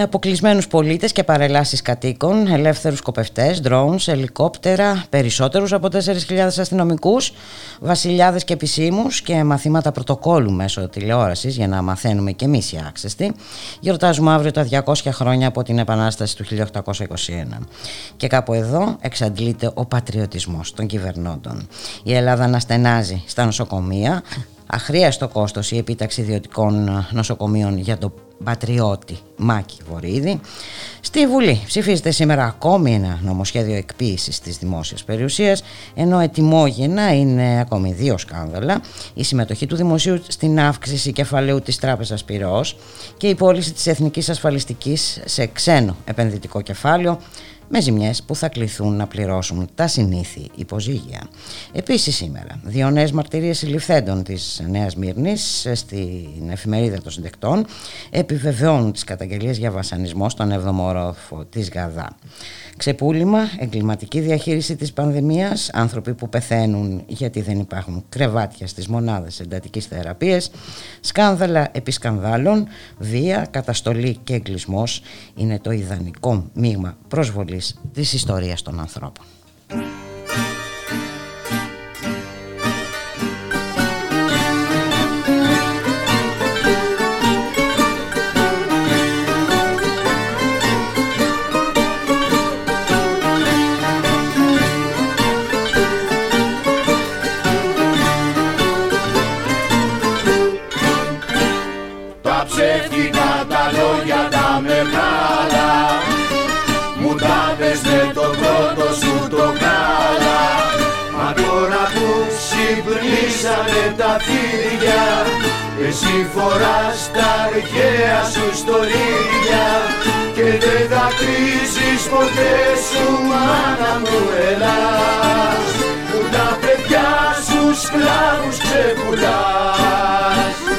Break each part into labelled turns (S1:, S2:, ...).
S1: Με αποκλεισμένους πολίτες και παρελάσεις κατοίκων, ελεύθερους σκοπευτές, drones, ελικόπτερα, περισσότερους από 4.000 αστυνομικούς, βασιλιάδες και επισήμους και μαθήματα πρωτοκόλλου μέσω τηλεόρασης για να μαθαίνουμε και εμείς οι άξεστοι. Γιορτάζουμε αύριο τα 200 χρόνια από την Επανάσταση του 1821. Και κάπου εδώ εξαντλείται ο πατριωτισμός των κυβερνώντων. Η Ελλάδα αναστενάζει στα νοσοκομεία, αχρίαστο κόστος η επίταξη ιδιωτικών νοσοκομείων για το πατριώτη Μάκη Βορύδη. Στη Βουλή ψηφίζεται σήμερα ακόμη ένα νομοσχέδιο εκποίησης της δημόσιας περιουσίας, ενώ ετοιμόγενα είναι ακόμη δύο σκάνδαλα, η συμμετοχή του δημοσίου στην αύξηση κεφαλαίου της Τράπεζας Πυρός και η πώληση της Εθνικής Ασφαλιστικής σε ξένο επενδυτικό κεφάλαιο, με ζημιές που θα κληθούν να πληρώσουν τα συνήθη υποζύγια. Επίσης σήμερα, δύο νέες μαρτυρίες συλληφθέντων της Νέας Μύρνης στην εφημερίδα των συντεκτών επιβεβαιώνουν τις καταγγελίες για βασανισμό στον 7ο όροφο της Γαδά. Ξεπούλημα, εγκληματική διαχείριση της πανδημίας, άνθρωποι που πεθαίνουν γιατί δεν υπάρχουν κρεβάτια στις μονάδες εντατικής θεραπείας, σκάνδαλα επί σκανδάλων, βία, καταστολή και εγκλισμός είναι το ιδανικό μείγμα προσβολής της ιστορίας των ανθρώπων.
S2: Εσύ φοράς τα αρχαία σου στολίδια Και δεν δακρύζεις ποτέ σου μάνα μου Ελλάς. Που τα παιδιά σου σκλάβους ξεπουλάς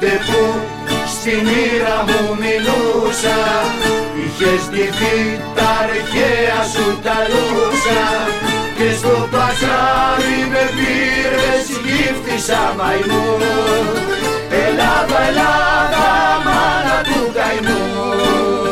S2: που στη μοίρα μου μιλούσα. Είχες ντυθεί τα αρχαία σου τα λούσα. Και στο παζάρι με πήρες γύφτησα μαϊμού. Ελλάδα, Ελλάδα, μάνα του καημού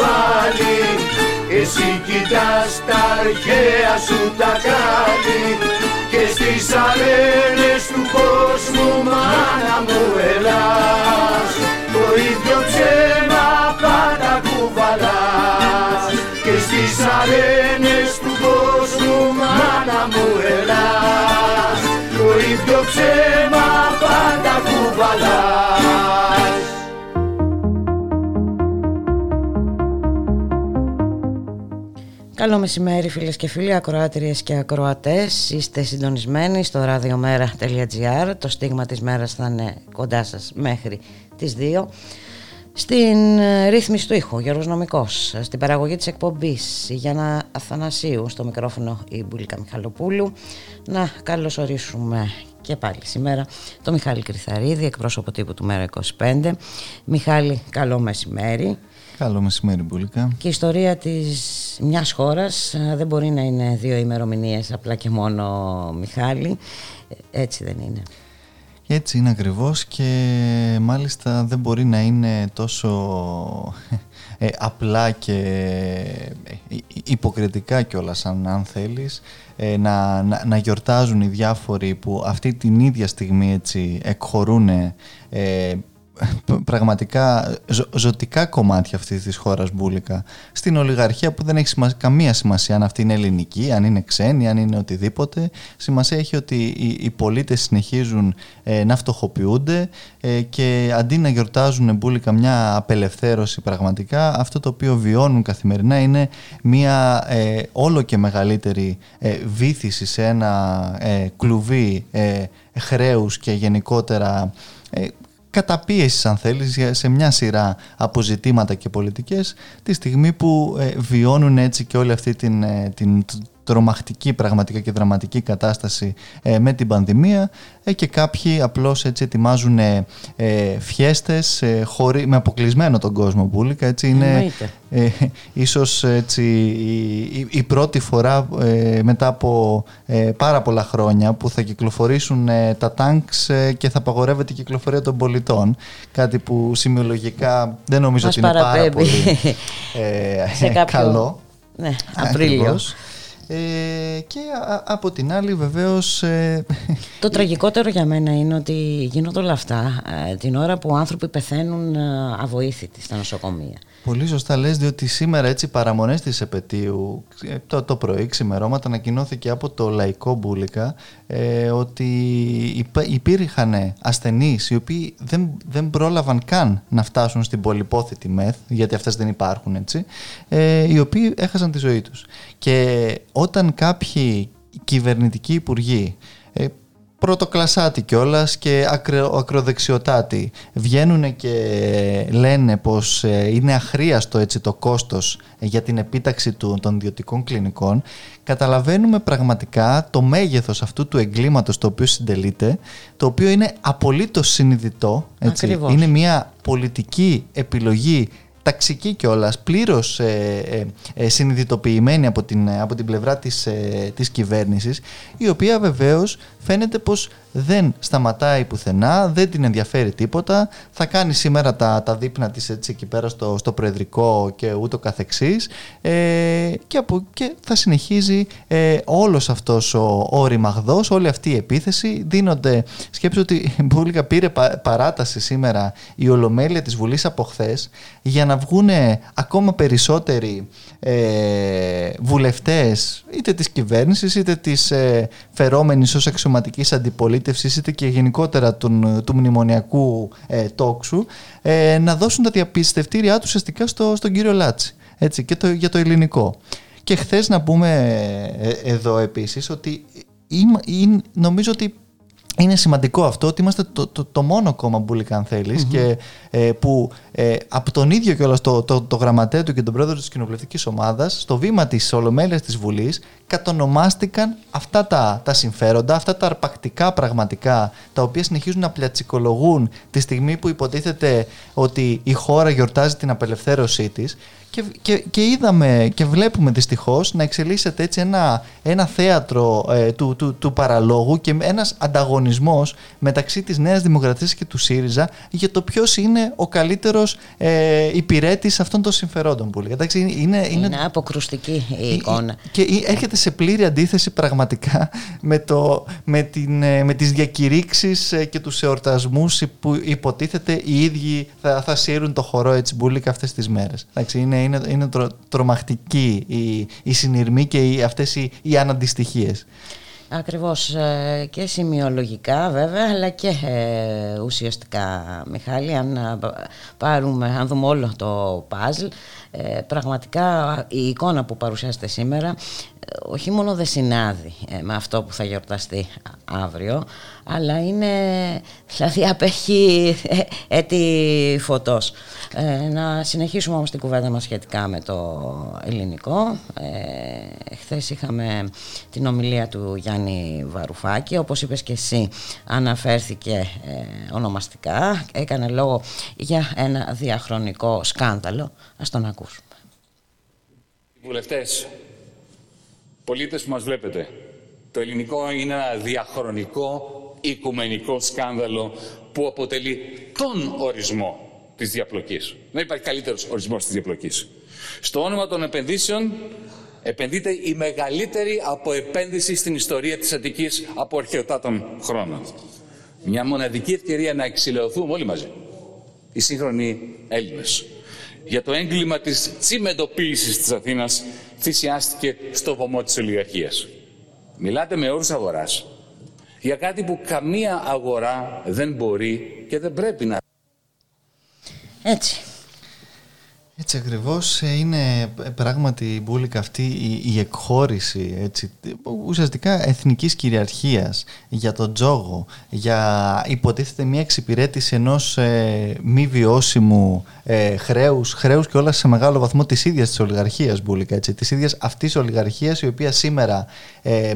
S2: πάλι Εσύ κοιτάς τα αρχαία σου τα κάλλη Και στις αρένες του κόσμου μάνα μου ελάς. Το ίδιο ψέμα πάντα κουβαλάς. Και στις αρένες του κόσμου μάνα μου ελάς κουβαλάς
S1: Καλό μεσημέρι φίλες και φίλοι, ακροάτριες και ακροατές. Είστε συντονισμένοι στο radiomera.gr. Το στίγμα της μέρας θα είναι κοντά σας μέχρι τις 2. Στην ε, ρύθμιση του ήχου, Γιώργος Νομικός. Στην παραγωγή της εκπομπής, η Γιάννα Αθανασίου. Στο μικρόφωνο η Μπουλίκα Μιχαλοπούλου. Να καλωσορίσουμε και πάλι σήμερα το Μιχάλη Κρυθαρίδη, εκπρόσωπο τύπου του Μέρα 25. Μιχάλη, καλό μεσημέρι.
S3: Καλό μεσημέρι, Μπουλίκα.
S1: Και η ιστορία της μιας χώρας ε, δεν μπορεί να είναι δύο ημερομηνίες απλά και μόνο Μιχάλη. Έτσι δεν είναι.
S3: Έτσι είναι ακριβώς και μάλιστα δεν μπορεί να είναι τόσο ε, απλά και ε, υποκριτικά κιόλας αν, αν θέλεις ε, να, να, να, γιορτάζουν οι διάφοροι που αυτή την ίδια στιγμή έτσι εκχωρούν πραγματικά ζωτικά κομμάτια αυτής της χώρας μπουλικα στην ολιγαρχία που δεν έχει καμία σημασία αν αυτή είναι ελληνική, αν είναι ξένη, αν είναι οτιδήποτε σημασία έχει ότι οι, οι πολίτες συνεχίζουν ε, να φτωχοποιούνται ε, και αντί να γιορτάζουν μπουλικα μια απελευθέρωση πραγματικά αυτό το οποίο βιώνουν καθημερινά είναι μια ε, όλο και μεγαλύτερη βήθηση σε ένα κλουβί χρέους και γενικότερα καταπίεσης αν θέλεις σε μια σειρά αποζητήματα και πολιτικές τη στιγμή που ε, βιώνουν έτσι και όλη αυτή την, ε, την τρομακτική πραγματικά και δραματική κατάσταση ε, με την πανδημία. Ε, και κάποιοι απλώς έτσι ετοιμάζουν ε, φιέστες χωρί, με αποκλεισμένο τον κόσμο πουλικα έτσι. Είναι ε, ίσως έτσι, η, η, πρώτη φορά μετά από πάρα πολλά χρόνια που θα κυκλοφορήσουν τα τάγκς και θα απαγορεύεται η κυκλοφορία των πολιτών. Κάτι που σημειολογικά δεν νομίζω ότι είναι πάρα πολύ καλό.
S1: ναι, Απρίλιος.
S3: Ε, και από την άλλη βεβαίως... Ε,
S1: Το τραγικότερο για μένα είναι ότι γίνονται όλα αυτά ε, την ώρα που άνθρωποι πεθαίνουν αβοήθητοι στα νοσοκομεία.
S3: Πολύ σωστά λες, διότι σήμερα έτσι παραμονές της επαιτίου, το, το πρωί ξημερώματα ανακοινώθηκε από το Λαϊκό Μπούλικα ε, ότι υπήρχαν ασθενείς οι οποίοι δεν, δεν πρόλαβαν καν να φτάσουν στην πολυπόθητη μεθ, γιατί αυτές δεν υπάρχουν έτσι, ε, οι οποίοι έχασαν τη ζωή τους. Και όταν κάποιοι κυβερνητικοί υπουργοί ε, πρωτοκλασάτη κιόλας και ακρο, ακροδεξιοτάτη. Βγαίνουν και λένε πως ε, είναι αχρίαστο έτσι το κόστος για την επίταξη του, των ιδιωτικών κλινικών. Καταλαβαίνουμε πραγματικά το μέγεθος αυτού του εγκλήματος το οποίο συντελείται το οποίο είναι απολύτως συνειδητό έτσι. είναι μια πολιτική επιλογή ταξική κιόλας, πλήρως ε, ε, ε, συνειδητοποιημένη από την, από την πλευρά της, ε, της κυβέρνησης, η οποία βεβαίως φαίνεται πως δεν σταματάει πουθενά, δεν την ενδιαφέρει τίποτα, θα κάνει σήμερα τα, τα δείπνα της έτσι εκεί πέρα στο, στο προεδρικό και ούτω καθεξής. Ε, και, από, και θα συνεχίζει ε, όλος αυτός ο, ο ρημαγδός, όλη αυτή η επίθεση. Δίνονται, σκέψου ότι Μπούλικα πήρε παράταση σήμερα η Ολομέλεια της Βουλής από χθες για να βγουν ακόμα περισσότεροι ε, βουλευτές είτε της κυβέρνησης είτε της ε, φερόμενης ως αξιωματικής αντιπολίτευσης είτε και γενικότερα του μνημονιακού ε, τόξου ε, να δώσουν τα διαπιστευτήριά τους ουσιαστικά στο, στον κύριο Λάτσι έτσι, και το, για το ελληνικό. Και χθες να πούμε ε, εδώ επίσης ότι νομίζω ότι είναι σημαντικό αυτό ότι είμαστε το, το, το μόνο κόμμα μπουλικά αν θελεις και ε, που ε, από τον ίδιο κιόλας το, το, το γραμματέα του και τον πρόεδρο της κοινοβουλευτικής ομάδας στο βήμα της Ολομέλειας της Βουλής κατονομάστηκαν αυτά τα, τα συμφέροντα, αυτά τα αρπακτικά πραγματικά τα οποία συνεχίζουν να πλατσικολογούν τη στιγμή που υποτίθεται ότι η χώρα γιορτάζει την απελευθέρωσή της και, και, και είδαμε και βλέπουμε δυστυχώς να εξελίσσεται έτσι ένα, ένα θέατρο ε, του, του, του παραλόγου και ένας ανταγωνισμός μεταξύ της Νέας Δημοκρατίας και του ΣΥΡΙΖΑ για το ποιος είναι ο καλύτερος ε, υπηρέτης αυτών των συμφερόντων που είναι,
S1: είναι, είναι αποκρουστική η εικόνα.
S3: Και έρχεται σε πλήρη αντίθεση πραγματικά με, το, με, την, ε, με τις διακηρύξεις ε, και τους εορτασμούς που υποτίθεται οι ίδιοι θα, θα σύρουν το χορό έτσι μπουλίκα αυτές τις μέρες. Εντάξει, είναι είναι, είναι τρομακτική η, η συνειρμή και οι, αυτές οι, οι αναντιστοιχίες.
S1: Ακριβώς ε, και σημειολογικά βέβαια αλλά και ε, ουσιαστικά Μιχάλη αν, ε, πάρουμε, αν δούμε όλο το παζλ πραγματικά η εικόνα που παρουσιάζεται σήμερα όχι μόνο δεν συνάδει με αυτό που θα γιορταστεί αύριο αλλά είναι, δηλαδή απέχει έτη φωτός. Ε, να συνεχίσουμε όμως την κουβέντα μας σχετικά με το ελληνικό. Ε, χθες είχαμε την ομιλία του Γιάννη Βαρουφάκη, όπως είπες και εσύ αναφέρθηκε ε, ονομαστικά, έκανε λόγο για ένα διαχρονικό σκάνδαλο. Ας τον ακούσουμε.
S4: Βουλευτές, πολίτες που μας βλέπετε, το ελληνικό είναι ένα διαχρονικό οικουμενικό σκάνδαλο που αποτελεί τον ορισμό της διαπλοκής. Δεν υπάρχει καλύτερος ορισμός της διαπλοκής. Στο όνομα των επενδύσεων επενδύεται η μεγαλύτερη αποεπένδυση στην ιστορία της Αττικής από αρχαιοτάτων χρόνων. Μια μοναδική ευκαιρία να εξηλαιωθούμε όλοι μαζί, οι σύγχρονοι Έλληνες. Για το έγκλημα της τσιμεντοποίησης της Αθήνας θυσιάστηκε στο βωμό της ολιγαρχίας. Μιλάτε με όρους αγοράς για κάτι που καμία αγορά δεν μπορεί και δεν πρέπει να...
S1: Έτσι.
S3: Έτσι ακριβώς ε, είναι ε, πράγματι η μπουλικα αυτή η, εκχώρηση έτσι, ουσιαστικά εθνικής κυριαρχίας για τον τζόγο, για υποτίθεται μια εξυπηρέτηση ενός ε, μη βιώσιμου ε, χρέους, χρέους και όλα σε μεγάλο βαθμό της ίδιας της ολιγαρχίας μπουλικα, έτσι, της ίδιας αυτής της ολιγαρχίας η οποία σήμερα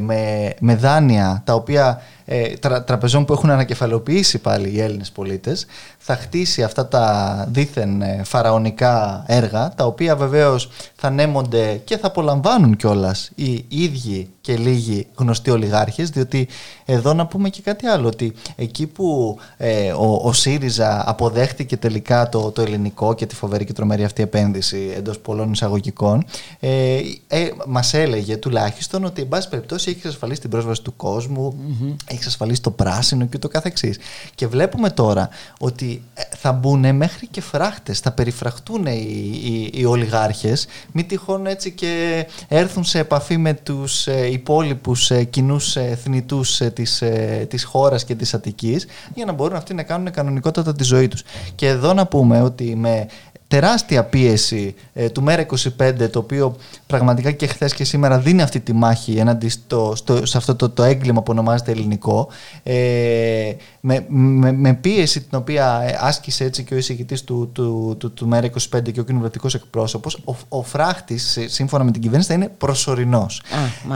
S3: με, με δάνεια τα οποία ε, τρα, τραπεζών που έχουν ανακεφαλοποιήσει πάλι οι Έλληνες πολίτες θα χτίσει αυτά τα δίθεν ε, φαραωνικά έργα τα οποία βεβαίως θα νέμονται και θα απολαμβάνουν κιόλας οι ίδιοι και λίγοι γνωστοί ολιγάρχες διότι εδώ να πούμε και κάτι άλλο ότι εκεί που ε, ο, ο ΣΥΡΙΖΑ αποδέχτηκε τελικά το, το ελληνικό και τη φοβερή και τρομερή αυτή επένδυση εντός πολλών εισαγωγικών ε, ε, μας έλεγε τουλάχιστον ότι εν πάση περιπτώσει έχει εξασφαλίσει την πρόσβαση του κόσμου mm-hmm. Έχει εξασφαλίσει το πράσινο και το καθεξής και βλέπουμε τώρα ότι ε, θα μπουν μέχρι και φράχτες θα περιφραχτούν οι, οι, οι ολιγάρχες μην τυχόν έτσι και έρθουν σε επαφή με τους ε, υπόλοιπους ε, κοινούς ε, θνητούς της, της χώρας και της Αττικής για να μπορούν αυτοί να κάνουν κανονικότατα τη ζωή τους. Και εδώ να πούμε ότι με τεράστια πίεση ε, του ΜΕΡΑ25 το οποίο πραγματικά και χθες και σήμερα δίνει αυτή τη μάχη εναντί στο, στο, σε αυτό το, το έγκλημα που ονομάζεται ελληνικό ε, με, με, με, πίεση την οποία άσκησε έτσι και ο εισηγητής του, του, του, του ΜΕΡΑ25 και ο κοινοβουλευτικός εκπρόσωπος ο, ο φράχτης σύμφωνα με την κυβέρνηση θα είναι προσωρινός.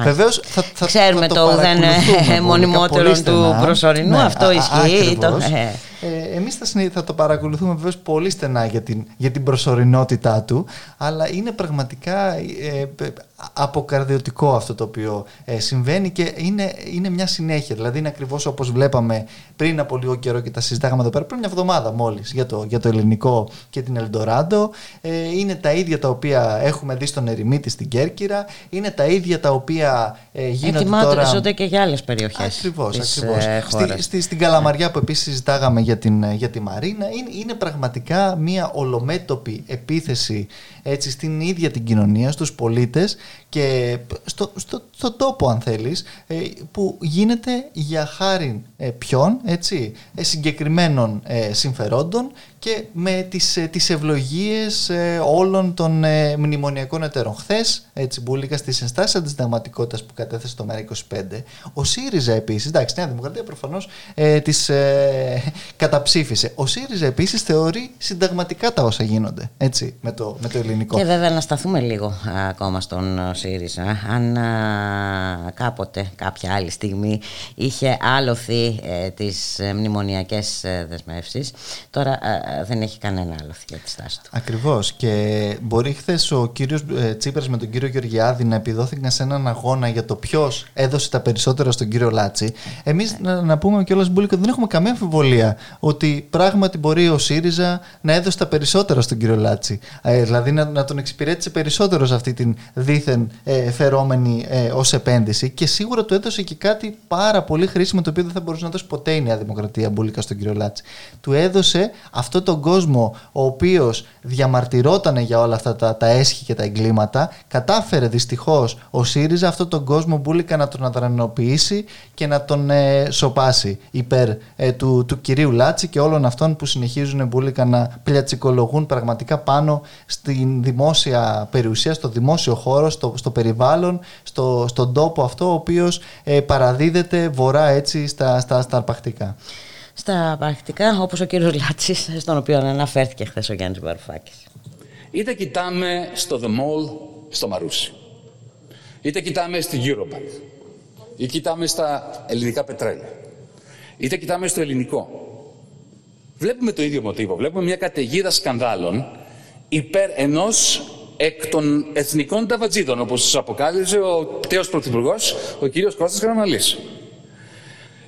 S1: Βεβαίως θα, θα, Ξέρουμε θα το, το ουδέν μονιμότερο του προσωρινού, ναι, αυτό ισχύει. Το,
S3: ε. Ε, εμείς θα, θα το παρακολουθούμε βεβαίως πολύ στενά για την, για την προσωρινότητά του, αλλά είναι πραγματικά ε, αποκαρδιωτικό αυτό το οποίο ε, συμβαίνει και είναι, είναι μια συνέχεια. Δηλαδή είναι ακριβώς όπως βλέπαμε πριν από λίγο καιρό και τα συζητάγαμε εδώ πέρα, πριν μια εβδομάδα μόλις για το, για το ελληνικό και την Ελντοράντο. Ε, είναι τα ίδια τα οποία έχουμε δει στον Ερημίτη στην Κέρκυρα, είναι τα ίδια τα οποία ε, γίνονται τώρα...
S1: και για άλλες περιοχές
S3: Ακριβώς, ακριβώς. Ε, στη, στη, στην Καλαμαριά που επίσης συζητάγαμε για την, για τη Μαρίνα, είναι, είναι πραγματικά μια ολομέτωπη επίθεση έτσι, στην ίδια την κοινωνία, στους πολίτες και στο, στο, στο τόπο αν θέλεις ε, που γίνεται για χάρη ε, ποιον, έτσι, ε, συγκεκριμένων συμφερόντων και με τις, τις ευλογίες όλων των μνημονιακών εταίρων. Χθες, έτσι, μπουλίκα στις ενστάσεις αντισυνταγματικότητας που κατέθεσε το ΜΕΡΑ25, ο ΣΥΡΙΖΑ επίσης, εντάξει, Νέα Δημοκρατία προφανώς ε, τις καταψήφισε. Ο ΣΥΡΙΖΑ επίσης θεωρεί συνταγματικά τα όσα γίνονται, έτσι, με το, με το ελληνικό.
S1: Και βέβαια να σταθούμε λίγο ακόμα στον ΣΥΡΙΖΑ. Αν κάποτε, κάποια άλλη στιγμή, είχε άλοθη ε, τις ε, μνημονιακές ε, δεσμεύσεις, τώρα δεν έχει κανένα άλοθη για της στάση του.
S3: Ακριβώς. Και μπορεί χθες ο κύριος Τσίπρας με τον κύριο Γεωργιάδη να επιδόθηκαν σε έναν αγώνα για το ποιος έδωσε τα περισσότερα στον κύριο Λάτση. Εμείς να, να πούμε κιόλας Μπουλίκα δεν έχουμε καμία αμφιβολία ότι πράγματι μπορεί ο ΣΥΡΙΖΑ να έδωσε τα περισσότερα στον κύριο Λάτση. δηλαδή να, να τον εξυπηρέτησε περισσότερο σε αυτή την δήθεν ε, φερόμενη ε, ως επένδυση και σίγουρα του έδωσε και κάτι πάρα πολύ χρήσιμο το οποίο δεν θα μπορούσε να δώσει ποτέ η Νέα Δημοκρατία Μπουλίκα στον κύριο Λάτση. Του έδωσε αυτό τον κόσμο ο οποίος διαμαρτυρόταν για όλα αυτά τα, τα έσχη και τα εγκλήματα. Κατάφερε δυστυχώς ο ΣΥΡΙΖΑ αυτόν τον κόσμο Μπουλίκα να τον αδρανοποιήσει και να τον ε, σοπάσει υπέρ ε, του, του κυρίου Λάτση και όλων αυτών που συνεχίζουν Μπουλίκα να πλιατσικολογούν πραγματικά πάνω στην δημόσια περιουσία, στο δημόσιο χώρο, στο, στο περιβάλλον, στο, στον τόπο αυτό ο οποίος ε, παραδίδεται βορρά έτσι στα, στα, στα αρπακτικά.
S1: Στα αρπακτικά όπως ο κύριος Λάτσης στον οποίο αναφέρθηκε χθες ο Γιάννης Βαρουφάκης.
S4: Είτε κοιτάμε στο The Mall στο Μαρούσι, είτε κοιτάμε στη Eurobank, ή κοιτάμε στα ελληνικά πετρέλαια, είτε κοιτάμε στο ελληνικό. Βλέπουμε το ίδιο μοτίβο. Βλέπουμε μια καταιγίδα σκανδάλων υπέρ ενός εκ των εθνικών ταβατζίδων, όπως τους αποκάλυψε ο τέος πρωθυπουργός, ο κύριος Κώστας Καραμαλής.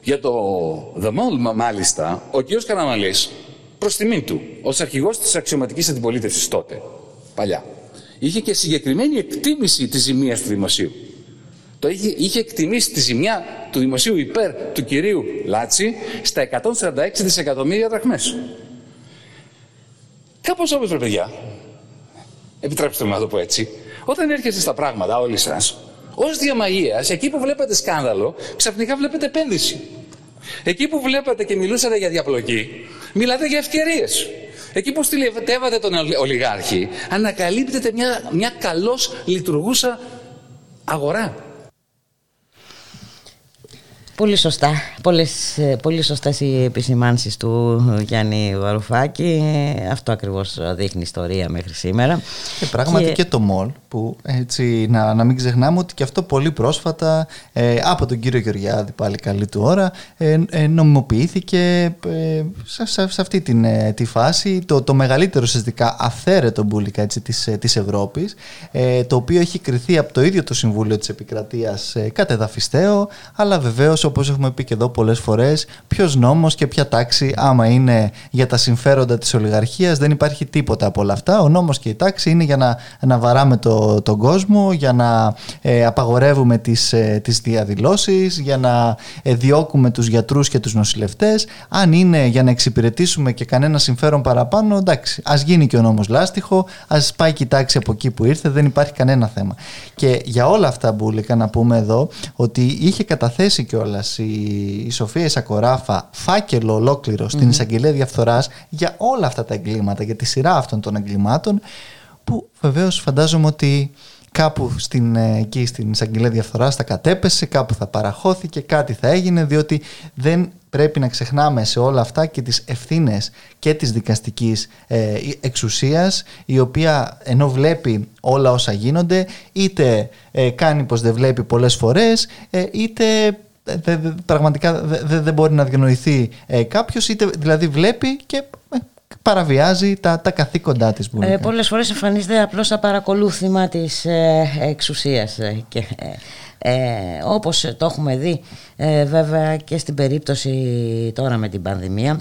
S4: Για το The Mall, μάλιστα, ο κ. Καραμαλής, προς τιμήν του, ως αρχηγός της αξιωματικής αντιπολίτευσης τότε, παλιά, είχε και συγκεκριμένη εκτίμηση της ζημίας του δημοσίου. Το είχε, είχε εκτιμήσει τη ζημιά του δημοσίου υπέρ του κυρίου Λάτσι στα 146 δισεκατομμύρια δραχμές. Κάπως όμως, ρε παιδιά, επιτρέψτε μου να το πω έτσι, όταν έρχεστε στα πράγματα όλοι σας, ως διαμαγείας, εκεί που βλέπετε σκάνδαλο, ξαφνικά βλέπετε επένδυση. Εκεί που βλέπετε και μιλούσατε για διαπλοκή, μιλάτε για ευκαιρίες. Εκεί που στυλιευτεύατε τον ολιγάρχη, ανακαλύπτεται μια, μια καλώς λειτουργούσα αγορά.
S1: Πολύ σωστά. Πολλές, ε, πολύ σωστές οι επισημάνσεις του Γιάννη Βαρουφάκη. Αυτό ακριβώς δείχνει η ιστορία μέχρι σήμερα.
S3: Και πράγματι και, το ΜΟΛ που έτσι να, να μην ξεχνάμε ότι και αυτό πολύ πρόσφατα ε, από τον κύριο Γεωργιάδη πάλι καλή του ώρα ε, ε νομιμοποιήθηκε σε, σε, σε, αυτή την, τη φάση το, το μεγαλύτερο συστικά αφαίρετο μπουλικα έτσι, της, της Ευρώπης το οποίο έχει κριθεί από το ίδιο το Συμβούλιο της Επικρατείας κατεδαφιστέο αλλά βεβαίως Όπω όπως έχουμε πει και εδώ πολλές φορές, ποιος νόμος και ποια τάξη άμα είναι για τα συμφέροντα της ολιγαρχίας δεν υπάρχει τίποτα από όλα αυτά. Ο νόμος και η τάξη είναι για να, να βαράμε το, τον κόσμο, για να ε, απαγορεύουμε τις, ε, τις διαδηλώσεις, για να ε, διώκουμε τους γιατρούς και τους νοσηλευτές. Αν είναι για να εξυπηρετήσουμε και κανένα συμφέρον παραπάνω, εντάξει, ας γίνει και ο νόμος λάστιχο, ας πάει και η τάξη από εκεί που ήρθε, δεν υπάρχει κανένα θέμα. Και για όλα αυτά, Μπούλικα, να πούμε εδώ ότι είχε καταθέσει κιόλας η, Σοφία Ισακοράφα φάκελο ολόκληρο στην εισαγγελία διαφθοράς για όλα αυτά τα εγκλήματα, για τη σειρά αυτών των εγκλημάτων, που βεβαίως φαντάζομαι ότι κάπου στην, ε, εκεί στην εισαγγελία διαφθοράς θα κατέπεσε, κάπου θα παραχώθηκε, κάτι θα έγινε, διότι δεν πρέπει να ξεχνάμε σε όλα αυτά και τις ευθύνες και της δικαστικής ε, εξουσίας η οποία ενώ βλέπει όλα όσα γίνονται είτε ε, κάνει πως δεν βλέπει πολλές φορές ε, είτε δε, δε, πραγματικά δεν δε μπορεί να διανοηθεί ε, κάποιος, είτε δηλαδή βλέπει και ε, παραβιάζει τα, τα καθήκοντά της.
S1: Ε, πολλές φορές εμφανίζεται απλώς τα παρακολούθημα της ε, εξουσίας ε, και ε, όπως το έχουμε δει βέβαια και στην περίπτωση τώρα με την πανδημία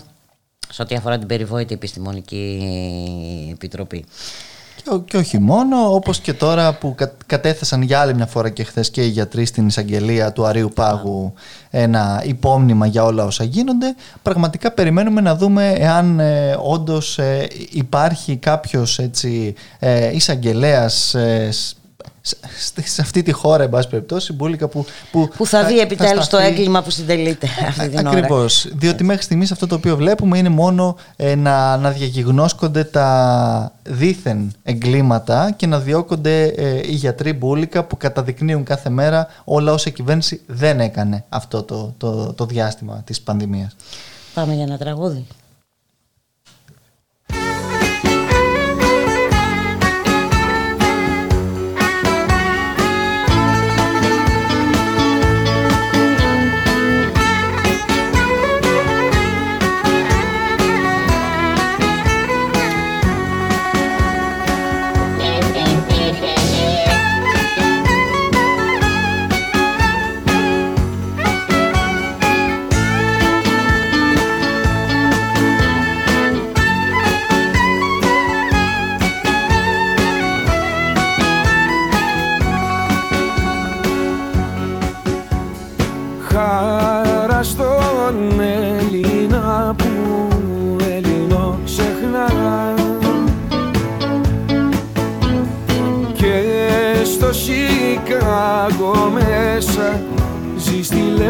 S1: σε ό,τι αφορά την περιβόητη επιστημονική επιτροπή.
S3: Και, όχι μόνο, όπως και τώρα που κατέθεσαν για άλλη μια φορά και χθες και οι γιατροί στην εισαγγελία του Αρίου Πάγου ένα υπόμνημα για όλα όσα γίνονται, πραγματικά περιμένουμε να δούμε εάν ε, όντως ε, υπάρχει κάποιος έτσι, ε, εισαγγελέας ε, σε αυτή τη χώρα, εν πάση περιπτώσει, μπουλικα που,
S1: που, που θα, δει επιτέλους το έγκλημα που συντελείται αυτή την ώρα.
S3: Ακριβώς. Διότι μέχρι στιγμής αυτό το οποίο βλέπουμε είναι μόνο ε, να, να διαγιγνώσκονται τα δίθεν εγκλήματα και να διώκονται ε, οι γιατροί μπουλικα που καταδεικνύουν κάθε μέρα όλα όσα η κυβέρνηση δεν έκανε αυτό το, το, το διάστημα της πανδημίας.
S1: Πάμε για ένα τραγούδι.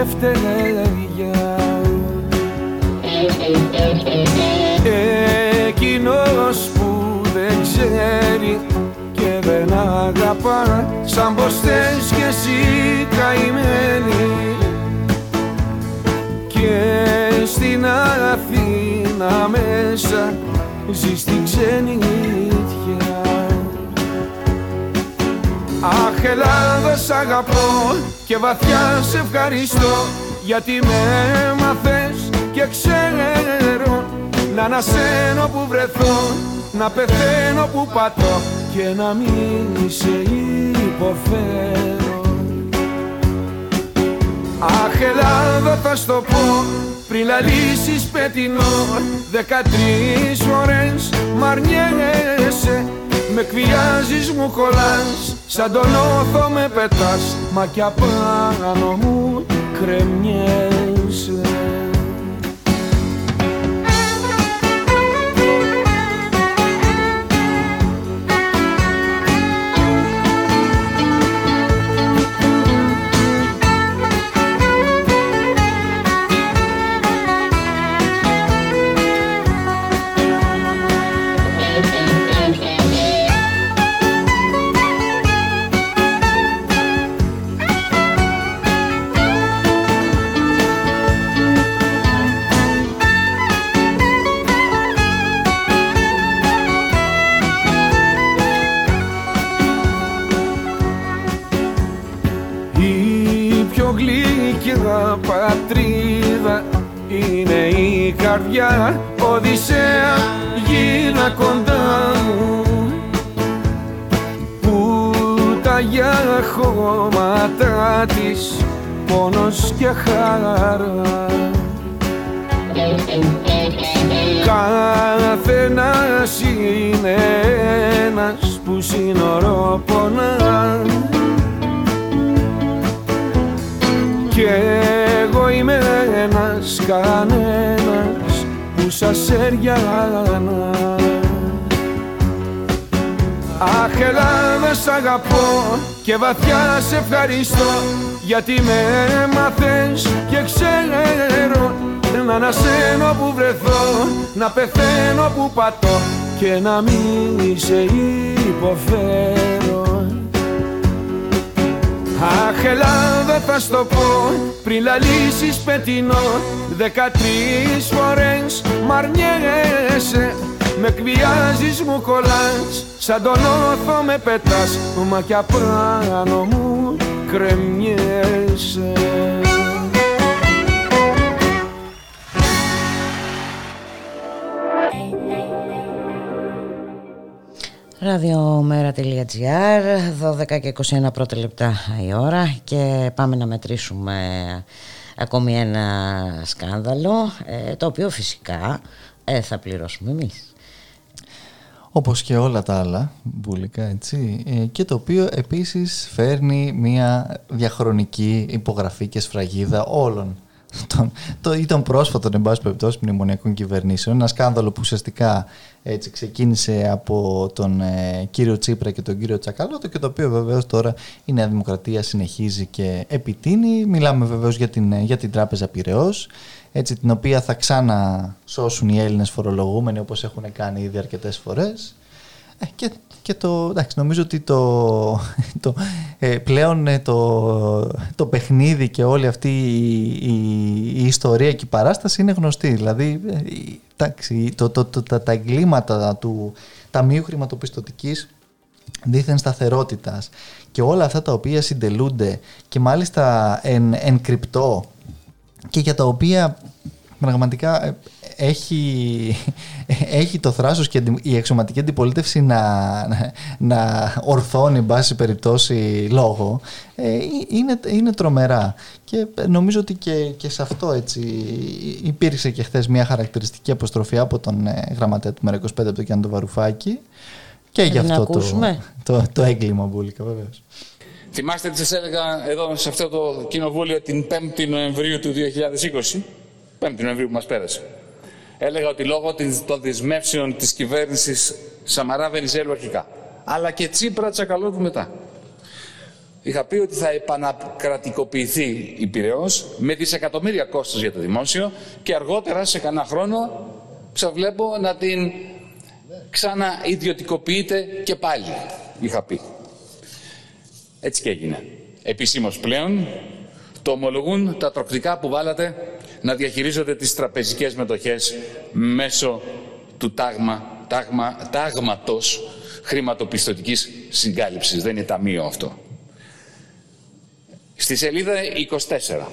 S5: Ελευθερία Εκείνος που δεν ξέρει και δεν αγαπά σαν πως θες κι εσύ καημένη. Και στην Αθήνα μέσα ζει στην ξενιτιά Αχ Ελλάδα σ' αγαπώ και βαθιά σε ευχαριστώ γιατί με έμαθες και ξέρω να ανασένω που βρεθώ να πεθαίνω που πατώ και να μην σε υποφέρω Αχ Ελλάδα δεν θα στο πω πριν λαλήσεις πετεινό Δεκατρεις φορές μ' αρνιέσαι. Με εκβιάζεις μου κολλάς Σαν τον όθο με πετάς. Μα κι απάνω μου κρεμιέσαι καρδιά Οδυσσέα γίνα κοντά μου. Που τα για χώματα της πόνος και χαρά Καθένας είναι ένας που σύνορο πονάς Κι εγώ είμαι ένας κανένας σας σεριάνα Αχ Ελλάδα σ' αγαπώ και βαθιά σε ευχαριστώ γιατί με έμαθες και ξέρω να ανασένω που βρεθώ, να πεθαίνω που πατώ και να μην σε υποφέρω Αχ Ελλάδα θα στο πω. Πριν λαλήσεις πετεινό Δεκατρεις φορές μ' αρνιέσαι Με εκβιάζεις μου κολλάς. Σαν τον όθο με πετάς. Μα κι απάνω μου κρεμιέσαι
S1: Ραδιομέρα.gr 12 και 21 πρώτα λεπτά η ώρα και πάμε να μετρήσουμε ακόμη ένα σκάνδαλο ε, το οποίο φυσικά ε, θα πληρώσουμε εμείς.
S3: Όπως και όλα τα άλλα μπουλικά έτσι ε, και το οποίο επίσης φέρνει μια διαχρονική υπογραφή και σφραγίδα όλων των, το, ή των πρόσφατων εν πάση περιπτώσει μνημονιακών κυβερνήσεων. Ένα σκάνδαλο που ουσιαστικά έτσι, ξεκίνησε από τον ε, κύριο Τσίπρα και τον κύριο Τσακαλώτο και το οποίο βεβαίως τώρα η Νέα Δημοκρατία συνεχίζει και επιτείνει. Μιλάμε βεβαίως για την, ε, για την Τράπεζα Πυραιός, έτσι, την οποία θα ξανασώσουν οι Έλληνες φορολογούμενοι όπως έχουν κάνει ήδη αρκετές φορές. Ε, και και το, εντάξει, νομίζω ότι το, το ε, πλέον ε, το, το παιχνίδι και όλη αυτή η, η, ιστορία και η παράσταση είναι γνωστή. Δηλαδή, ε, εντάξει, το, το, το, τα, τα εγκλήματα του Ταμείου Χρηματοπιστωτικής δίθεν σταθερότητας και όλα αυτά τα οποία συντελούνται και μάλιστα εν, εν κρυπτό και για τα οποία πραγματικά έχει, έχει το θράσος και η εξωματική αντιπολίτευση να, να ορθώνει εν πάση περιπτώσει λόγο ε, είναι, είναι τρομερά. Και νομίζω ότι και, και σε αυτό έτσι υπήρξε και χθες μια χαρακτηριστική αποστροφή από τον ε, γραμματέα του ΜΕΡΑ25 από τον Γιάννη Βαρουφάκη. Και γι' αυτό το, το, το έγκλημα μπουλικα βεβαίως.
S4: Θυμάστε τι σας έλεγα εδώ σε αυτό το κοινοβούλιο την 5η Νοεμβρίου του 2020, 5η Νοεμβρίου που μας πέρασε έλεγα ότι λόγω των δεσμεύσεων της κυβέρνησης Σαμαρά Βενιζέλου αρχικά, αλλά και Τσίπρα Τσακαλώτου μετά. Είχα πει ότι θα επανακρατικοποιηθεί η Πυραιός με δισεκατομμύρια κόστος για το δημόσιο και αργότερα σε κανένα χρόνο ξαβλέπω να την ξανaiδιωτικοποιείται και πάλι, είχα πει. Έτσι και έγινε. Επισήμως πλέον το ομολογούν τα τροκτικά που βάλατε να διαχειρίζονται τις τραπεζικές μετοχές μέσω του τάγμα, τάγμα, τάγματος χρηματοπιστωτικής συγκάλυψης. Δεν είναι ταμείο αυτό. Στη σελίδα 24.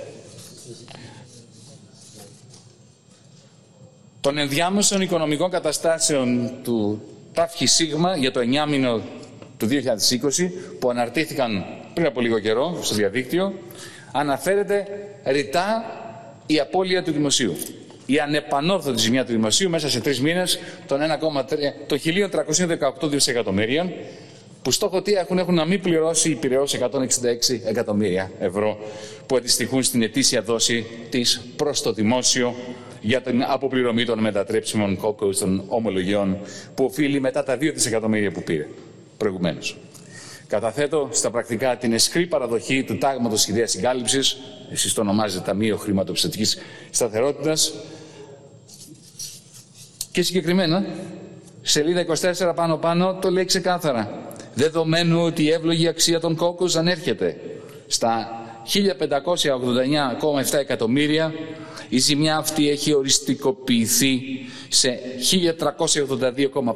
S4: Των ενδιάμεσων οικονομικών καταστάσεων του ΤΑΦΧΙ ΣΥΓΜΑ για το 9 μήνο του 2020 που αναρτήθηκαν πριν από λίγο καιρό στο διαδίκτυο αναφέρεται ρητά η απώλεια του δημοσίου. Η ανεπανόρθωτη ζημιά του δημοσίου μέσα σε τρεις μήνες των 1,318 δισεκατομμύριων που στόχο τι έχουν, έχουν να μην πληρώσει η Πυραιός 166 εκατομμύρια ευρώ που αντιστοιχούν στην ετήσια δόση της προς το δημόσιο για την αποπληρωμή των μετατρέψιμων κόκκους των ομολογιών που οφείλει μετά τα 2 δισεκατομμύρια που πήρε προηγουμένως. Καταθέτω στα πρακτικά την εσκρή παραδοχή του τάγματος ιδέας συγκάλυψης, εσείς το ονομάζετε Ταμείο Χρηματοπιστωτικής Σταθερότητας, και συγκεκριμένα, σελίδα 24 πάνω-πάνω το λέει ξεκάθαρα. Δεδομένου ότι η εύλογη αξία των κόκκους ανέρχεται στα 1589,7 εκατομμύρια, η ζημιά αυτή έχει οριστικοποιηθεί σε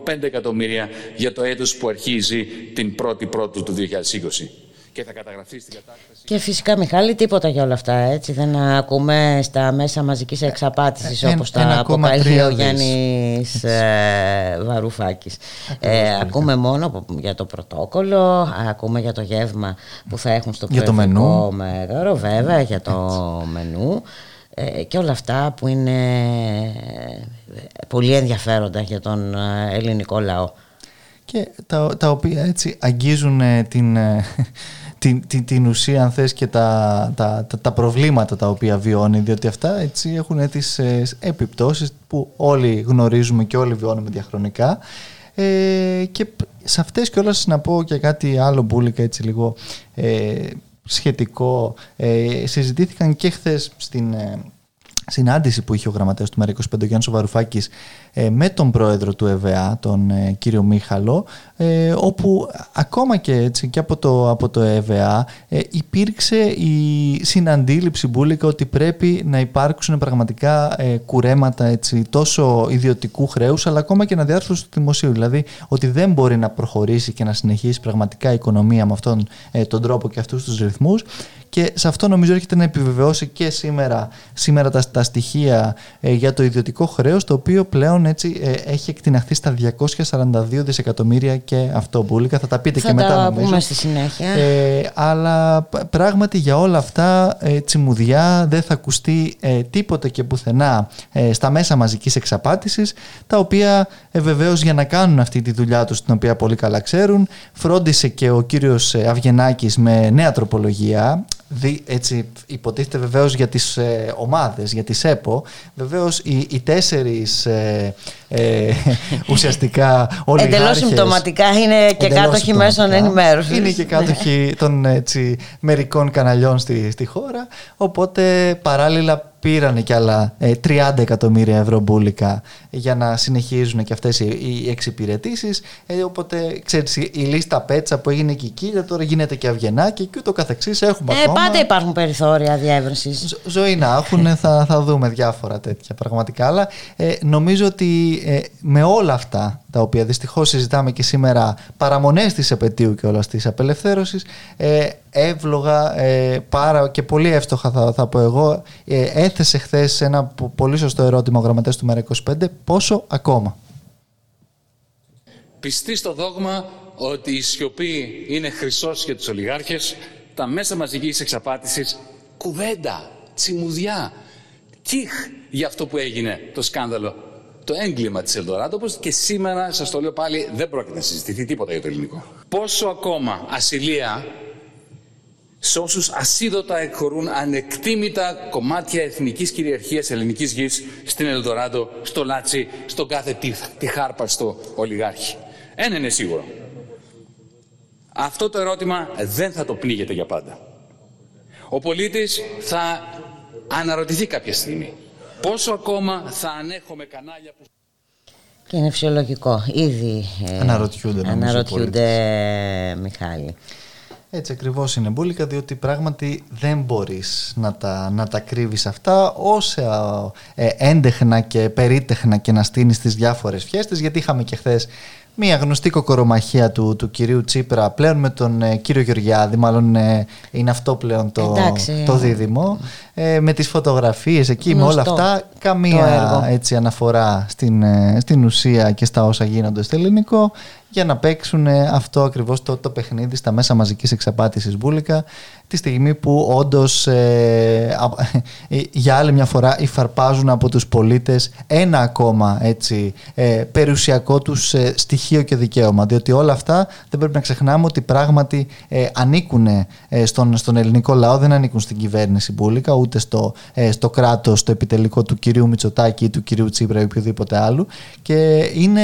S4: 1382,5 εκατομμύρια για το έτος που αρχίζει την 1η Πρώτου του 2020 και θα καταγραφείς στην κατάσταση.
S1: Και φυσικά Μιχάλη τίποτα για όλα αυτά έτσι. Δεν ακούμε στα μέσα μαζικής εξαπάτησης ε, όπως τα αποκαλεί ο Γιάννης ε, Βαρουφάκης. Ε, ακούμε μόνο για το πρωτόκολλο, ακούμε για το γεύμα που θα έχουν στο προεδρικό μέγαρο βέβαια για το μενού. Ε, και όλα αυτά που είναι πολύ ενδιαφέροντα για τον ελληνικό λαό.
S3: Και τα, τα οποία έτσι αγγίζουν την την, την, την ουσία αν θες και τα, τα, τα, προβλήματα τα οποία βιώνει διότι αυτά έτσι έχουν τις ε, επιπτώσεις που όλοι γνωρίζουμε και όλοι βιώνουμε διαχρονικά. Ε, και σε αυτές και όλα να πω και κάτι άλλο μπουλικα έτσι λίγο ε, σχετικό. Ε, συζητήθηκαν και χθες στην ε, συνάντηση που είχε ο γραμματέας του ΜΕΡΑ25 ο Γιάννης Βαρουφάκης ε, με τον πρόεδρο του ΕΒΑ, τον ε, κύριο Μίχαλο, ε, όπου ακόμα και έτσι και από το, από το ΕΒΑ υπήρξε η συναντήληψη μπουλικα ότι πρέπει να υπάρξουν πραγματικά κουρέματα έτσι, τόσο ιδιωτικού χρέους αλλά ακόμα και να διάρθρωση του δημοσίου. Δηλαδή ότι δεν μπορεί να προχωρήσει και να συνεχίσει πραγματικά η οικονομία με αυτόν τον τρόπο και αυτούς τους ρυθμούς και σε αυτό νομίζω έρχεται να επιβεβαιώσει και σήμερα, σήμερα τα, τα στοιχεία για το ιδιωτικό χρέος το οποίο πλέον έτσι ε, έχει εκτιναχθεί στα 242 δισεκατομμύρια και αυτό μπουλικα. Θα τα πείτε
S1: θα
S3: και μετά
S1: τα
S3: νομίζω.
S1: πούμε στη συνέχεια.
S3: Ε, αλλά πράγματι για όλα αυτά ε, τσιμουδιά δεν θα ακουστεί ε, τίποτε και πουθενά ε, στα μέσα μαζικής εξαπάτησης τα οποία ε, βεβαίως για να κάνουν αυτή τη δουλειά τους την οποία πολύ καλά ξέρουν φρόντισε και ο κύριος Αυγενάκης με νέα τροπολογία δι, έτσι υποτίθεται βεβαίως για τις ε, ομάδες, για τις ΕΠΟ. Βεβαίως οι, οι τέσσερις ε, ε, ουσιαστικά ολιγάρχες...
S1: Εντελώς συμπτωματικά είναι και κάτοχοι μέσων ενημέρωσης.
S3: Είναι και κάτοχοι των έτσι, μερικών καναλιών στη, στη χώρα, οπότε παράλληλα πήραν και άλλα 30 ε, εκατομμύρια ευρώ μπουλικα για να συνεχίζουν και αυτές οι, οι εξυπηρετήσεις. Ε, οπότε, ξέρεις, η λίστα πέτσα που έγινε και εκεί, τώρα γίνεται και αυγενάκι και ούτω καθεξής έχουμε
S1: ε,
S3: ακόμα.
S1: Πάντα υπάρχουν περιθώρια διεύρυνσης.
S3: ζωή να έχουν, θα, θα δούμε διάφορα τέτοια πραγματικά. Αλλά ε, νομίζω ότι ε, με όλα αυτά τα οποία δυστυχώς συζητάμε και σήμερα παραμονές της επαιτίου και όλας της απελευθέρωσης ε, εύλογα ε, πάρα και πολύ εύστοχα θα, θα πω εγώ ε, έθεσε χθες ένα πολύ σωστό ερώτημα ο γραμματέας του ΜΕΡΑ25 πόσο ακόμα;
S4: Πιστή στο δόγμα ότι η σιωπή είναι χρυσός για τους ολιγάρχες τα μέσα μαζικής εξαπάτησης κουβέντα, τσιμουδιά κιχ για αυτό που έγινε το σκάνδαλο το έγκλημα της Ελδοράτο, όπως και σήμερα, σας το λέω πάλι, δεν πρόκειται να συζητηθεί τίποτα για το ελληνικό. Πόσο ακόμα ασυλία σε όσους ασίδωτα εκχωρούν ανεκτήμητα κομμάτια εθνικής κυριαρχίας ελληνικής γης στην Ελδοράντο, στο Λάτσι, στον κάθε τυχάρπαστο ολιγάρχη. Ένα είναι σίγουρο. Αυτό το ερώτημα δεν θα το πνίγεται για πάντα. Ο πολίτης θα αναρωτηθεί κάποια στιγμή Πόσο ακόμα θα ανέχομαι κανάλια που...
S1: Και είναι φυσιολογικό. Ήδη
S3: ε, αναρωτιούνται,
S1: αναρωτιούνται Μιχάλη.
S3: Έτσι ακριβώς είναι μπουλικα διότι πράγματι δεν μπορείς να τα, να τα κρύβεις αυτά όσα ε, έντεχνα και περίτεχνα και να στείνεις τις διάφορες φιέστες γιατί είχαμε και χθες Μία γνωστή κοκορομαχία του, του κυρίου Τσίπρα πλέον με τον ε, κύριο Γεωργιάδη, μάλλον ε, είναι αυτό πλέον το, το δίδυμο, ε, με τις φωτογραφίες εκεί, με όλα αυτά, καμία έτσι, αναφορά στην, στην ουσία και στα όσα γίνονται στο ελληνικό για να παίξουν αυτό ακριβώς το, το παιχνίδι στα μέσα μαζικής εξαπάτησης μπουλικα τη στιγμή που όντως ε, ε, για άλλη μια φορά υφαρπάζουν από τους πολίτες ένα ακόμα έτσι, ε, περιουσιακό τους ε, στοιχείο και δικαίωμα. Διότι όλα αυτά δεν πρέπει να ξεχνάμε ότι πράγματι ε, ανήκουν στον, στον ελληνικό λαό δεν ανήκουν στην κυβέρνηση μπουλικα ούτε στο, στο κράτος το επιτελικό του κυρίου Μητσοτάκη ή του κυρίου Τσίπρα ή οποιοδήποτε άλλου. Και είναι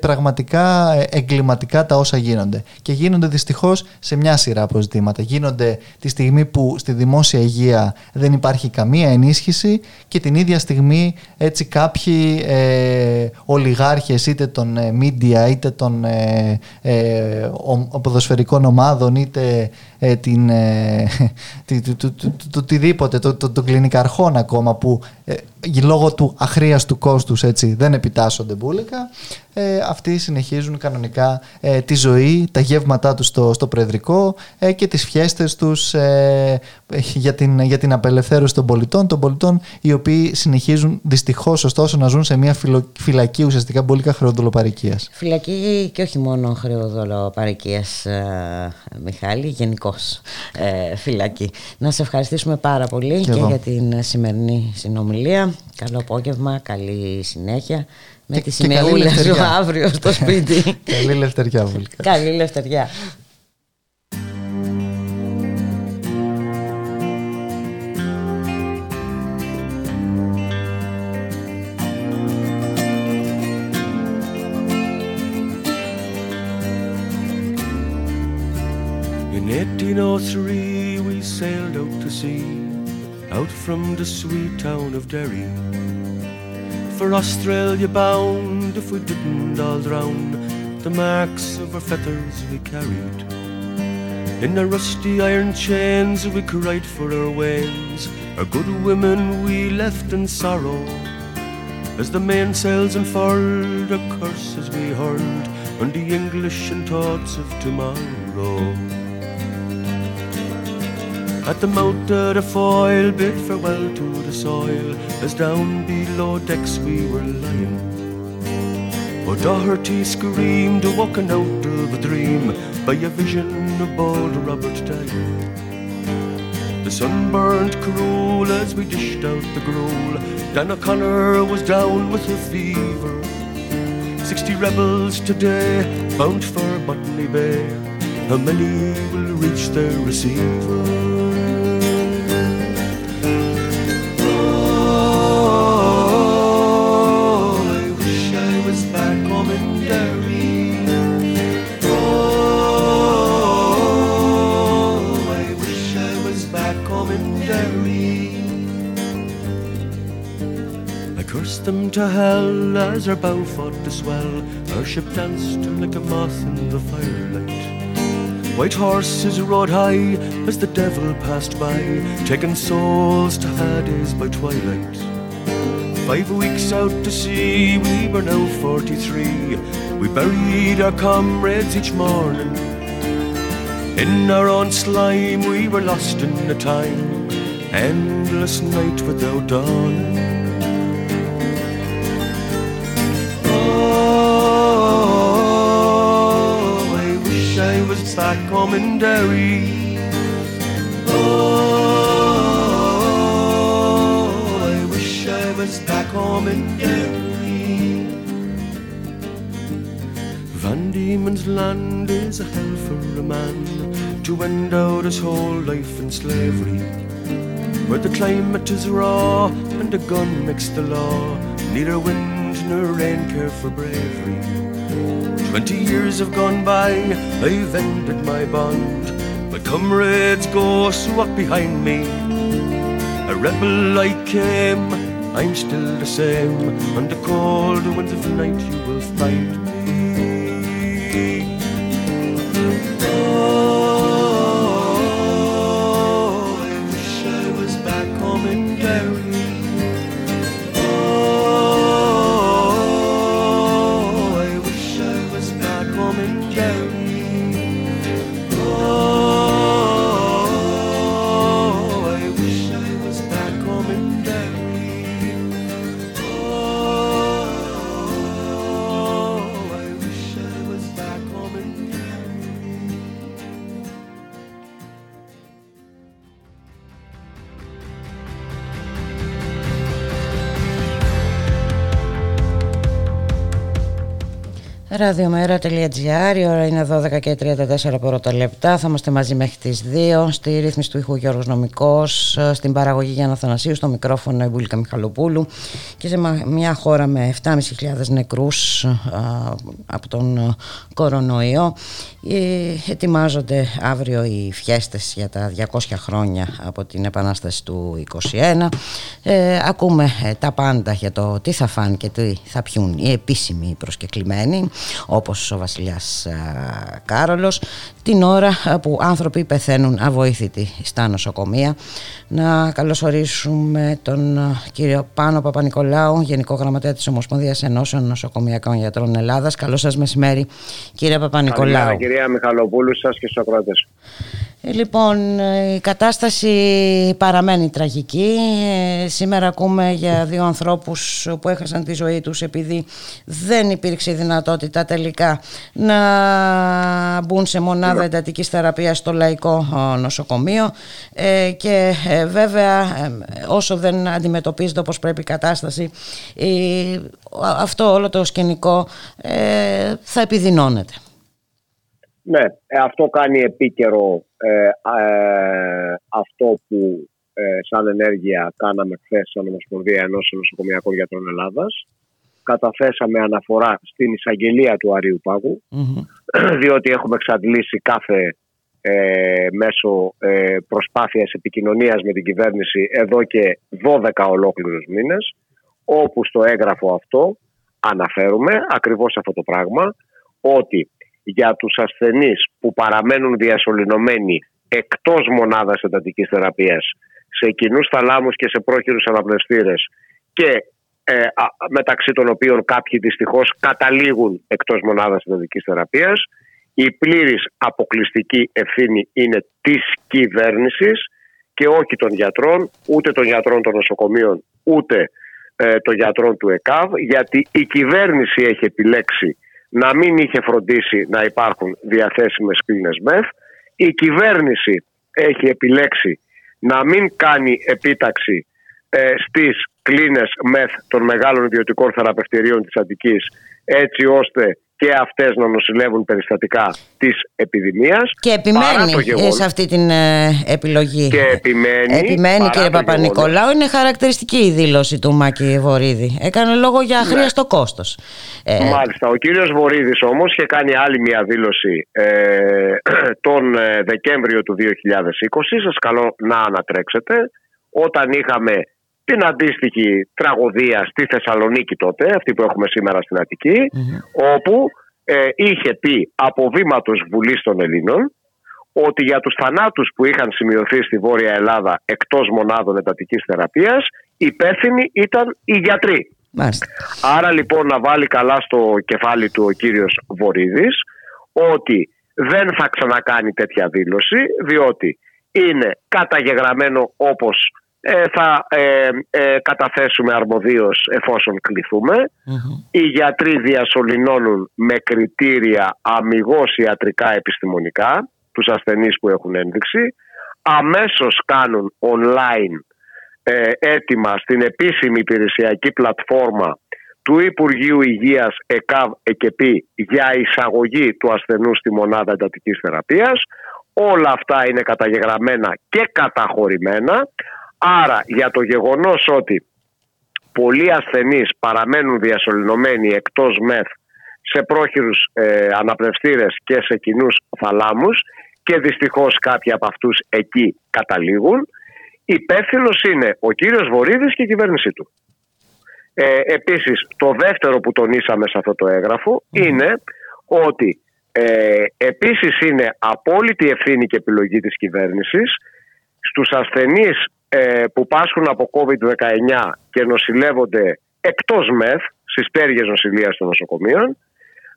S3: πραγματικά εγκληματικά τα όσα γίνονται. Και γίνονται δυστυχώς σε μια σειρά αποζητήματα γίνονται τη στιγμή που στη δημόσια υγεία δεν υπάρχει καμία ενίσχυση και την ίδια στιγμή έτσι κάποιοι ε, ολιγάρχες είτε των ε, media είτε των ε, ε, ποδοσφαιρικών ομάδων είτε ε, την, ε, το, οτιδήποτε, το, το, το, κλινικαρχών ακόμα που ε, λόγω του αχρίαστου κόστους έτσι, δεν επιτάσσονται μπουλικα, ε, αυτοί συνεχίζουν κανονικά ε, τη ζωή, τα γεύματά τους στο, στο Προεδρικό ε, και τις φιέστες τους ε, για, την, για την απελευθέρωση των πολιτών, των πολιτών οι οποίοι συνεχίζουν δυστυχώς ωστόσο να ζουν σε μια φυλακή ουσιαστικά μπουλικα χρεοδολοπαρικίας.
S1: Φυλακή και όχι μόνο χρεοδολοπαρικίας Μιχάλη, γενικώς φυλακή. Να σε ευχαριστήσουμε πάρα πολύ και, και για την σημερινή συνομιλία. Καλό απόγευμα, καλή συνέχεια. Με και, τη σημερούλα σου αύριο στο σπίτι.
S3: καλή λευτεριά,
S1: Καλή λευτεριά.
S6: In 1803 we sailed out to sea, out from the sweet town of Derry for Australia bound if we didn't all drown. The marks of our feathers we carried. In the rusty iron chains we cried for our wains. Our good women we left in sorrow. As the mainsails unfurled, the curses we heard on the English and thoughts of tomorrow. At the mouth of the foil bid farewell to the soil. As down below decks we were lying. Oh, Doherty screamed, walking out of a dream. By a vision of bold Robert dying The sun burned cruel as we dished out the gruel. Dan O'Connor was down with a fever. Sixty rebels today bound for Botany Bay. How many will reach their receiver? Them to hell as our bow fought to swell. Our ship danced like a moth in the firelight. White horses rode high as the devil passed by, taking souls to Hades by twilight. Five weeks out to sea, we were now 43. We buried our comrades each morning. In our own slime, we were lost in the time. Endless night without dawn. Derry. Oh, I wish I was back home in Derry. Van Diemen's land is a hell for a man to end out his whole life in slavery. Where the climate is raw and a gun makes the law, neither wind nor rain care for bravery. Twenty years have gone by, I've ended my bond. My comrades go so walk behind me. A rebel I came, I'm still the same. On the cold winds of night you will find
S1: Ραδιομέρα.gr, η ώρα είναι 12 και 34 πρώτα λεπτά. Θα είμαστε μαζί μέχρι τις 2. Στη ρύθμιση του ήχου Γιώργος Νομικός, στην παραγωγή Γιάννα Θανασίου, στο μικρόφωνο η Μπουλίκα Μιχαλοπούλου και σε μια χώρα με 7.500 νεκρούς από τον κορονοϊό. Ε, ετοιμάζονται αύριο οι φιέστες για τα 200 χρόνια από την Επανάσταση του 21. Ε, ακούμε ε, τα πάντα για το τι θα φάνε και τι θα πιούν οι επίσημοι προσκεκλημένοι όπως ο βασιλιάς Κάρολος την ώρα που άνθρωποι πεθαίνουν αβοήθητοι στα νοσοκομεία. Να καλωσορίσουμε τον κύριο Πάνο Παπα-Νικολάου, Γενικό Γραμματέα της Ομοσπονδίας Ενώσεων Νοσοκομιακών Γιατρών Ελλάδας. Καλό σας μεσημέρι κύριε Παπα-Νικολάου. Καλημέρα
S7: κυρία Μιχαλοπούλου σας και στους ακροατές.
S1: Ε, λοιπόν, η κατάσταση παραμένει τραγική. Ε, σήμερα ακούμε για δύο ανθρώπους που έχασαν τη ζωή τους επειδή δεν υπήρξε δυνατότητα τελικά να μπουν σε μονάδα ναι. εντατικής θεραπείας στο Λαϊκό Νοσοκομείο ε, και βέβαια όσο δεν αντιμετωπίζεται όπως πρέπει η κατάσταση αυτό όλο το σκηνικό θα επιδεινώνεται.
S7: Ναι, αυτό κάνει επίκαιρο ε, ε, αυτό που ε, σαν ενέργεια κάναμε χθες σαν Ομοσπονδία ενός Νοσοκομιακών Γιατρών Ελλάδας. Καταθέσαμε αναφορά στην εισαγγελία του Αρίου διότι έχουμε εξαντλήσει κάθε ε, μέσω ε, προσπάθειας επικοινωνίας με την κυβέρνηση εδώ και 12 ολόκληρους μήνες, όπου στο έγγραφο αυτό αναφέρουμε ακριβώς αυτό το πράγμα, ότι για τους ασθενείς που παραμένουν διασωληνωμένοι εκτός μονάδας εντατικής θεραπείας σε κοινούς θαλάμους και σε πρόχειρους αναπνευστήρες και ε, μεταξύ των οποίων κάποιοι δυστυχώς καταλήγουν εκτός μονάδας εντατικής θεραπείας η πλήρης αποκλειστική ευθύνη είναι της κυβέρνησης και όχι των γιατρών, ούτε των γιατρών των νοσοκομείων, ούτε ε, των γιατρών του ΕΚΑΒ, γιατί η κυβέρνηση έχει επιλέξει να μην είχε φροντίσει να υπάρχουν διαθέσιμες κλίνες ΜΕΘ. Η κυβέρνηση έχει επιλέξει να μην κάνει επίταξη ε, στις κλίνες ΜΕΘ των μεγάλων ιδιωτικών θεραπευτηρίων της Αττικής έτσι ώστε και αυτές να νοσηλεύουν περιστατικά της επιδημίας.
S1: Και επιμένει σε αυτή την ε, επιλογή.
S7: Και επιμένει.
S1: Επιμένει κύριε Παπα-Νικολάου. Είναι χαρακτηριστική η δήλωση του Μάκη Βορύδη. Έκανε λόγο για αχρίαστο ναι. κόστος.
S7: Ε, Μάλιστα. Ο κύριος Βορύδης όμως είχε κάνει άλλη μια δήλωση ε, τον ε, Δεκέμβριο του 2020. Σας καλώ να ανατρέξετε. Όταν είχαμε την αντίστοιχη τραγωδία στη Θεσσαλονίκη τότε, αυτή που έχουμε σήμερα στην αττικη όπου ε, είχε πει από βήματος Βουλής των Ελλήνων ότι για τους θανάτους που είχαν σημειωθεί στη Βόρεια Ελλάδα εκτός μονάδων εντατικής θεραπείας υπεύθυνοι ήταν οι γιατροί. Άρα λοιπόν να βάλει καλά στο κεφάλι του ο κύριος Βορύδης ότι δεν θα ξανακάνει τέτοια δήλωση διότι είναι καταγεγραμμένο όπως ε, θα ε, ε, καταθέσουμε αρμοδίως εφόσον Οι γιατροί διασωληνώνουν με κριτήρια αμυγός ιατρικά επιστημονικά τους ασθενείς που έχουν ένδειξη. Αμέσως κάνουν online ε, έτοιμα στην επίσημη υπηρεσιακή πλατφόρμα του Υπουργείου Υγείας ΕΚΑΒ ΕΚΕΠΗ για εισαγωγή του ασθενού στη μονάδα εντατικής θεραπείας. Όλα αυτά είναι καταγεγραμμένα και καταχωρημένα. Άρα για το γεγονός ότι πολλοί ασθενείς παραμένουν διασωληνωμένοι εκτός ΜΕΘ σε πρόχειρους ε, αναπνευστήρες και σε κοινούς θαλάμους και δυστυχώς κάποιοι από αυτούς εκεί καταλήγουν υπεύθυνος είναι ο κύριος Βορύδης και η κυβέρνησή του. Ε, επίσης το δεύτερο που τονίσαμε σε αυτό το έγγραφο είναι ότι ε, επίσης είναι απόλυτη ευθύνη και επιλογή της κυβέρνησης στους ασθενείς ε, που πάσχουν από COVID-19 και νοσηλεύονται εκτός ΜΕΘ, στις πέργες νοσηλείας των νοσοκομείων,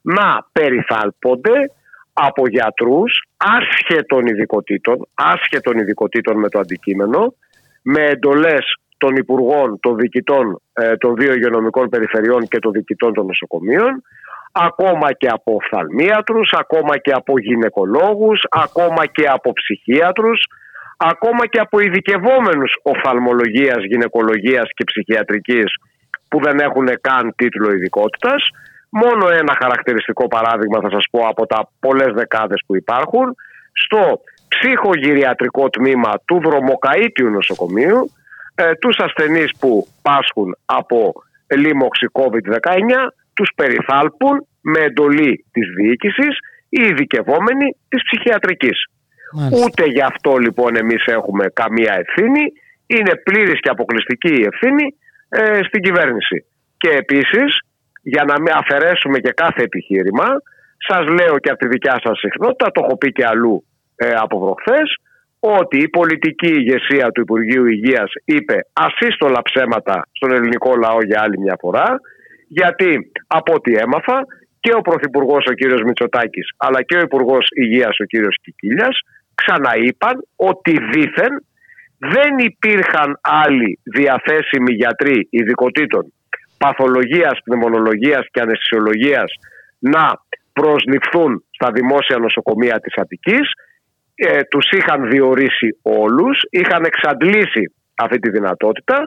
S7: να περιθάλπονται από γιατρούς άσχετων ειδικοτήτων, άσχετων ειδικοτήτων με το αντικείμενο, με εντολές των υπουργών, των διοικητών ε, των δύο υγειονομικών περιφερειών και των διοικητών των νοσοκομείων, ακόμα και από οφθαλμίατρους, ακόμα και από γυναικολόγους, ακόμα και από ψυχίατρους, ακόμα και από ειδικευόμενου οφθαλμολογίας, γυναικολογίας και ψυχιατρικής που δεν έχουν καν τίτλο ειδικότητας, Μόνο ένα χαρακτηριστικό παράδειγμα θα σας πω από τα πολλές δεκάδες που υπάρχουν. Στο ψυχογυριατρικό τμήμα του Δρομοκαΐτιου νοσοκομείου ε, τους ασθενείς που πάσχουν από λίμωξη COVID-19 τους περιθάλπουν με εντολή της διοίκησης οι ειδικευόμενοι της ψυχιατρικής. Ούτε γι' αυτό λοιπόν εμείς έχουμε καμία ευθύνη. Είναι πλήρης και αποκλειστική η ευθύνη ε, στην κυβέρνηση. Και επίσης, για να μην αφαιρέσουμε και κάθε επιχείρημα, σας λέω και από τη δικιά σας συχνότητα, το έχω πει και αλλού ε, από προχθές, ότι η πολιτική ηγεσία του Υπουργείου Υγείας είπε ασύστολα ψέματα στον ελληνικό λαό για άλλη μια φορά, γιατί από ό,τι έμαθα και ο Πρωθυπουργός ο κύριος Μητσοτάκης αλλά και ο Υπουργός Υγείας ο κύριος Κικίλιας ξαναείπαν ότι δήθεν δεν υπήρχαν άλλοι διαθέσιμοι γιατροί ειδικοτήτων παθολογίας, πνευμονολογίας και αναισθησιολογίας να προσληφθούν στα δημόσια νοσοκομεία της Αττικής. Ε, τους είχαν διορίσει όλους, είχαν εξαντλήσει αυτή τη δυνατότητα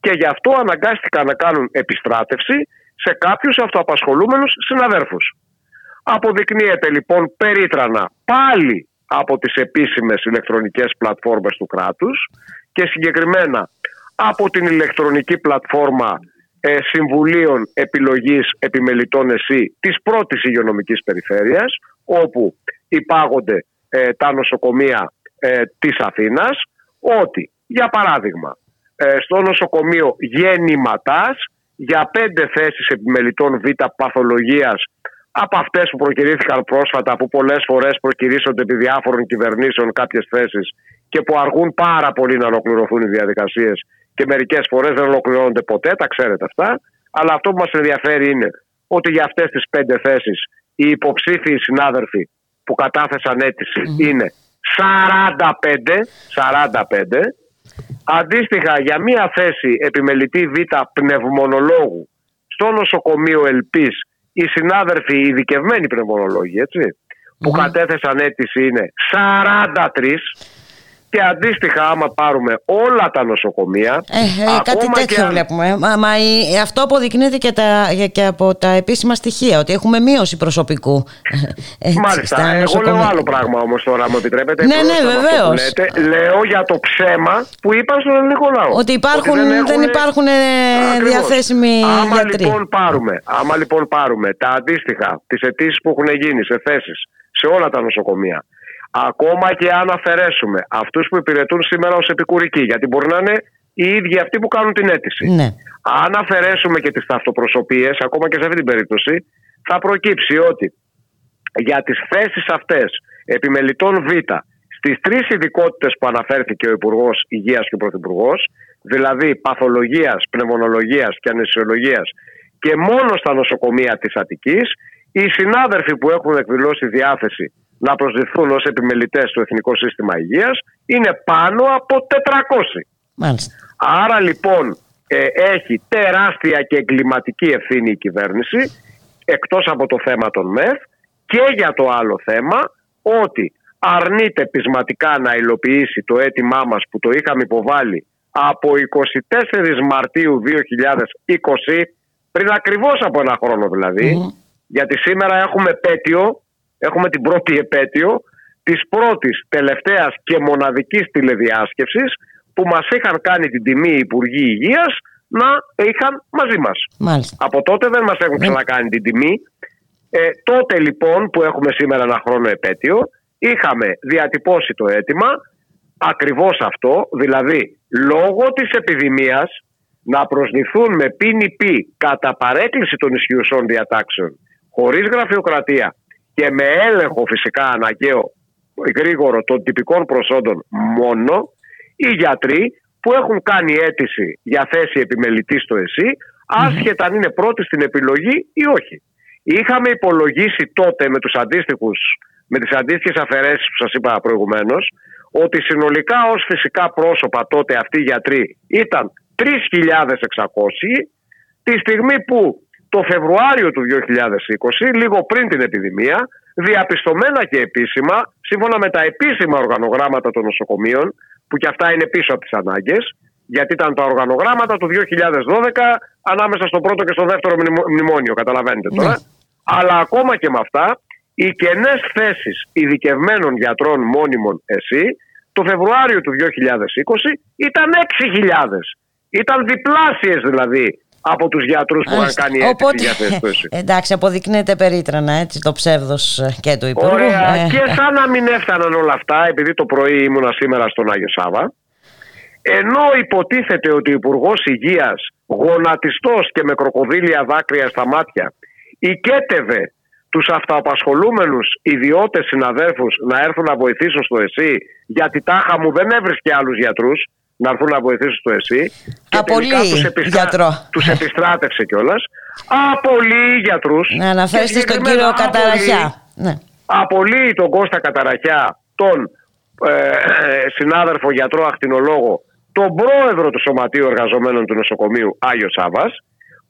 S7: και γι' αυτό αναγκάστηκαν να κάνουν επιστράτευση σε κάποιους αυτοαπασχολούμενους συναδέρφους. Αποδεικνύεται λοιπόν περίτρανα πάλι από τις επίσημες ηλεκτρονικές πλατφόρμες του κράτους και συγκεκριμένα από την ηλεκτρονική πλατφόρμα ε, Συμβουλίων Επιλογής Επιμελητών ΕΣΥ της πρώτης υγειονομικής περιφέρειας όπου υπάγονται ε, τα νοσοκομεία ε, της Αθήνας ότι για παράδειγμα ε, στο νοσοκομείο Γέννηματάς για πέντε θέσεις επιμελητών β παθολογίας από αυτές που προκυρήθηκαν πρόσφατα, που πολλές φορές προκυρήσονται επί διάφορων κυβερνήσεων κάποιες θέσεις και που αργούν πάρα πολύ να ολοκληρωθούν οι διαδικασίες και μερικές φορές δεν ολοκληρώνονται ποτέ, τα ξέρετε αυτά. Αλλά αυτό που μας ενδιαφέρει είναι ότι για αυτές τις πέντε θέσεις οι υποψήφιοι συνάδελφοι που κατάθεσαν είναι 45, 45. Αντίστοιχα για μία θέση επιμελητή β πνευμονολόγου στο νοσοκομείο Ελπής οι συνάδελφοι, οι ειδικευμένοι πνευμονολόγοι, έτσι, που κατέθεσαν αίτηση είναι 43 και αντίστοιχα άμα πάρουμε όλα τα νοσοκομεία
S1: ε, ε, κάτι τέτοιο και... βλέπουμε. Μα, μα αυτό αποδεικνύεται και, τα, και από τα επίσημα στοιχεία ότι έχουμε μείωση προσωπικού.
S7: Ε, Έτσι, Μάλιστα, εγώ λέω άλλο πράγμα όμως τώρα μου επιτρέπετε
S1: Ναι, ναι, βεβαίως.
S7: Λέω για το ψέμα που είπα στον ελληνικό λαό.
S1: Ότι υπάρχουν, δεν, έχουν... δεν υπάρχουν διαθέσιμοι
S7: άμα
S1: γιατροί.
S7: λοιπόν, πάρουμε, άμα λοιπόν πάρουμε τα αντίστοιχα τις αιτήσεις που έχουν γίνει σε θέσεις σε όλα τα νοσοκομεία Ακόμα και αν αφαιρέσουμε αυτούς που υπηρετούν σήμερα ως επικουρικοί, γιατί μπορεί να είναι οι ίδιοι αυτοί που κάνουν την αίτηση.
S1: Ναι.
S7: Αν αφαιρέσουμε και τις ταυτοπροσωπίες, ακόμα και σε αυτή την περίπτωση, θα προκύψει ότι για τις θέσεις αυτές επιμελητών Β, στις τρεις ειδικότητες που αναφέρθηκε ο Υπουργός Υγείας και ο Πρωθυπουργός, δηλαδή παθολογίας, πνευμονολογίας και ανεσιολογία, και μόνο στα νοσοκομεία της Αττικής, οι συνάδελφοι που έχουν εκδηλώσει διάθεση να προσληφθούν ως επιμελητές στο Εθνικό Σύστημα Υγείας είναι πάνω από 400.
S1: Μάλιστα.
S7: Άρα λοιπόν ε, έχει τεράστια και εγκληματική ευθύνη η κυβέρνηση εκτός από το θέμα των ΜΕΘ και για το άλλο θέμα ότι αρνείται πεισματικά να υλοποιήσει το αίτημά μας που το είχαμε υποβάλει από 24 Μαρτίου 2020 πριν ακριβώς από ένα χρόνο δηλαδή γιατί σήμερα έχουμε πέτειο έχουμε την πρώτη επέτειο της πρώτης, τελευταίας και μοναδικής τηλεδιάσκεψης που μας είχαν κάνει την τιμή οι Υπουργοί Υγείας να είχαν μαζί μας.
S1: Μάλιστα.
S7: Από τότε δεν μας έχουν ξανακάνει την τιμή. Ε, τότε λοιπόν που έχουμε σήμερα ένα χρόνο επέτειο είχαμε διατυπώσει το αίτημα ακριβώς αυτό, δηλαδή λόγω της επιδημίας να προσληφθούν με πίνη κατά παρέκκληση των ισχυουσών διατάξεων χωρίς γραφειοκρατία και με έλεγχο φυσικά αναγκαίο γρήγορο των τυπικών προσόντων μόνο οι γιατροί που έχουν κάνει αίτηση για θέση επιμελητής στο ΕΣΥ άσχετα αν είναι πρώτοι στην επιλογή ή όχι. Είχαμε υπολογίσει τότε με, τους αντίστοιχους, με τις αντίστοιχες αφαιρέσεις που σας είπα προηγουμένως ότι συνολικά ως φυσικά πρόσωπα τότε αυτοί οι γιατροί ήταν 3.600 τη στιγμή που το Φεβρουάριο του 2020, λίγο πριν την επιδημία, διαπιστωμένα και επίσημα, σύμφωνα με τα επίσημα οργανογράμματα των νοσοκομείων, που και αυτά είναι πίσω από τις ανάγκες, γιατί ήταν τα οργανογράμματα του 2012 ανάμεσα στο πρώτο και στο δεύτερο μνημόνιο, καταλαβαίνετε τώρα. Αλλά ακόμα και με αυτά, οι κενές θέσεις ειδικευμένων γιατρών μόνιμων ΕΣΥ το Φεβρουάριο του 2020 ήταν 6.000. Ήταν διπλάσιες δηλαδή από τους γιατρούς που είχαν κάνει αίτηση για θέση
S1: Εντάξει, αποδεικνύεται περίτρανα έτσι το ψεύδος ε, και του Υπουργού.
S7: Ωραία. Ε. Και σαν να μην έφταναν όλα αυτά, επειδή το πρωί ήμουνα σήμερα στον Άγιο Σάβα, ενώ υποτίθεται ότι ο Υπουργός Υγείας, γονατιστός και με κροκοδίλια δάκρυα στα μάτια, οικέτευε τους αυτοαπασχολούμενους ιδιώτες συναδέλφου να έρθουν να βοηθήσουν στο ΕΣΥ, γιατί τάχα μου δεν έβρισκε άλλους γιατρούς να έρθουν να βοηθήσουν στο ΕΣΥ.
S1: Και Απολύει τους επιστρα... γιατρό.
S7: Τους επιστράτευσε κιόλας. Απολύει γιατρούς.
S1: Να αναφέρεστε στον κύριο Καταραχιά. Ναι.
S7: Απολύει τον Κώστα Καταραχιά, τον ε, συνάδελφο γιατρό ακτινολόγο, τον πρόεδρο του Σωματείου Εργαζομένων του Νοσοκομείου Άγιος Σάβα.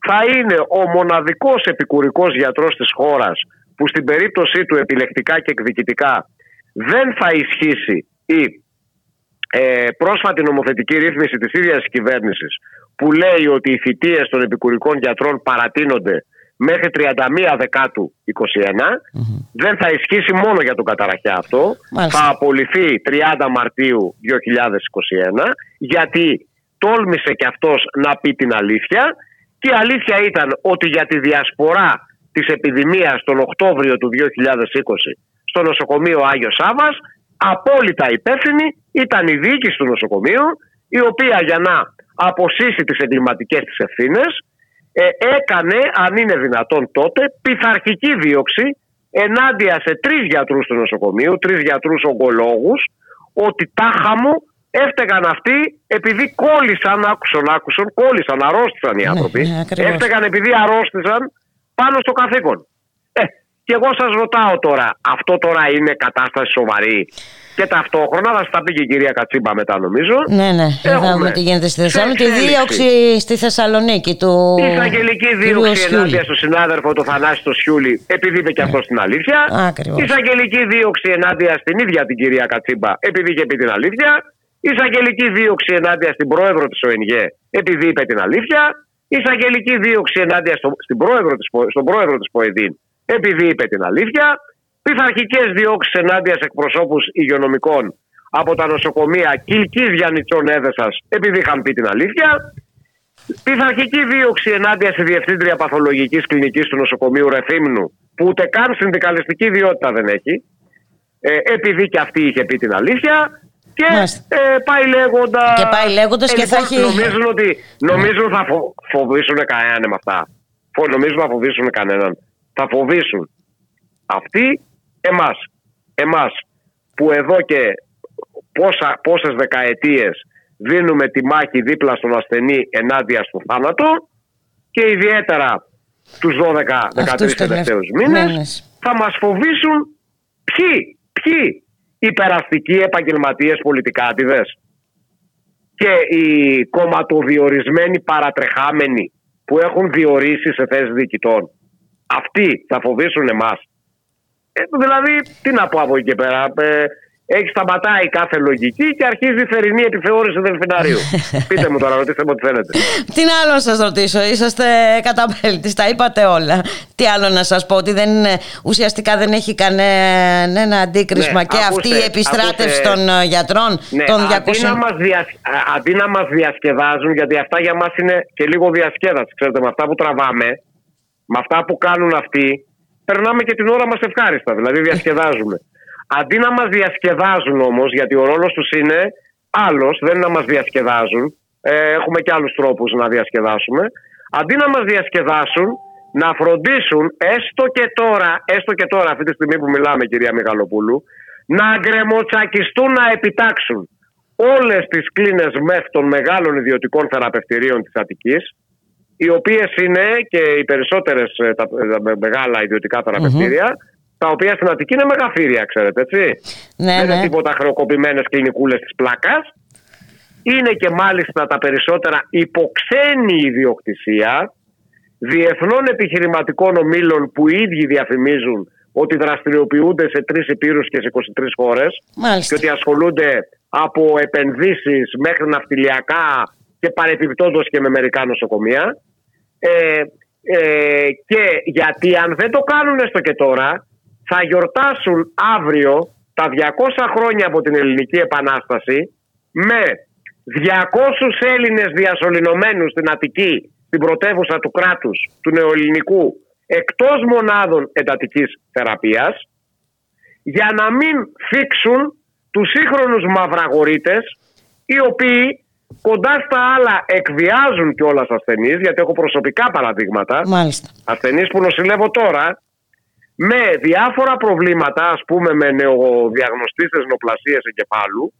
S7: Θα είναι ο μοναδικός επικουρικός γιατρός της χώρας που στην περίπτωσή του επιλεκτικά και εκδικητικά δεν θα ισχύσει η ε, πρόσφατη νομοθετική ρύθμιση της ίδιας κυβέρνησης που λέει ότι οι θητείες των επικουρικών γιατρών παρατείνονται μέχρι 31 Δεκάτου 21 δεν θα ισχύσει μόνο για τον Καταραχιά αυτό θα απολυθεί 30 Μαρτίου 2021 γιατί τόλμησε και αυτός να πει την αλήθεια και η αλήθεια ήταν ότι για τη διασπορά της επιδημίας τον Οκτώβριο του 2020 στο νοσοκομείο Άγιος Σάβας απόλυτα υπεύθυνη ήταν η διοίκηση του νοσοκομείου η οποία για να αποσύσει τις εγκληματικές της ευθύνες, ε, έκανε, αν είναι δυνατόν τότε, πειθαρχική δίωξη ενάντια σε τρεις γιατρούς του νοσοκομείου, τρεις γιατρούς ογκολόγους, ότι τάχα μου έφταιγαν αυτοί επειδή κόλλησαν, άκουσαν, άκουσαν, κόλλησαν, αρρώστησαν οι ναι, άνθρωποι. Ναι, έφταιγαν επειδή αρρώστησαν πάνω στο καθήκον. Ε, και εγώ σας ρωτάω τώρα, αυτό τώρα είναι κατάσταση σοβαρή και ταυτόχρονα θα στα πει και η κυρία Κατσίμπα μετά νομίζω.
S1: Ναι, ναι, είδαμε τι γίνεται στη Θεσσαλονίκη. Τη δίωξη στη Θεσσαλονίκη του.
S7: Η εισαγγελική δίωξη ενάντια στο συνάδελφο του Θανάση του Σιούλη, επειδή είπε και αυτό την αλήθεια.
S1: Ακριβώς.
S7: Η εισαγγελική δίωξη ενάντια στην ίδια την κυρία Κατσίμπα, επειδή είχε πει την αλήθεια. Η εισαγγελική δίωξη ενάντια στην πρόεδρο της ΟΕΝΓΕ, επειδή είπε την αλήθεια. Η εισαγγελική δίωξη ενάντια στο, στην πρόεδρο της, στον πρόεδρο της ΠΟΕΔΗΝ, επειδή είπε την αλήθεια πειθαρχικές διώξεις ενάντια σε εκπροσώπους υγειονομικών από τα νοσοκομεία Κυλκής Γιαννητσών Έδεσας, επειδή είχαν πει την αλήθεια. Πειθαρχική δίωξη ενάντια στη διευθύντρια παθολογικής κλινικής του νοσοκομείου Ρεθύμνου, που ούτε καν συνδικαλιστική ιδιότητα δεν έχει, ε, επειδή και αυτή είχε πει την αλήθεια. Και ε, πάει λέγοντα.
S1: Και πάει λέγοντας και θα έχει.
S7: Νομίζουν ότι νομίζουν θα φο, φοβήσουν κανέναν με αυτά. Νομίζουν θα φοβήσουν κανέναν. Θα φοβήσουν αυτοί εμάς. Εμάς που εδώ και πόσα, πόσες δεκαετίες δίνουμε τη μάχη δίπλα στον ασθενή ενάντια στο θάνατο και ιδιαίτερα τους 12-13 τελευταίους μήνες θα μας φοβήσουν ποιοι, ποιοι υπεραστικοί επαγγελματίες πολιτικάτιδες και οι κομματοδιορισμένοι παρατρεχάμενοι που έχουν διορίσει σε θέσεις διοικητών. Αυτοί θα φοβήσουν εμάς. Ε, δηλαδή, τι να πω από εκεί και πέρα. Ε, έχει σταματάει κάθε λογική και αρχίζει η θερινή επιθεώρηση δελφιναρίου. Πείτε μου τώρα, ρωτήστε μου ό,τι θέλετε.
S1: Τι άλλο να σας ρωτήσω, είσαστε καταπέλτης, τα είπατε όλα. Τι άλλο να σας πω, ότι δεν, ουσιαστικά δεν έχει κανένα αντίκρισμα ναι, και αυτή η επιστράτευση των ε, γιατρών
S7: ναι,
S1: των 200.
S7: Αντί να, μας αντί να μας διασκεδάζουν, γιατί αυτά για μας είναι και λίγο διασκέδαση, ξέρετε, με αυτά που τραβάμε, με αυτά που κάνουν αυτοί, περνάμε και την ώρα μας ευχάριστα, δηλαδή διασκεδάζουμε. Αντί να μας διασκεδάζουν όμως, γιατί ο ρόλος τους είναι άλλος, δεν είναι να μας διασκεδάζουν, ε, έχουμε και άλλους τρόπους να διασκεδάσουμε. Αντί να μας διασκεδάσουν, να φροντίσουν έστω και τώρα, έστω και τώρα, αυτή τη στιγμή που μιλάμε, κυρία Μιγαλοπούλου, να γκρεμοτσακιστούν να επιτάξουν όλες τις κλίνες μεθ των μεγάλων ιδιωτικών θεραπευτηρίων της Αττικής οι οποίες είναι και οι περισσότερες ε, τα, μεγάλα ιδιωτικά τα οποία στην Αττική είναι μεγαφύρια, ξέρετε, έτσι.
S1: Ναι,
S7: Δεν
S1: ναι.
S7: είναι τίποτα χρεοκοπημένες κλινικούλες της πλάκας. Είναι και μάλιστα τα περισσότερα υποξένη ιδιοκτησία διεθνών επιχειρηματικών ομίλων που οι ίδιοι διαφημίζουν ότι δραστηριοποιούνται σε τρεις υπήρους και σε 23 χώρες και ότι ασχολούνται από επενδύσεις μέχρι ναυτιλιακά και παρεπιπτόντως και με μερικά νοσοκομεία. Ε, Ε, και γιατί αν δεν το κάνουν έστω και τώρα θα γιορτάσουν αύριο τα 200 χρόνια από την Ελληνική Επανάσταση με 200 Έλληνες διασωληνωμένους στην Αττική, στην πρωτεύουσα του κράτους, του νεοελληνικού, εκτός μονάδων εντατικής θεραπείας, για να μην φίξουν τους σύγχρονους μαυραγορείτες, οι οποίοι κοντά στα άλλα εκβιάζουν κιόλας ασθενείς, γιατί έχω προσωπικά παραδείγματα.
S1: Μάλιστα.
S7: Ασθενείς που νοσηλεύω τώρα με διάφορα προβλήματα, ας πούμε με νεοδιαγνωστήσεις νοπλασίες εγκεφάλου,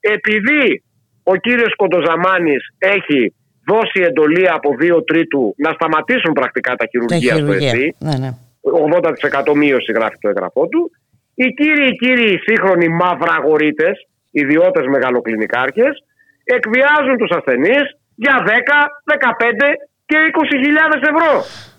S7: επειδή ο κύριος Κοντοζαμάνης έχει δώσει εντολή από 2 τρίτου να σταματήσουν πρακτικά τα χειρουργία στο ΕΣΥ,
S1: ναι, ναι.
S7: 80% μείωση γράφει το έγγραφό του, οι κύριοι, οι κύριοι σύγχρονοι μαυραγορείτες, ιδιώτες μεγαλοκλινικάρχες, εκβιάζουν τους ασθενείς για 10, 15 και 20.000 ευρώ.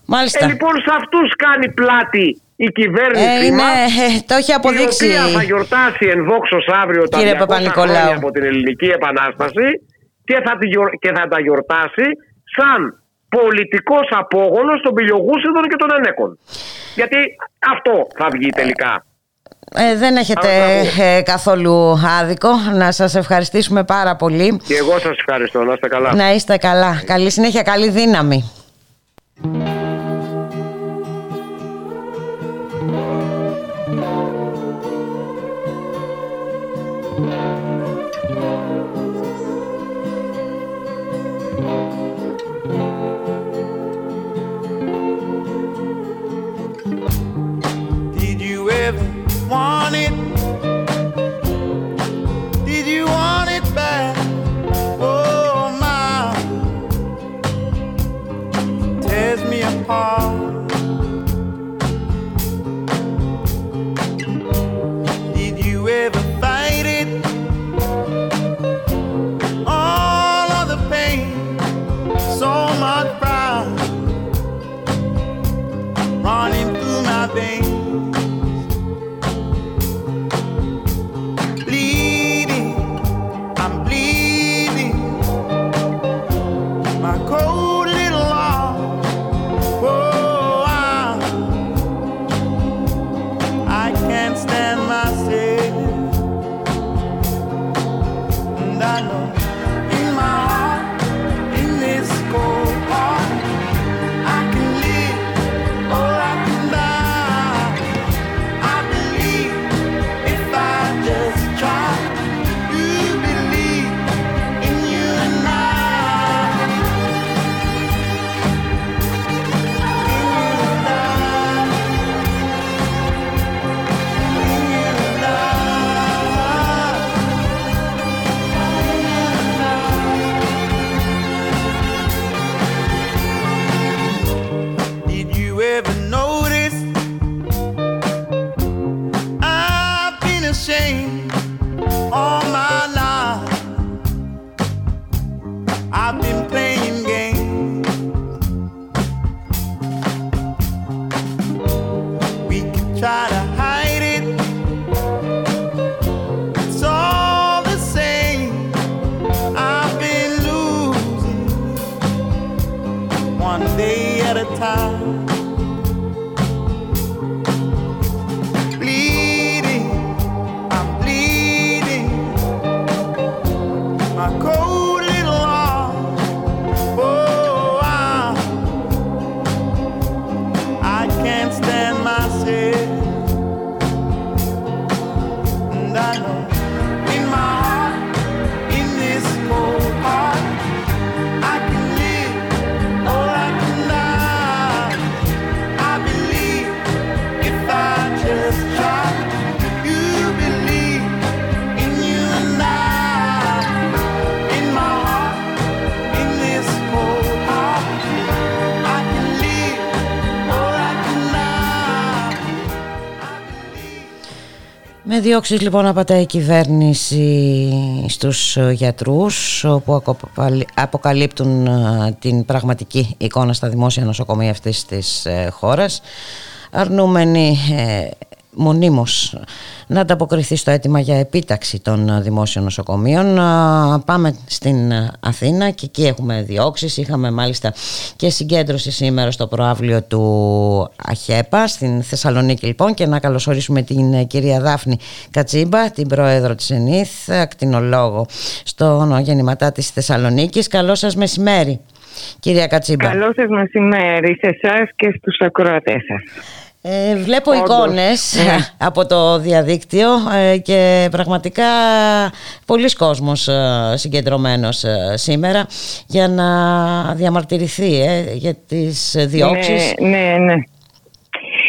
S1: Μάλιστα.
S7: Ε, λοιπόν, σε αυτούς κάνει πλάτη η κυβέρνηση
S1: ε,
S7: μας,
S1: ε, το έχει αποδείξει.
S7: η οποία θα γιορτάσει ενδόξως αύριο τα 200 χρόνια από την Ελληνική Επανάσταση και θα, τη, και θα τα γιορτάσει σαν πολιτικός απόγονος των πυλιογούσιδων και των ενέκων. Γιατί αυτό θα βγει τελικά.
S1: Ε, δεν έχετε ε, καθόλου άδικο. Να σας ευχαριστήσουμε πάρα πολύ.
S7: Και εγώ σας ευχαριστώ. Να είστε καλά.
S1: Να είστε καλά. Καλή συνέχεια, καλή δύναμη.
S8: fall.
S1: Με διώξεις λοιπόν απατάει η κυβέρνηση στους γιατρούς που αποκαλύπτουν ε, την πραγματική εικόνα στα δημόσια νοσοκομεία αυτής της ε, χώρας. Αρνούμενοι ε, μονίμως να ανταποκριθεί στο αίτημα για επίταξη των δημόσιων νοσοκομείων. Πάμε στην Αθήνα και εκεί έχουμε διώξεις. Είχαμε μάλιστα και συγκέντρωση σήμερα στο προάβλιο του ΑΧΕΠΑ στην Θεσσαλονίκη λοιπόν και να καλωσορίσουμε την κυρία Δάφνη Κατσίμπα, την πρόεδρο της ΕΝΗΘ, ακτινολόγο στο γεννηματά της Θεσσαλονίκης. Καλό σας μεσημέρι. Κυρία Κατσίμπα.
S9: Καλό σας μεσημέρι σε εσάς και στους ακροατές σας.
S1: Ε, βλέπω Όντως. εικόνες ναι. από το διαδίκτυο ε, και πραγματικά πολλοί κόσμος ε, συγκεντρωμένος σήμερα για να διαμαρτυρηθεί για τις διώξεις.
S9: Ναι, ναι, ναι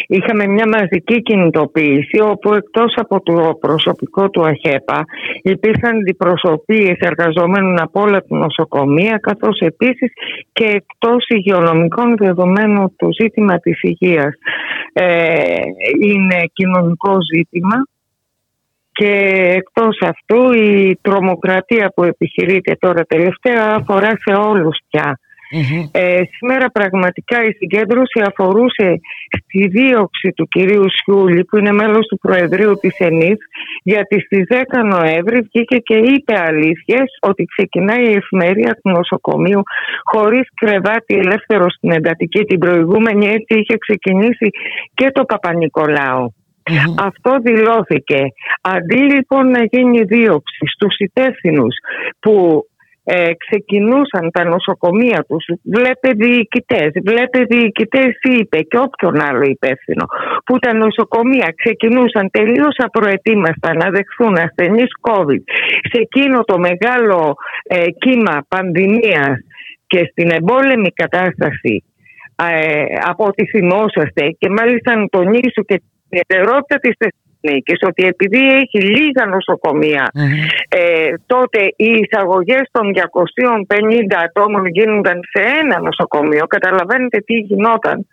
S9: είχαμε μια μαζική κινητοποίηση όπου εκτός από το προσωπικό του ΑΧΕΠΑ υπήρχαν αντιπροσωπείες εργαζόμενων από όλα τα νοσοκομεία καθώς επίσης και εκτός υγειονομικών δεδομένου το ζήτημα της υγείας ε, είναι κοινωνικό ζήτημα. Και εκτός αυτού η τρομοκρατία που επιχειρείται τώρα τελευταία αφορά σε όλους πια ε, σήμερα πραγματικά η συγκέντρωση αφορούσε στη δίωξη του κυρίου Σιούλη που είναι μέλος του Προεδρείου της ΕΝΗΣ γιατί στις 10 Νοέμβρη βγήκε και είπε αλήθειες ότι ξεκινάει η εφημερία του νοσοκομείου χωρίς κρεβάτι ελεύθερο στην εντατική την προηγούμενη έτσι είχε ξεκινήσει και το Παπα-Νικολάου. Αυτό δηλώθηκε. Αντί λοιπόν να γίνει δίωξη στους υπεύθυνους που ε, ξεκινούσαν τα νοσοκομεία τους. Βλέπε διοικητές βλέπε διοικητές είπε και όποιον άλλο υπεύθυνο που τα νοσοκομεία ξεκινούσαν τελείως απροετοίμαστα να δεχθούν ασθενείς COVID σε εκείνο το μεγάλο ε, κύμα πανδημίας και στην εμπόλεμη κατάσταση ε, από ό,τι θυμόσαστε και μάλιστα να τονίσω και την ιδιαιτερότητα της ότι επειδή έχει λίγα ε, τότε οι εισαγωγές των 250 ατόμων γίνονταν σε ένα νοσοκομείο. Καταλαβαίνετε τι γινόταν.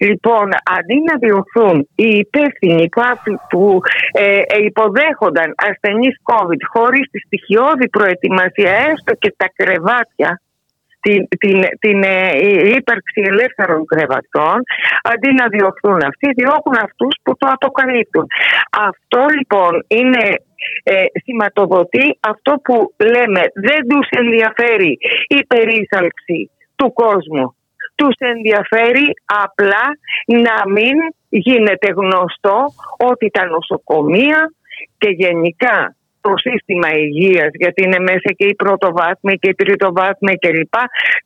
S9: Λοιπόν αντί να διωθούν οι υπεύθυνοι που ε, ε, υποδέχονταν ασθενείς COVID χωρίς τη στοιχειώδη προετοιμασία έστω και τα κρεβάτια την, την, την ε, ύπαρξη ελεύθερων κρεβατών αντί να διωχθούν αυτοί, διώκουν αυτούς που το αποκαλύπτουν. Αυτό λοιπόν είναι ε, σηματοδοτεί αυτό που λέμε δεν τους ενδιαφέρει η περίσαλξη του κόσμου. Τους ενδιαφέρει απλά να μην γίνεται γνωστό ότι τα νοσοκομεία και γενικά το σύστημα υγείας γιατί είναι μέσα και η πρωτοβάθμια και η τριτοβάθμια κλπ.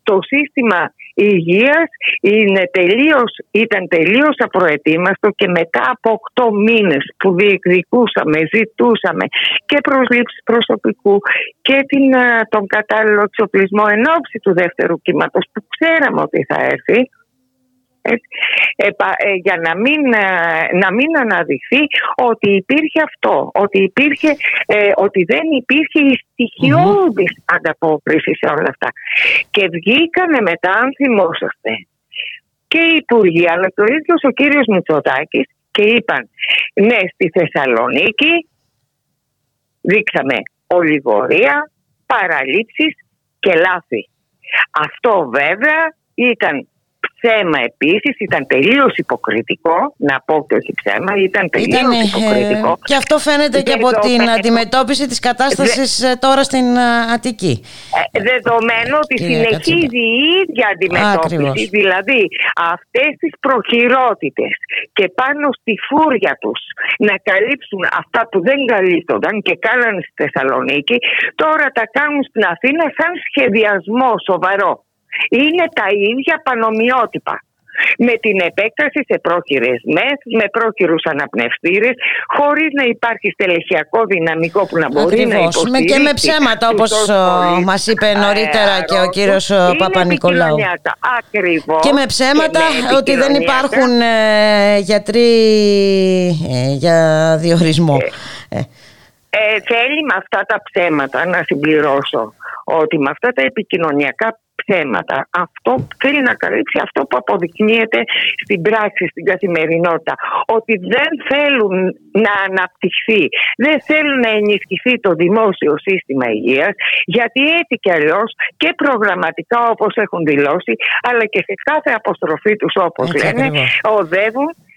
S9: Το σύστημα υγείας είναι τελείως, ήταν τελείως απροετοίμαστο και μετά από 8 μήνες που διεκδικούσαμε, ζητούσαμε και προσλήψεις προσωπικού και την, τον κατάλληλο εξοπλισμό εν ώψη του δεύτερου κύματος που ξέραμε ότι θα έρθει ε, ε, για να μην, ε, να μην αναδειχθεί ότι υπήρχε αυτό, ότι, υπήρχε, ότι δεν υπήρχε η στοιχειώδης ανταπόκριση σε όλα αυτά. Και βγήκανε μετά, αν θυμόσαστε, και οι υπουργοί, αλλά το ίδιος ο κύριος Μητσοτάκης και είπαν ναι στη Θεσσαλονίκη δείξαμε ολιγορία, παραλήψεις και λάθη. Αυτό βέβαια ήταν ψέμα επίσης, ήταν τελείως υποκριτικό, να πω και όχι ψέμα, ήταν τελείως ήταν, υποκριτικό.
S1: και αυτό φαίνεται και από την αντιμετώπιση της κατάστασης ε, τώρα στην ε, Αττική.
S9: Ε, δεδομένου ότι συνεχίζει η ίδια αντιμετώπιση, δηλαδή αυτές τις προχειρότητες και πάνω στη φούρια τους να καλύψουν αυτά που δεν καλύπτονταν και κάνανε στη Θεσσαλονίκη, τώρα τα κάνουν στην Αθήνα σαν σχεδιασμό σοβαρό είναι τα ίδια πανομοιότυπα με την επέκταση σε πρόχειρες μέθ, με πρόχειρους αναπνευστήρες, χωρίς να υπάρχει στελεχειακό δυναμικό που να μπορεί να υποστηρίξει.
S1: Και με ψέματα όπως μας είπε νωρίτερα και ο κύριος Παπα-Νικολάου.
S9: Ακριβώς.
S1: Και με ψέματα ότι δεν υπάρχουν ε, γιατροί ε, για διορισμό.
S9: Ε, ε, θέλει με αυτά τα ψέματα να συμπληρώσω ότι με αυτά τα επικοινωνιακά ψέματα. Αυτό θέλει να καλύψει αυτό που αποδεικνύεται στην πράξη, στην καθημερινότητα. Ότι δεν θέλουν να αναπτυχθεί, δεν θέλουν να ενισχυθεί το δημόσιο σύστημα υγείας, γιατί έτσι κι αλλιώς και προγραμματικά όπως έχουν δηλώσει, αλλά και σε κάθε αποστροφή τους όπως λένε, οδεύουν ε,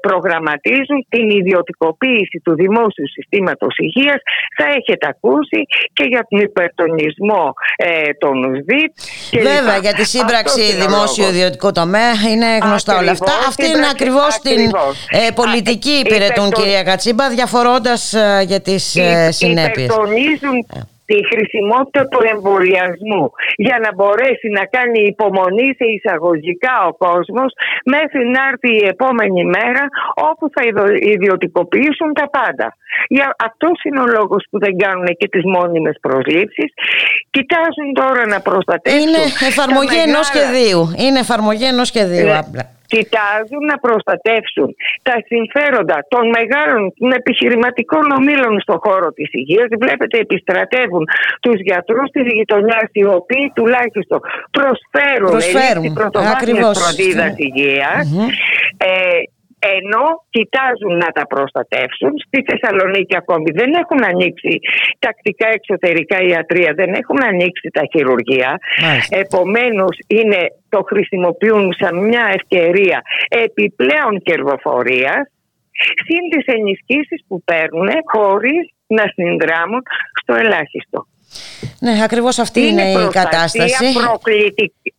S9: προγραμματίζουν την ιδιωτικοποίηση του δημόσιου συστήματος υγείας. Θα έχετε ακούσει και για τον υπερτονισμό ε, των ΣΔΙΤ
S1: Βέβαια για τη σύμπραξη δημόσιο ιδιωτικού τομέα είναι γνωστά όλα αυτά. Αυτή είναι ακριβώς την ε, πολιτική υπηρετούν κυρία Κατσίμπα διαφορώντας ε, για τις ε, συνέπειες.
S9: υπερτονίζουν τη χρησιμότητα του εμβολιασμού για να μπορέσει να κάνει υπομονή σε εισαγωγικά ο κόσμος μέχρι να έρθει η επόμενη μέρα όπου θα ιδιωτικοποιήσουν τα πάντα. Για αυτός είναι ο λόγος που δεν κάνουν και τις μόνιμες προσλήψεις. Κοιτάζουν τώρα να προστατεύσουν.
S1: Είναι εφαρμογή ενός σχεδίου. Είναι εφαρμογή ενός σχεδίου
S9: ναι.
S1: Απλά
S9: κοιτάζουν να προστατεύσουν τα συμφέροντα των μεγάλων των επιχειρηματικών ομίλων στον χώρο της υγείας. Βλέπετε επιστρατεύουν τους γιατρούς της γειτονιάς οι οποίοι τουλάχιστον προσφέρουν,
S1: προσφέρουν.
S9: πρωτοβάθμιας φροντίδας Ε, ενώ κοιτάζουν να τα προστατεύσουν. Στη Θεσσαλονίκη ακόμη δεν έχουν ανοίξει τακτικά εξωτερικά ιατρία, δεν έχουν ανοίξει τα χειρουργεία. Επομένως είναι, το χρησιμοποιούν σαν μια ευκαιρία επιπλέον κερδοφορίας συν τις ενισχύσεις που παίρνουν χωρίς να συνδράμουν στο ελάχιστο.
S1: Ναι, ακριβώς αυτή είναι, η κατάσταση.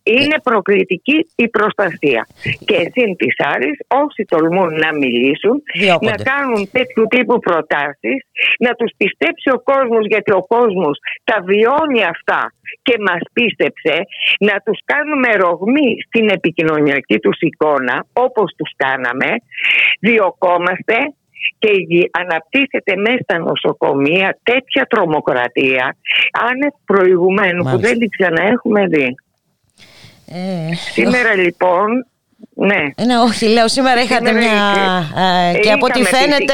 S9: είναι προκλητική η προστασία. Και συν της άλλης, όσοι τολμούν να μιλήσουν, να κάνουν τέτοιου τύπου προτάσεις, να τους πιστέψει ο κόσμος, γιατί ο κόσμος τα βιώνει αυτά και μας πίστεψε, να τους κάνουμε ρογμή στην επικοινωνιακή τους εικόνα, όπως τους κάναμε, διοκόμαστε και αναπτύσσεται μέσα στα νοσοκομεία τέτοια τρομοκρατία άνευ προηγουμένου που δεν την ξαναέχουμε δει. Ε, Σήμερα λοιπόν ναι.
S1: Ε, ναι, όχι, λέω σήμερα είχατε μια. Ε, και από ό,τι φαίνεται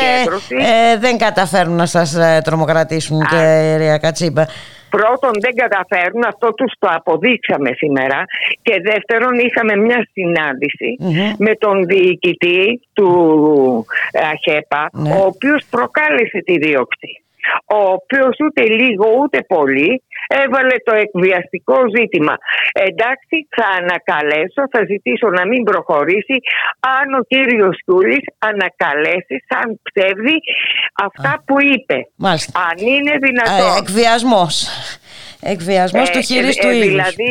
S1: ε, δεν καταφέρουν να σας ε, τρομοκρατήσουν, Α. κυρία Κατσίμπα.
S9: Πρώτον δεν καταφέρουν, αυτό τους το αποδείξαμε σήμερα. Και δεύτερον είχαμε μια συναντηση με τον διοικητή του ΑΧΕΠΑ ναι. ο οποίος προκάλεσε τη δίωξη. Ο οποίος ούτε λίγο ούτε πολύ έβαλε το εκβιαστικό ζήτημα. Εντάξει, θα ανακαλέσω, θα ζητήσω να μην προχωρήσει αν ο κύριος Στούλης ανακαλέσει σαν ψεύδι αυτά που είπε.
S1: Μάλιστα.
S9: Αν είναι δυνατόν.
S1: Ε, εκβιασμός. Εκβιασμός του ε, χειρίστου ε,
S9: δηλαδή,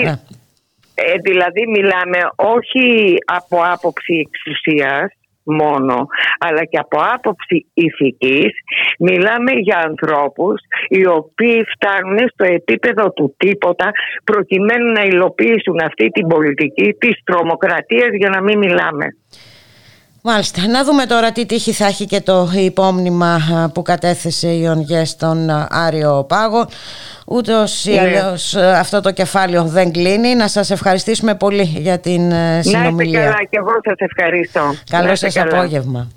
S9: ε, δηλαδή μιλάμε όχι από άποψη εξουσίας μόνο, αλλά και από άποψη ηθικής μιλάμε για ανθρώπους οι οποίοι φτάνουν στο επίπεδο του τίποτα προκειμένου να υλοποιήσουν αυτή την πολιτική της τρομοκρατίας για να μην μιλάμε.
S1: Μάλιστα. Να δούμε τώρα τι τύχη θα έχει και το υπόμνημα που κατέθεσε η ΟΝΓΕ στον Άριο Πάγο. Ούτως ή ναι. αλλιώς αυτό το κεφάλαιο δεν κλείνει. Να σας ευχαριστήσουμε πολύ για την συνομιλία.
S9: Να είστε καλά και εγώ σας ευχαριστώ.
S1: Καλό σας απόγευμα.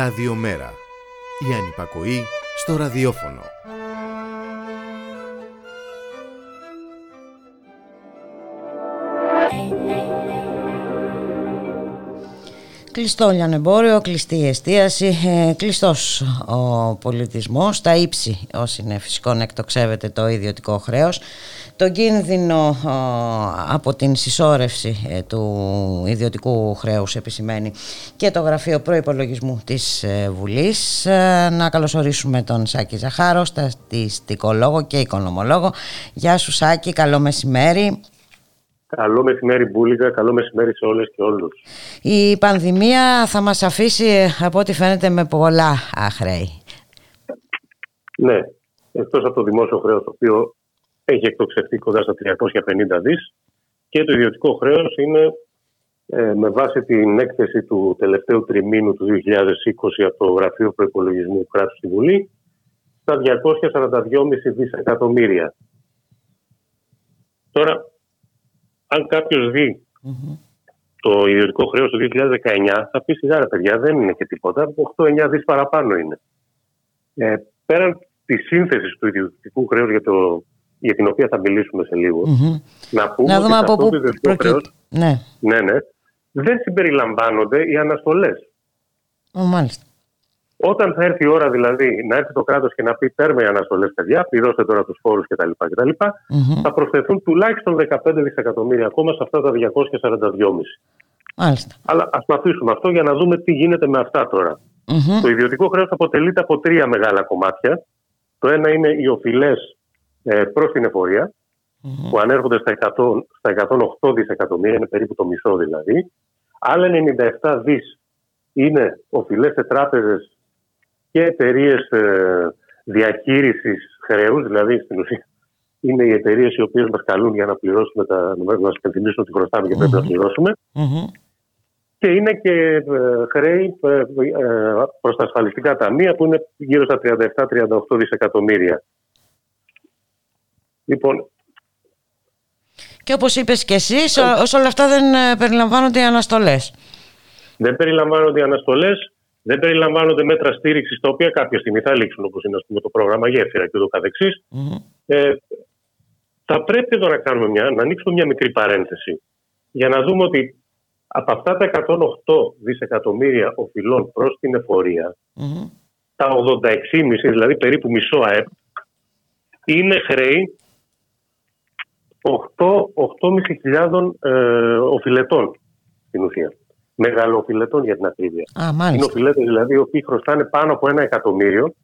S10: Ραδιομέρα. Η ανυπακοή στο ραδιόφωνο.
S1: Κλειστό λιανεμπόριο, κλειστή η εστίαση, ε, κλειστός ο πολιτισμός, τα ύψη όσοι είναι φυσικό να εκτοξεύεται το ιδιωτικό χρέος, το κίνδυνο από την συσσόρευση ε, του ιδιωτικού χρέους επισημαίνει και το Γραφείο Προϋπολογισμού της ε, Βουλής. Να καλωσορίσουμε τον Σάκη Ζαχάρο, στατιστικολόγο και οικονομολόγο. Γεια σου Σάκη, καλό μεσημέρι.
S11: Καλό μεσημέρι Μπούλικα, καλό μεσημέρι σε όλες και όλους.
S1: Η πανδημία θα μας αφήσει από ό,τι φαίνεται με πολλά χρέη.
S11: Ναι, εκτός από το δημόσιο χρέος το οποίο έχει εκτοξευτεί κοντά στα 350 δις και το ιδιωτικό χρέος είναι ε, με βάση την έκθεση του τελευταίου τριμήνου του 2020 από το Γραφείο Προπολογισμού Κράτους στη Βουλή στα 242,5 δισεκατομμύρια. Τώρα, αν κάποιος το ιδιωτικό χρέος του 2019, θα πει σιγά παιδιά, δεν είναι και τίποτα. 8-9 δις παραπάνω είναι. Ε, πέραν της σύνθεσης του ιδιωτικού χρέους για, για την οποία θα μιλήσουμε σε λιγο να πούμε να δούμε ότι από πού χρέος,
S1: ναι.
S11: ναι, ναι, δεν συμπεριλαμβάνονται οι αναστολές.
S1: Μάλιστα.
S11: Όταν θα έρθει η ώρα δηλαδή να έρθει το κράτος και να πει παίρνουμε οι αναστολές, παιδιά, πληρώστε τώρα τους φόρους κτλ. κτλ θα προσθεθούν τουλάχιστον 15 δισεκατομμύρια ακόμα σε αυτά τα 242,5.
S1: Μάλιστα.
S11: Αλλά ας το αφήσουμε αυτό για να δούμε τι γίνεται με αυτά Το ιδιωτικό χρέος αποτελείται από τρία μεγάλα κομμάτια. Το ένα είναι οι οφειλές ε, προς την εφορια που ανέρχονται στα, 100, στα 108 δισεκατομμύρια, είναι περίπου το μισό δηλαδή. Άλλα 97 δις είναι οφειλές σε τράπεζες και εταιρείες ε, διαχείριση χρέους, δηλαδή στην ουσία είναι οι εταιρείες οι οποίες μας καλούν για να πληρώσουμε τα. να μας υπενθυμίσουν ότι χρωστάμε και πρέπει να πληρωσουμε Και είναι και ε, χρέη ε, προς τα ασφαλιστικά ταμεία που είναι γύρω στα 37-38 δισεκατομμύρια. Λοιπόν,
S1: και όπως είπες και εσύ, όσο όλα αυτά δεν περιλαμβάνονται οι αναστολές.
S11: Δεν περιλαμβάνονται οι αναστολές. Δεν περιλαμβάνονται μέτρα στήριξης τα οποία κάποια στιγμή θα λήξουν, όπως είναι πούμε, το πρόγραμμα Γέφυρα και ούτω Ε, θα πρέπει εδώ να, κάνουμε μια, να ανοίξουμε μια μικρή παρένθεση για να δούμε ότι από αυτά τα 108 δισεκατομμύρια οφειλών προς την εφορια τα 86,5, δηλαδή περίπου μισό ΑΕΠ, είναι χρέη 8.500 ε, οφειλετών στην ουσία μεγαλοφιλετών για την ακρίβεια.
S1: Α,
S11: Είναι οφειλέτες δηλαδή οι οποίοι χρωστάνε πάνω από ένα εκατομμύριο.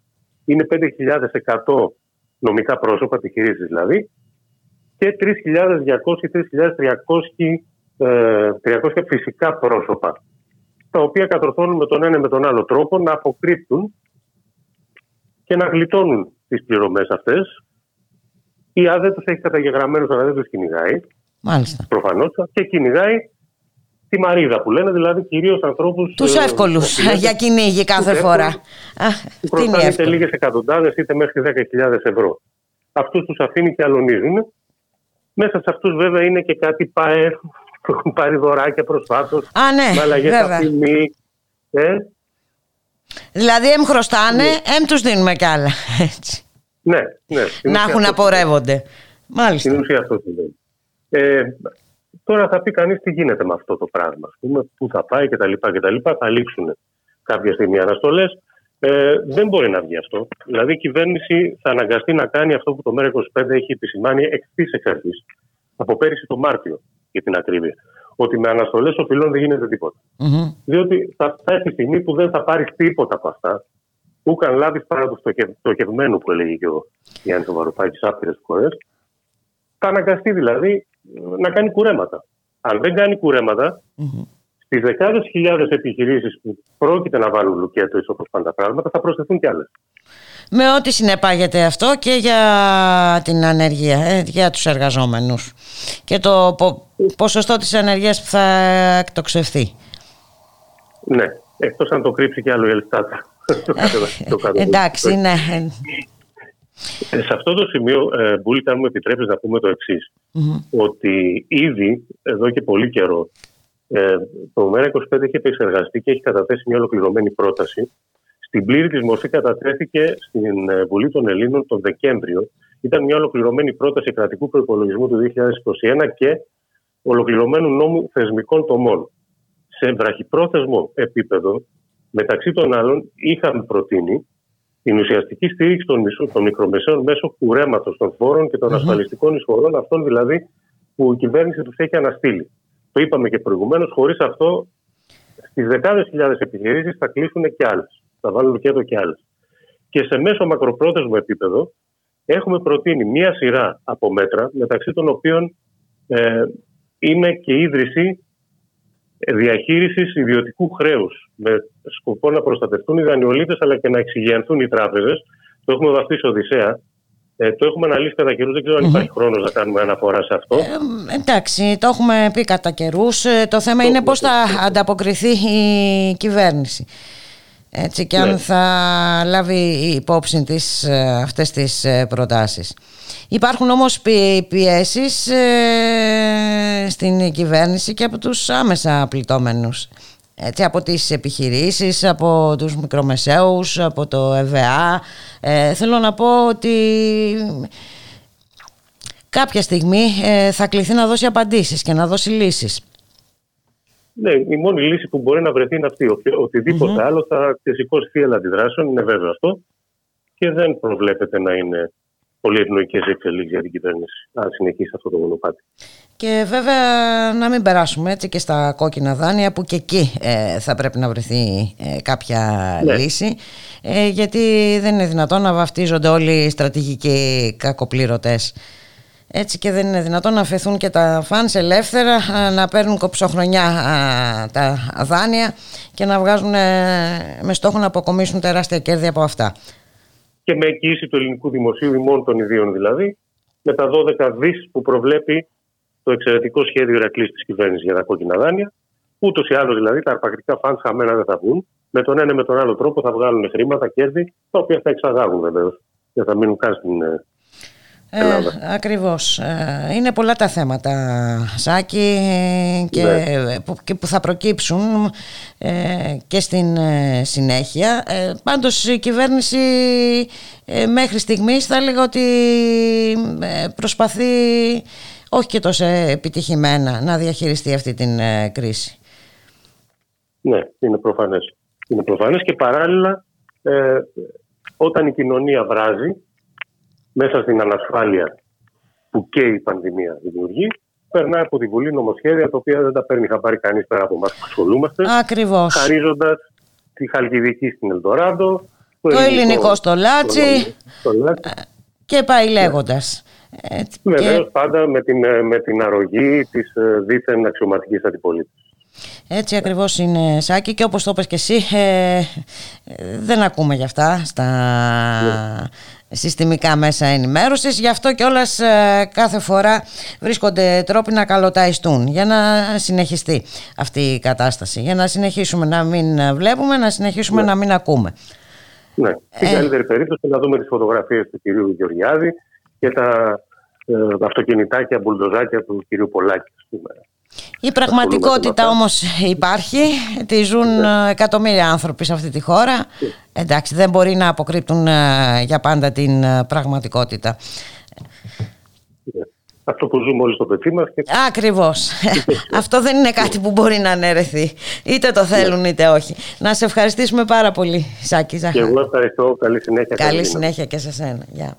S11: Είναι 5.100 νομικά πρόσωπα, επιχειρήσεις δηλαδή, και 3.200 ή 3.300 300 φυσικά πρόσωπα, τα οποία κατορθώνουν με τον ένα ή με τον άλλο τρόπο να αποκρύπτουν και να γλιτώνουν τις πληρωμές αυτές. Η ΑΔΕ τους έχει καταγεγραμμένους, αλλά δεν τους κυνηγάει.
S1: Μάλιστα.
S11: Προφανώς. Και κυνηγάει τη μαρίδα που λένε, δηλαδή κυρίως ανθρώπους.
S1: Τους ε, εύκολους για κυνήγι κάθε φορά.
S11: Που χρωστάνε είτε λίγες εκατοντάδες είτε μέχρι 10.000 ευρώ. Αυτούς τους αφήνει και αλωνίζουν. Μέσα σε αυτούς βέβαια είναι και κάτι ΠΑΕ που έχουν πάρει δωράκια προσφάτως.
S1: Α, ναι, με αλλαγές
S11: Ε.
S1: Δηλαδή, εμ χρωστάνε, ναι. εμ τους δίνουμε κι άλλα. Έτσι.
S11: Ναι, ναι.
S1: Να έχουν απορρεύονται. Μάλιστα.
S11: Στην ουσία αυτό συμβαίνει. Ε, Τώρα θα πει κανείς τι γίνεται με αυτό το πράγμα. πούμε, πού θα πάει κτλ. κτλ. Θα λήξουν κάποια στιγμή αναστολές. Ε, δεν μπορεί να βγει αυτό. Δηλαδή η κυβέρνηση θα αναγκαστεί να κάνει αυτό που το ΜΕΡΑ25 έχει επισημάνει ευθύ εξ αρχής. Από πέρυσι το Μάρτιο, για την ακρίβεια. Ότι με αναστολές οφειλών δεν γίνεται τίποτα. Mm-hmm. Διότι θα, θα έρθει στιγμή που δεν θα πάρει τίποτα από αυτά. Ούκαν λάβει παρά το στοχευμένο που έλεγε και ο Γιάννης Βαρουφάκη άπειρες φορές. Θα αναγκαστεί δηλαδή να κάνει κουρέματα. Αν δεν κάνει κουρέματα, mm-hmm. στις δεκάδες χιλιάδες επιχειρήσεις που πρόκειται να βάλουν λουκέτο όπως πάνε τα πράγματα, θα προσθεθούν κι άλλες.
S1: Με ό,τι συνεπάγεται αυτό και για την ανεργία, ε, για τους εργαζόμενους και το ποσοστό της ανεργίας που θα εκτοξευθεί.
S11: Ναι, εκτός αν το κρύψει κι άλλο η Ελστάτα.
S1: Εντάξει, ναι.
S11: Ε, σε αυτό το σημείο, ε, Μπούλικα, αν μου επιτρέπεις να πούμε το εξής ότι ήδη εδώ και πολύ καιρό Ε, το ΜΕΡΑ25 έχει επεξεργαστεί και έχει καταθέσει μια ολοκληρωμένη πρόταση. Στην πλήρη της μορφή κατατέθηκε στην ε, Βουλή των Ελλήνων τον Δεκέμβριο. Ήταν μια ολοκληρωμένη πρόταση κρατικού προπολογισμού του 2021 και ολοκληρωμένου νόμου θεσμικών τομών. Σε βραχυπρόθεσμο επίπεδο, μεταξύ των άλλων, είχαμε προτείνει την ουσιαστική στήριξη των, των μικρομεσαίων μέσω κουρέματος των φόρων και των ασφαλιστικών εισφορών, αυτών δηλαδή που η κυβέρνηση τους έχει αναστείλει. Το είπαμε και προηγουμένως, χωρίς αυτό στις δεκάδες χιλιάδες επιχειρήσεις θα κλείσουν και άλλες. Θα βάλουν και εδώ και άλλες. Και σε μέσο μακροπρόθεσμο επίπεδο έχουμε προτείνει μία σειρά από μέτρα, μεταξύ των οποίων ε, είναι και η ίδρυση διαχείρισης ιδιωτικού χρέους με σκοπό να προστατευτούν οι δανειολήτε αλλά και να εξηγιανθούν οι τράπεζες. Το έχουμε βαφτίσει Οδυσσέα. Ε, το έχουμε αναλύσει κατά καιρούς. Δεν ξέρω αν υπάρχει χρόνος να κάνουμε αναφορά σε αυτό.
S1: Ε, εντάξει, το έχουμε πει κατά καιρούς. Ε, το θέμα είναι πώς θα ανταποκριθεί η κυβέρνηση. Έτσι και αν ναι. θα λάβει υπόψη της ε, αυτές τις ε, προτάσεις. Υπάρχουν όμως πιέσεις στην κυβέρνηση και από τους άμεσα πληττόμενους. Έτσι, από τις επιχειρήσεις, από τους μικρομεσαίους, από το ΕΒΑ. Ε, θέλω να πω ότι κάποια στιγμή ε, θα κληθεί να δώσει απαντήσεις και να δώσει λύσεις.
S11: Ναι, η μόνη λύση που μπορεί να βρεθεί είναι αυτή. Οτιδήποτε άλλο θα ξεσηκώσει θύελα αντιδράσεων, είναι βέβαιο αυτό. Και δεν προβλέπεται να είναι πολύ ευνοϊκές εξελίξεις για την κυβέρνηση, να συνεχίσει αυτό το μονοπάτι.
S1: Και βέβαια να μην περάσουμε έτσι και στα κόκκινα δάνεια που και εκεί ε, θα πρέπει να βρεθεί ε, κάποια ναι. λύση ε, γιατί δεν είναι δυνατόν να βαφτίζονται όλοι οι στρατηγικοί κακοπλήρωτες έτσι και δεν είναι δυνατόν να αφαιθούν και τα φανς ελεύθερα να παίρνουν κοψοχρονιά τα δάνεια και να βγάζουν με στόχο να αποκομίσουν τεράστια κέρδη από αυτά.
S11: Και με εγγύηση του ελληνικού δημοσίου ημών των ιδίων δηλαδή με τα 12 δις που προβλέπει το εξαιρετικό σχέδιο Ηρακλής της κυβέρνησης για τα κόκκινα δάνεια. Ούτως ή άλλως δηλαδή τα αρπακτικά φαντ χαμένα δεν θα βγουν. Με τον ένα ή με τον άλλο τρόπο θα βγάλουν χρήματα, κέρδη, τα οποία θα εξαγάγουν βεβαίως. Δεν θα μείνουν καν στην ε,
S1: ε, ακριβώς. Ε, είναι πολλά τα θέματα, Σάκη, και, ναι. που, που θα προκύψουν ε, και στην ε, συνέχεια. Ε, πάντως η κυβέρνηση μέχρι στιγμής θα έλεγα ότι προσπαθεί όχι και τόσο επιτυχημένα να διαχειριστεί αυτή την κρίση.
S11: Ναι, είναι προφανές. Είναι προφανές και παράλληλα όταν η κοινωνία βράζει μέσα στην ανασφάλεια που και η πανδημία δημιουργεί, περνάει από τη Βουλή νομοσχέδια τα οποία δεν τα παίρνει χαμπάρι κανείς πέρα από εμάς που ασχολούμαστε.
S1: Ακριβώς.
S11: Χαρίζοντας τη Χαλκιδική στην Ελντοράντο,
S1: το, το ελληνικό, στο Λάτσι. Και πάει λέγοντας.
S11: Βεβαίω και... πάντα με την, με την αρρωγή της ε, δίθεν αξιωματικής αντιπολίτευσης.
S1: Έτσι ακριβώς είναι Σάκη και όπως το είπες και εσύ ε, δεν ακούμε για αυτά στα ναι. συστημικά μέσα ενημέρωσης γι' αυτό και όλας ε, κάθε φορά βρίσκονται τρόποι να καλοταϊστούν για να συνεχιστεί αυτή η κατάσταση για να συνεχίσουμε να μην βλέπουμε να συνεχίσουμε ναι. να μην ακούμε
S11: Ναι, στην ε... καλύτερη περίπτωση να δούμε τις φωτογραφίες του κυρίου Γεωργιάδη και τα ε, αυτοκινητάκια, μπουλντοζάκια του κυρίου Πολάκη σήμερα.
S1: Η πραγματικότητα όμως υπάρχει, τη ζουν ναι. εκατομμύρια άνθρωποι σε αυτή τη χώρα. Εντάξει, δεν μπορεί να αποκρύπτουν ε, για πάντα την ε, πραγματικότητα.
S11: Ναι. Αυτό που ζούμε όλοι στο πετσί μας. Και...
S1: Ακριβώς. Αυτό δεν είναι κάτι που μπορεί να αναιρεθεί. Είτε το θέλουν είτε όχι. Να σε ευχαριστήσουμε πάρα πολύ, Σάκη
S11: Και εγώ ευχαριστώ. Καλή συνέχεια.
S1: Καλή συνέχεια και σε σένα. Γεια.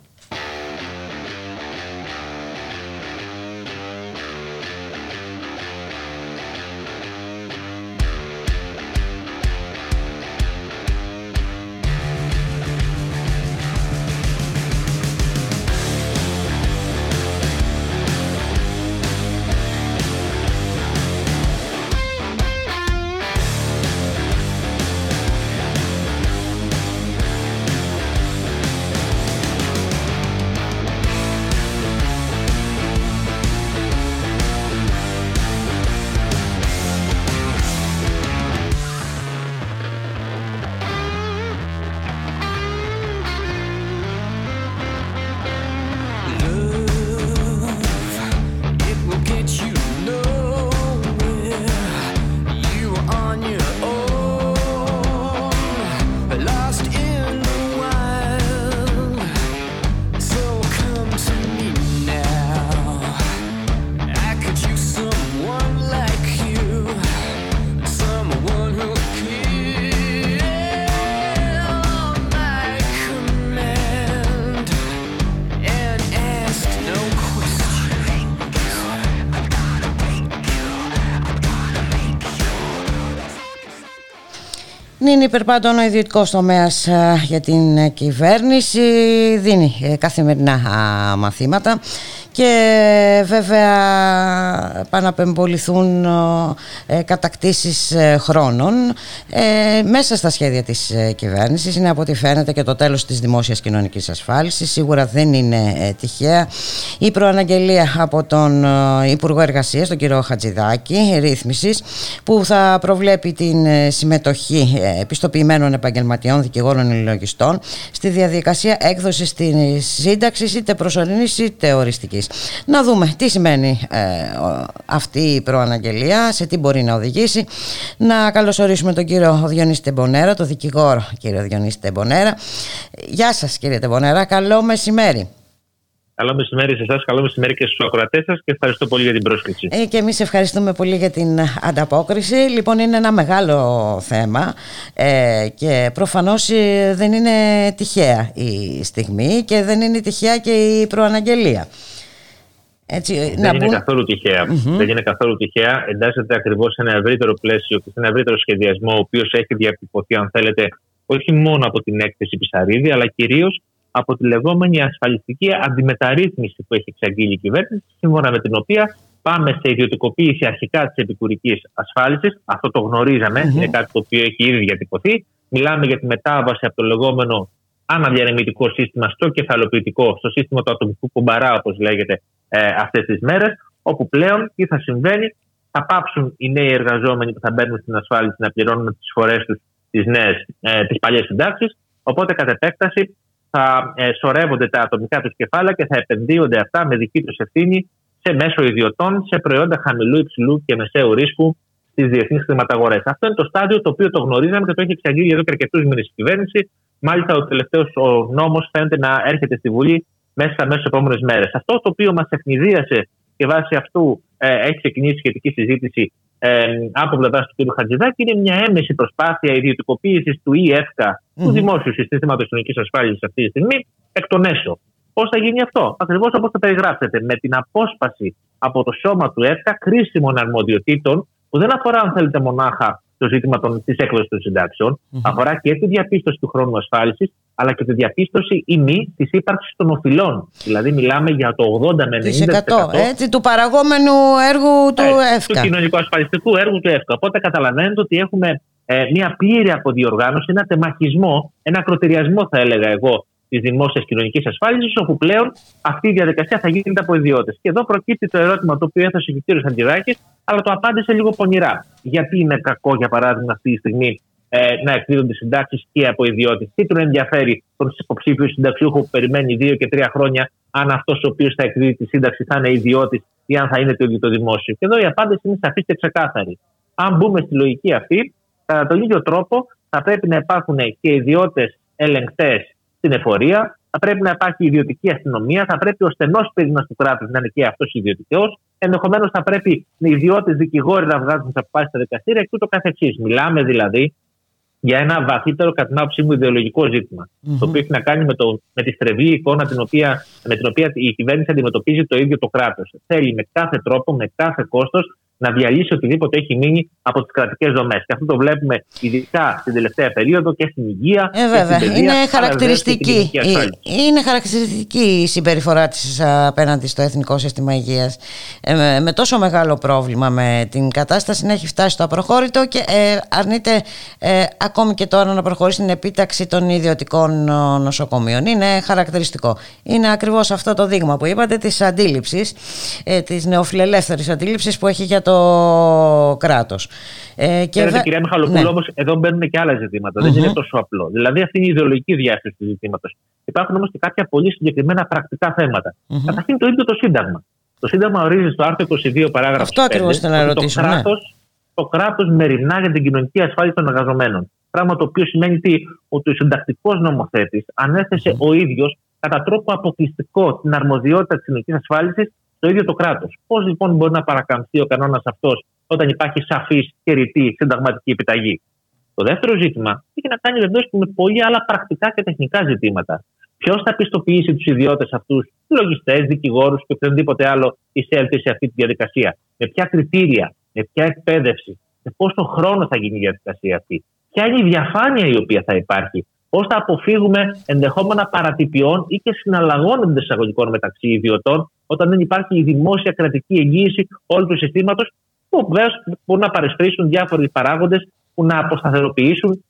S1: Είναι υπερπάντων ο ιδιωτικός τομέας για την κυβέρνηση, δίνει ε, καθημερινά μαθήματα και βέβαια παναπεμποληθούν ε, κατακτήσεις ε, χρόνων. Ε, μέσα στα σχέδια της κυβέρνησης είναι από ό,τι φαίνεται και το τέλος της δημόσιας κοινωνικής ασφάλισης. Σίγουρα δεν είναι τυχαία. Η προαναγγελία από τον Υπουργό Εργασίας τον κύριο Χατζηδάκη ρύθμισης που θα προβλέπει την συμμετοχή επιστοποιημένων επαγγελματιών δικηγόρων λογιστών στη διαδικασία έκδοσης της σύνταξης είτε προσωρινής είτε οριστικής να δούμε τι σημαίνει ε, αυτή η προαναγγελία, σε τι μπορεί να οδηγήσει. Να καλωσορίσουμε τον κύριο Διονύση Τεμπονέρα, τον δικηγόρο κύριο Διονύση Τεμπονέρα. Γεια σας κύριε Τεμπονέρα, καλό μεσημέρι.
S12: Καλό μεσημέρι σε εσάς, καλό μεσημέρι και στους ακροατές σας και ευχαριστώ πολύ για την πρόσκληση.
S1: Ε, και εμείς ευχαριστούμε πολύ για την ανταπόκριση. Λοιπόν, είναι ένα μεγάλο θέμα ε, και προφανώς ε, δεν είναι τυχαία η στιγμή και δεν είναι τυχαία και η προαναγγελία.
S12: Έτσι, δεν, είναι καθόλου δεν είναι καθόλου τυχαία. Εντάσσεται ακριβώς σε ένα ευρύτερο πλαίσιο και σε ένα ευρύτερο σχεδιασμό, ο οποίος έχει διατυπωθεί, αν θέλετε, όχι μόνο από την έκθεση Πισαρίδη, αλλά κυρίως από τη λεγόμενη ασφαλιστική αντιμεταρρύθμιση που έχει εξαγγείλει η κυβέρνηση, σύμφωνα με την οποία πάμε σε ιδιωτικοποίηση αρχικά της επικουρικής ασφάλισης. Αυτό το γνωριζαμε είναι κάτι το οποίο έχει ήδη διατυπωθεί. Μιλάμε για τη μετάβαση από το λεγόμενο αναδιαρρεμητικό σύστημα στο κεφαλοποιητικό, στο σύστημα του ατομικού κουμπαρά, όπως λέγεται, ε, αυτές τις μέρες, όπου πλέον τι θα συμβαίνει, θα πάψουν οι νέοι εργαζόμενοι που θα μπαίνουν στην ασφάλιση να πληρώνουν τις φορές τους τις, νέες, ε, τις παλιές συντάξεις, οπότε κατ' επέκταση θα ε, σωρεύονται τα ατομικά τους κεφάλαια και θα επενδύονται αυτά με δική τους ευθύνη σε μέσο ιδιωτών, σε προϊόντα χαμηλού, υψηλού και μεσαίου ρίσκου στις διεθνείς χρηματαγορές. Αυτό είναι το στάδιο το οποίο το γνωρίζαμε και το έχει εξαγγείλει εδώ και αρκετούς μήνες η κυβέρνηση. Μάλιστα, ο τελευταίος νόμος φαίνεται να έρχεται στη Βουλή μέσα μέσα στις επόμενες μέρες. Αυτό το οποίο μας ευνηδίασε και βάσει αυτού ε, έχει ξεκινήσει σχετική συζήτηση ε, από πλευράς του κ. Χατζηδάκη είναι μια έμεση προσπάθεια ιδιωτικοποίησης του ΙΕΦΚΑ, mm-hmm. του Δημόσιου Συστήματος Κοινωνικής Ασφάλιση αυτή τη στιγμή, εκ των έσω. Πώς θα γίνει αυτό, ακριβώς όπως το περιγράψετε, με την απόσπαση από το σώμα του ΕΦΚΑ κρίσιμων αρμοδιοτήτων, που δεν αφορά, αν θέλετε, μονάχα το ζήτημα της έκδοσης των συντάξεων, mm-hmm. αφορά και τη διαπίστωση του χρόνου ασφάλισης, αλλά και τη διαπίστωση ή μη της ύπαρξης των οφειλών. Δηλαδή, μιλάμε για το 80 με 90%.
S1: Έτσι, του παραγόμενου έργου του
S12: ε,
S1: ΕΦΚΑ.
S12: Του κοινωνικο-ασφαλιστικού έργου του ΕΦΚΑ. Οπότε καταλαβαίνετε ότι έχουμε ε, μια πλήρη αποδιοργάνωση, ένα τεμαχισμό, ένα ακροτηριασμό, θα έλεγα εγώ, της δημόσιας κοινωνικής ασφάλισης, όπου πλέον αυτή η διαδικασία θα γίνεται από ιδιώτες. Και εδώ προκύπτει το ερώτημα το οποίο έθεσε ο κ. Αντιδάκη, αλλά το απάντησε λίγο πονηρά. Γιατί είναι κακό, για παράδειγμα, αυτή τη στιγμή ε, να εκδίδονται συντάξεις και από ιδιώτες. Τι τον ενδιαφέρει τον υποψήφιο συνταξιούχο που περιμένει δύο και τρία χρόνια, αν αυτός ο οποίος θα εκδίδει τη σύνταξη θα είναι ιδιώτης ή αν θα είναι το ίδιο το δημόσιο. Και εδώ η απάντηση είναι σαφής και ξεκάθαρη. Αν μπούμε στη λογική αυτή, κατά τον ίδιο τρόπο θα πρέπει να υπάρχουν και ιδιώτες ελεγκτές στην εφορία, θα πρέπει να υπάρχει ιδιωτική αστυνομία, θα πρέπει ο στενός πυρήνα του κράτους να είναι και αυτός ιδιωτικός. Ενδεχομένως θα πρέπει οι ιδιώτες δικηγόροι να βγάζουν τις αποφάσεις στα δικαστήρια και ούτω καθεξής. Μιλάμε δηλαδή για ένα βαθύτερο, κατά την άποψή μου, ιδεολογικό ζήτημα. Mm-hmm. Το οποίο έχει να κάνει με, το, με τη στρεβή εικόνα την οποία, με την οποία η κυβέρνηση αντιμετωπίζει το ίδιο το κράτος. Θέλει με κάθε τρόπο, με κάθε κόστος να διαλύσει οτιδήποτε έχει μείνει από τις κρατικές δομές. Και αυτό το βλέπουμε ειδικά στην τελευταία περίοδο και στην υγεία.
S1: Ε, βέβαια. Στην παιδεία, είναι χαρακτηριστική. Είναι χαρακτηριστική η συμπεριφορά της απέναντι στο Εθνικό Σύστημα Υγείας. Ε, με τόσο μεγάλο πρόβλημα με την κατάσταση να έχει φτάσει στο απροχώρητο και ε, αρνείται ε, ακόμη και τώρα να προχωρήσει στην επίταξη των ιδιωτικών ε, νοσοκομείων. Είναι χαρακτηριστικό. Είναι ακριβώς αυτό το δείγμα που είπατε της αντίληψης, ε, της νεοφιλελεύθερης αντίληψης που έχει για το κράτος.
S12: Ε, και Ξέρετε, κυρία Μιχαλοπούλου, ναι. όμως εδώ μπαίνουν και άλλα Δεν είναι τόσο απλό. Δηλαδή, αυτή είναι η ιδεολογική διάσταση του ζητήματος. Υπάρχουν όμως και κάποια πολύ συγκεκριμένα πρακτικά θέματα. Mm-hmm. Καταρχήν το ίδιο το Σύνταγμα. Το Σύνταγμα ορίζει στο άρθρο 22 παράγραφος.
S1: Αυτό ακριβώς θέλω να ρωτήσω.
S12: Το κράτος ναι. μεριμνά για την κοινωνική ασφάλιση των εργαζομένων. Πράγμα το οποίο σημαίνει τι, ότι ο συντακτικός νομοθέτης ανέθεσε ο ίδιος κατά τρόπο αποκλειστικό την αρμοδιότητα της κοινωνικής ασφάλισης στο ίδιο το κράτος. Πώς λοιπόν μπορεί να παρακαμφθεί ο κανόνας αυτός όταν υπάρχει σαφής και ρητή συνταγματική επιταγή; Το δεύτερο ζήτημα έχει να κάνει βεβαίως με πολύ άλλα πρακτικά και τεχνικά ζητήματα. Ποιος θα πιστοποιήσει τους ιδιώτες αυτούς, λογιστές, δικηγόρους και οποιονδήποτε άλλο εισέλθει σε αυτή τη διαδικασία; Με ποια κριτήρια, με ποια εκπαίδευση, σε πόσο χρόνο θα γίνει η διαδικασία αυτή; Ποια είναι η διαφάνεια η οποία θα υπάρχει; Πώς θα αποφύγουμε ενδεχόμενα παρατυπιών ή και συναλλαγών εντό εισαγωγικών μεταξύ ιδιωτών, όταν δεν υπάρχει η δημόσια κρατική εγγύηση όλου του συστήματος, που βεβαίως μπορούν να παρεσπρίσουν διάφοροι παράγοντες που να αποσταθεροποιήσουν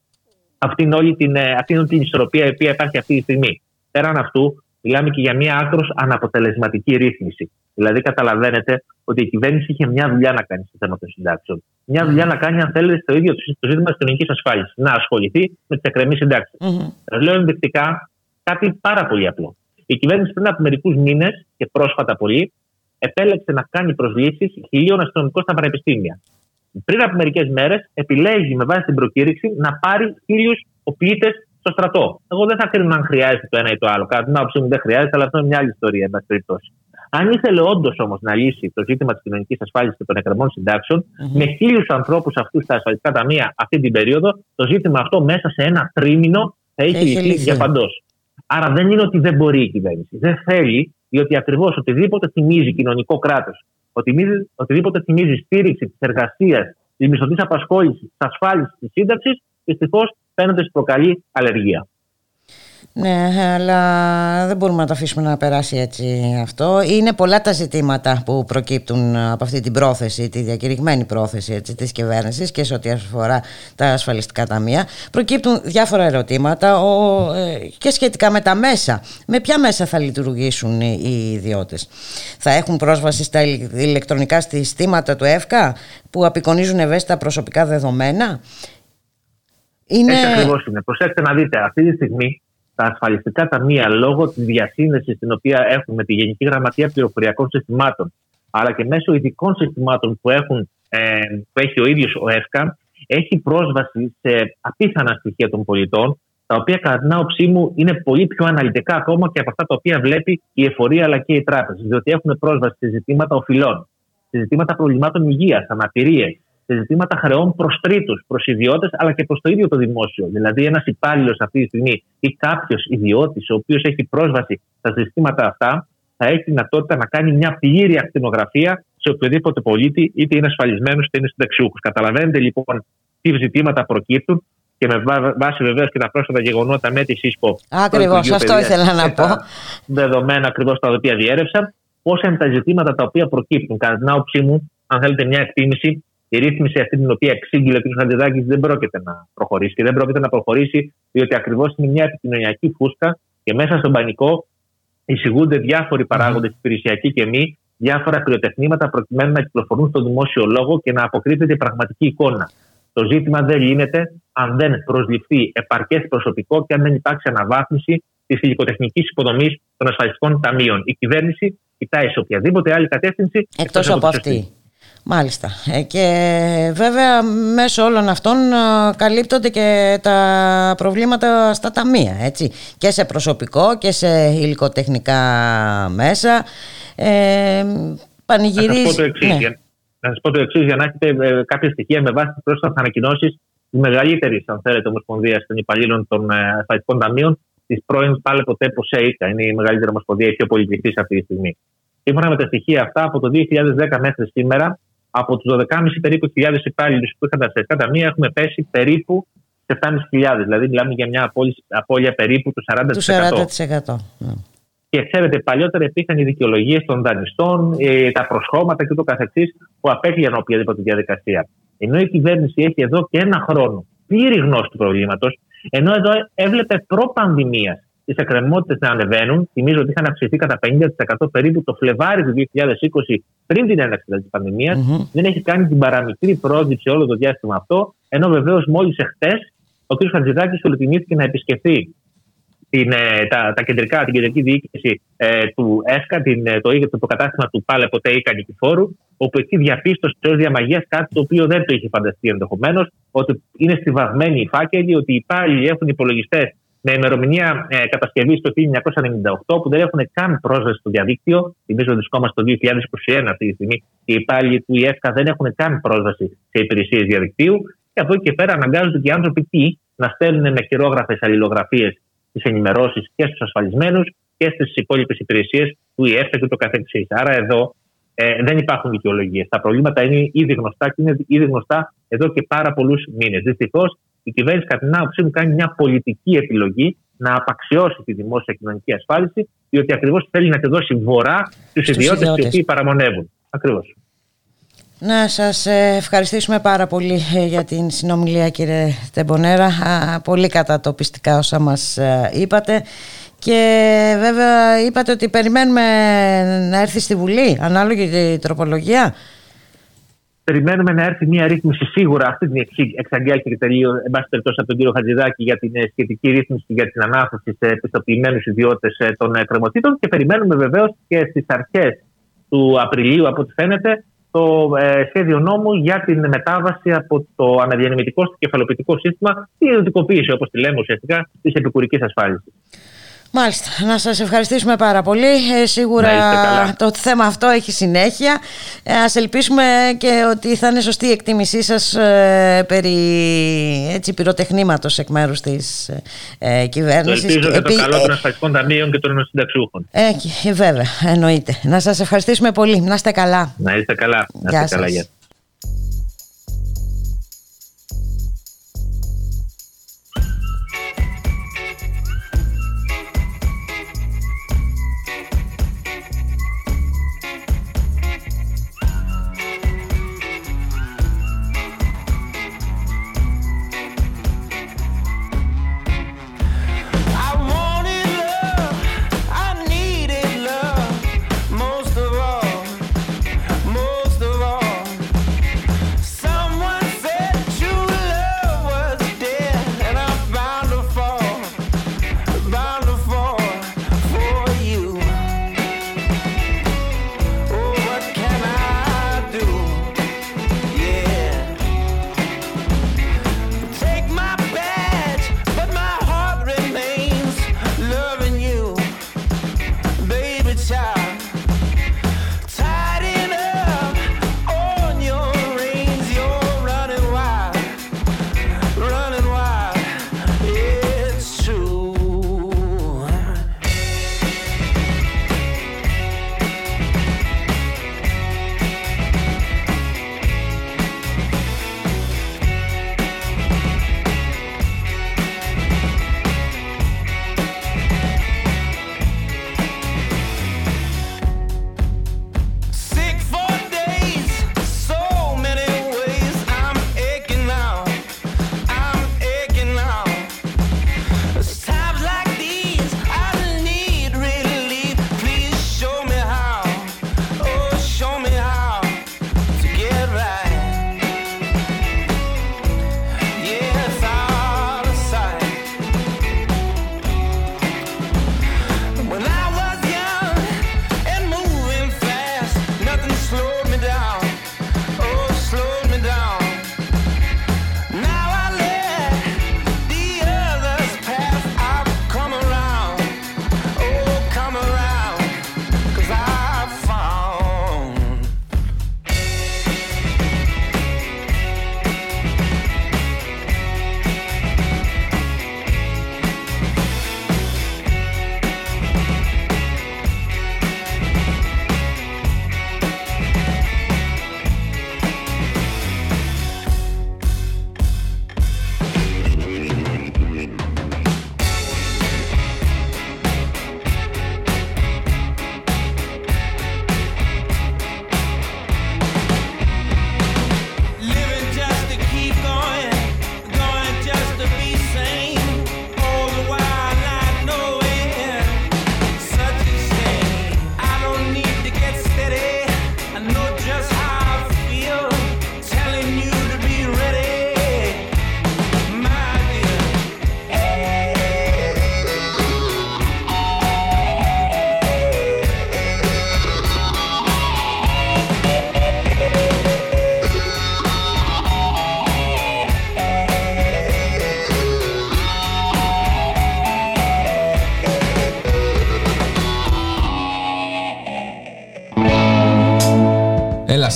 S12: αυτήν όλη την, ε, αυτήν την ισορροπία η οποία υπάρχει αυτή τη στιγμή. Πέραν αυτού, μιλάμε και για μια άκρος αναποτελεσματική ρύθμιση. Δηλαδή, καταλαβαίνετε ότι η κυβέρνηση είχε μια δουλειά να κάνει στο θέμα των συντάξεων. Μια δουλειά να κάνει, αν θέλετε, στο ίδιο το ζήτημα της κοινωνικής ασφάλεια. Να ασχοληθεί με τις εκκρεμείς συντάξεις. Mm-hmm. λέω ενδεικτικά κάτι πάρα πολύ απλό. Η κυβέρνηση πριν από μερικούς μήνες και πρόσφατα πολύ επέλεξε να κάνει προσλήψεις χιλίων αστυνομικών στα πανεπιστήμια. Πριν από μερικές μέρες επιλέγει με βάση την προκήρυξη να πάρει χίλιους οπλίτε στο στρατό. Εγώ δεν θα κρίνω αν χρειάζεται το ένα ή το άλλο. Κατά την άποψή μου δεν χρειάζεται, αλλά αυτό είναι μια άλλη ιστορία, εν περιπτώσει. Αν ήθελε όντως όμως να λύσει το ζήτημα της κοινωνικής ασφάλεια και των εκκρεμών συντάξεων, mm-hmm. με χίλιους ανθρώπους αυτούς στα ασφαλιστικά ταμεία αυτή την περίοδο, το ζήτημα αυτό μέσα σε ένα τρίμηνο θα είχε λυθεί διαπαντός. Άρα δεν είναι ότι δεν μπορεί η κυβέρνηση. Δεν θέλει, διότι ακριβώς οτιδήποτε θυμίζει κοινωνικό κράτος, οτιδήποτε θυμίζει στήριξη της εργασίας, της μισθωτής απασχόλησης, της ασφάλισης, της σύνταξης, δυστυχώς φαίνεται ότι προκαλεί αλλεργία.
S1: Ναι, αλλά δεν μπορούμε να το αφήσουμε να περάσει έτσι αυτό. Είναι πολλά τα ζητήματα που προκύπτουν από αυτή την πρόθεση, τη διακηρυγμένη πρόθεση έτσι, της κυβέρνησης και σε ό,τι αφορά τα ασφαλιστικά ταμεία. Προκύπτουν διάφορα ερωτήματα ο, ε, και σχετικά με τα μέσα. Με ποια μέσα θα λειτουργήσουν οι ιδιώτες; Θα έχουν πρόσβαση στα ηλεκτρονικά συστήματα του ΕΦΚΑ που απεικονίζουν ευαίσθητα προσωπικά δεδομένα;
S12: Είναι... Έτσι ακριβώς είναι. Προσέξτε να δείτε, αυτή τη στιγμή τα ασφαλιστικά ταμεία λόγω της διασύνδεσης την οποία έχουν με τη Γενική Γραμματεία Πληροφοριακών Συστημάτων αλλά και μέσω ειδικών συστημάτων που, έχουν, ε, που έχει ο ίδιος ο ΕΦΚΑ έχει πρόσβαση σε απίθανα στοιχεία των πολιτών τα οποία κατά την άποψή μου είναι πολύ πιο αναλυτικά ακόμα και από αυτά τα οποία βλέπει η εφορία αλλά και οι τράπεζε. Διότι έχουν πρόσβαση σε ζητήματα οφειλών, σε ζητήματα προβλημάτων υγείας, αναπηρίες, σε ζητήματα χρεών προς τρίτους, προς ιδιώτες, αλλά και προς το ίδιο το δημόσιο. Δηλαδή, ένας υπάλληλος αυτή τη στιγμή ή κάποιος ιδιώτης, ο οποίος έχει πρόσβαση στα συστήματα αυτά, θα έχει δυνατότητα να κάνει μια πλήρη ακτινογραφία σε οποιοδήποτε πολίτη, είτε είναι ασφαλισμένος είτε είναι συνταξιούχος. Καταλαβαίνετε λοιπόν τι ζητήματα προκύπτουν και με βάση βεβαίως και τα πρόσφατα γεγονότα με τη ΣΥΣΠΟ.
S1: Ακριβώς, αυτό ήθελα να πω.
S12: Δεδομένα ακριβώς τα οποία διέρευσαν, πόσα είναι τα ζητήματα τα οποία προκύπτουν. Κατά την άποψή μου, αν θέλετε μια εκτίμηση, η ρύθμιση αυτή την οποία εξήγηλε ο κ. Χατζηδάκης δεν πρόκειται να προχωρήσει. Και δεν πρόκειται να προχωρήσει διότι ακριβώς είναι μια επικοινωνιακή φούσκα και μέσα στον πανικό εισηγούνται διάφοροι παράγοντες, υπηρεσιακοί και μη, διάφορα κρυοτεχνήματα προκειμένου να κυκλοφορούν στον δημόσιο λόγο και να αποκρύπτεται η πραγματική εικόνα. Το ζήτημα δεν λύνεται αν δεν προσληφθεί επαρκές προσωπικό και αν δεν υπάρξει αναβάθμιση της υλικοτεχνικής υποδομής των ασφαλιστικών ταμείων. Η κυβέρνηση κοιτάει σε οποιαδήποτε άλλη κατεύθυνση
S1: εκτός από αυτή. Μάλιστα. Ε, και βέβαια μέσω όλων αυτών ε, καλύπτονται και τα προβλήματα στα ταμεία, έτσι. Και σε προσωπικό και σε υλικοτεχνικά μέσα. Ε, πανηγυρίζει...
S12: Να σας πω το εξής, ναι. για, να σας πω το εξής, για να έχετε ε, κάποια στοιχεία με βάση τις πρόσφατες ανακοινώσεις της μεγαλύτερης, αν θέλετε, ομοσπονδίας των υπαλλήλων των ασφαλιστικών ταμείων, της πρώην πάλι ποτέ ΠΟΣΕΙΚΑ. Είναι η μεγαλύτερη ομοσπονδία, η πιο πολιτική αυτή τη στιγμή. Σύμφωνα με τα στοιχεία αυτά, από το 2010 μέχρι σήμερα, από τους 12.500 περίπου χιλιάδες υπάλληλους που είχαν τα ασφαλιστικά ταμεία, έχουμε πέσει περίπου σε 7.500. Δηλαδή, μιλάμε για μια απώλεια περίπου του 40%. Του
S1: 40%. Ναι.
S12: Και ξέρετε, παλιότερα υπήρχαν οι δικαιολογίες των δανειστών, ε, τα προσχώματα και το καθεξής που απέκλειαν οποιαδήποτε διαδικασία. Ενώ η κυβέρνηση έχει εδώ και ένα χρόνο πλήρη γνώση του προβλήματος, ενώ εδώ έβλεπε προ-πανδημίας τι εκκρεμότητε να ανεβαίνουν. Θυμίζω ότι είχαν αυξηθεί κατά 50% περίπου το Φλεβάρι του 2020 πριν την έναρξη της πανδημια Δεν έχει κάνει την παραμικρή πρόληψη όλο το διάστημα αυτό. Ενώ βεβαίως μόλις εχθές ο κ. Χατζηδάκης τιμήθηκε να επισκεφθεί την, ε, τα, τα κεντρικά, την κεντρική διοίκηση ε, του ΕΣΚΑ, την, ε, το, το, το κατάστημα του Πάλε Ποτέ ή Κανικηφόρου, όπου εκεί διαπίστωσε ω διαμαγείας κάτι το οποίο δεν το είχε φανταστεί ενδεχομένως, ότι είναι στιβαγμένοι οι φάκελοι, ότι οι υπάλληλοι έχουν υπολογιστές με ημερομηνία ε, κατασκευή το 1998 που δεν έχουν καν πρόσβαση στο διαδίκτυο. Θυμίζω ότι βρισκόμαστε το 2021 αυτή τη στιγμή και οι υπάλληλοι του ΙΕΦΚΑ δεν έχουν καν πρόσβαση σε υπηρεσίες διαδικτύου. Και από εκεί και πέρα αναγκάζονται και οι άνθρωποι τι, να στέλνουν με χειρόγραφες αλληλογραφίες τι ενημερώσεις και στους ασφαλισμένους και στις υπόλοιπες υπηρεσίες του ΙΕΦΚΑ και το καθεξής. Άρα εδώ ε, δεν υπάρχουν δικαιολογίες. Τα προβλήματα είναι ήδη γνωστά και είναι ήδη γνωστά εδώ και πάρα πολλούς μήνες. Δυστυχώς η κυβέρνηση, κατά την άποψή μου, κάνει μια πολιτική επιλογή να απαξιώσει τη δημόσια κοινωνική ασφάλιση, διότι ακριβώς θέλει να τη δώσει βορρά στους ιδιώτες οι οποίοι παραμονεύουν. Ακριβώς.
S1: Να σας ε, ευχαριστήσουμε πάρα πολύ ε, για την συνομιλία κύριε Τεμπονέρα. Πολύ κατατοπιστικά όσα μας ε, είπατε. Και βέβαια είπατε ότι περιμένουμε να έρθει στη Βουλή ανάλογη η τροπολογία.
S12: Περιμένουμε να έρθει μια ρύθμιση σίγουρα. Αυτή την εξαγγέλια και τελείως, εν πάση περιπτώσει, από τον κύριο Χατζηδάκη για την ε, σχετική ρύθμιση για την ανάθεση σε επιστοποιημένους ιδιώτες ε, των ε, κρεμοτήτων. Και περιμένουμε βεβαίως και στις αρχές του Απριλίου, από ό,τι φαίνεται, το σχέδιο νόμου για την μετάβαση από το αναδιανεμητικό στο κεφαλοποιητικό σύστημα, η ιδιωτικοποίηση, όπως τη λέμε ουσιαστικά, της επικουρικής ασφάλισης.
S1: Μάλιστα, να σας ευχαριστήσουμε πάρα πολύ. Ε, σίγουρα το θέμα αυτό έχει συνέχεια. Ε, ας ελπίσουμε και ότι θα είναι σωστή η εκτίμησή σας ε, περί έτσι, πυροτεχνήματος εκ μέρους της ε, κυβέρνησης.
S12: Το ελπίζω για το καλό των ασφαλιστικών ταμείων και των συνταξιούχων.
S1: Ε, βέβαια, εννοείται. Να σας ευχαριστήσουμε πολύ. Να είστε καλά.
S12: Να είστε καλά. Να είστε καλά.
S13: Έλα,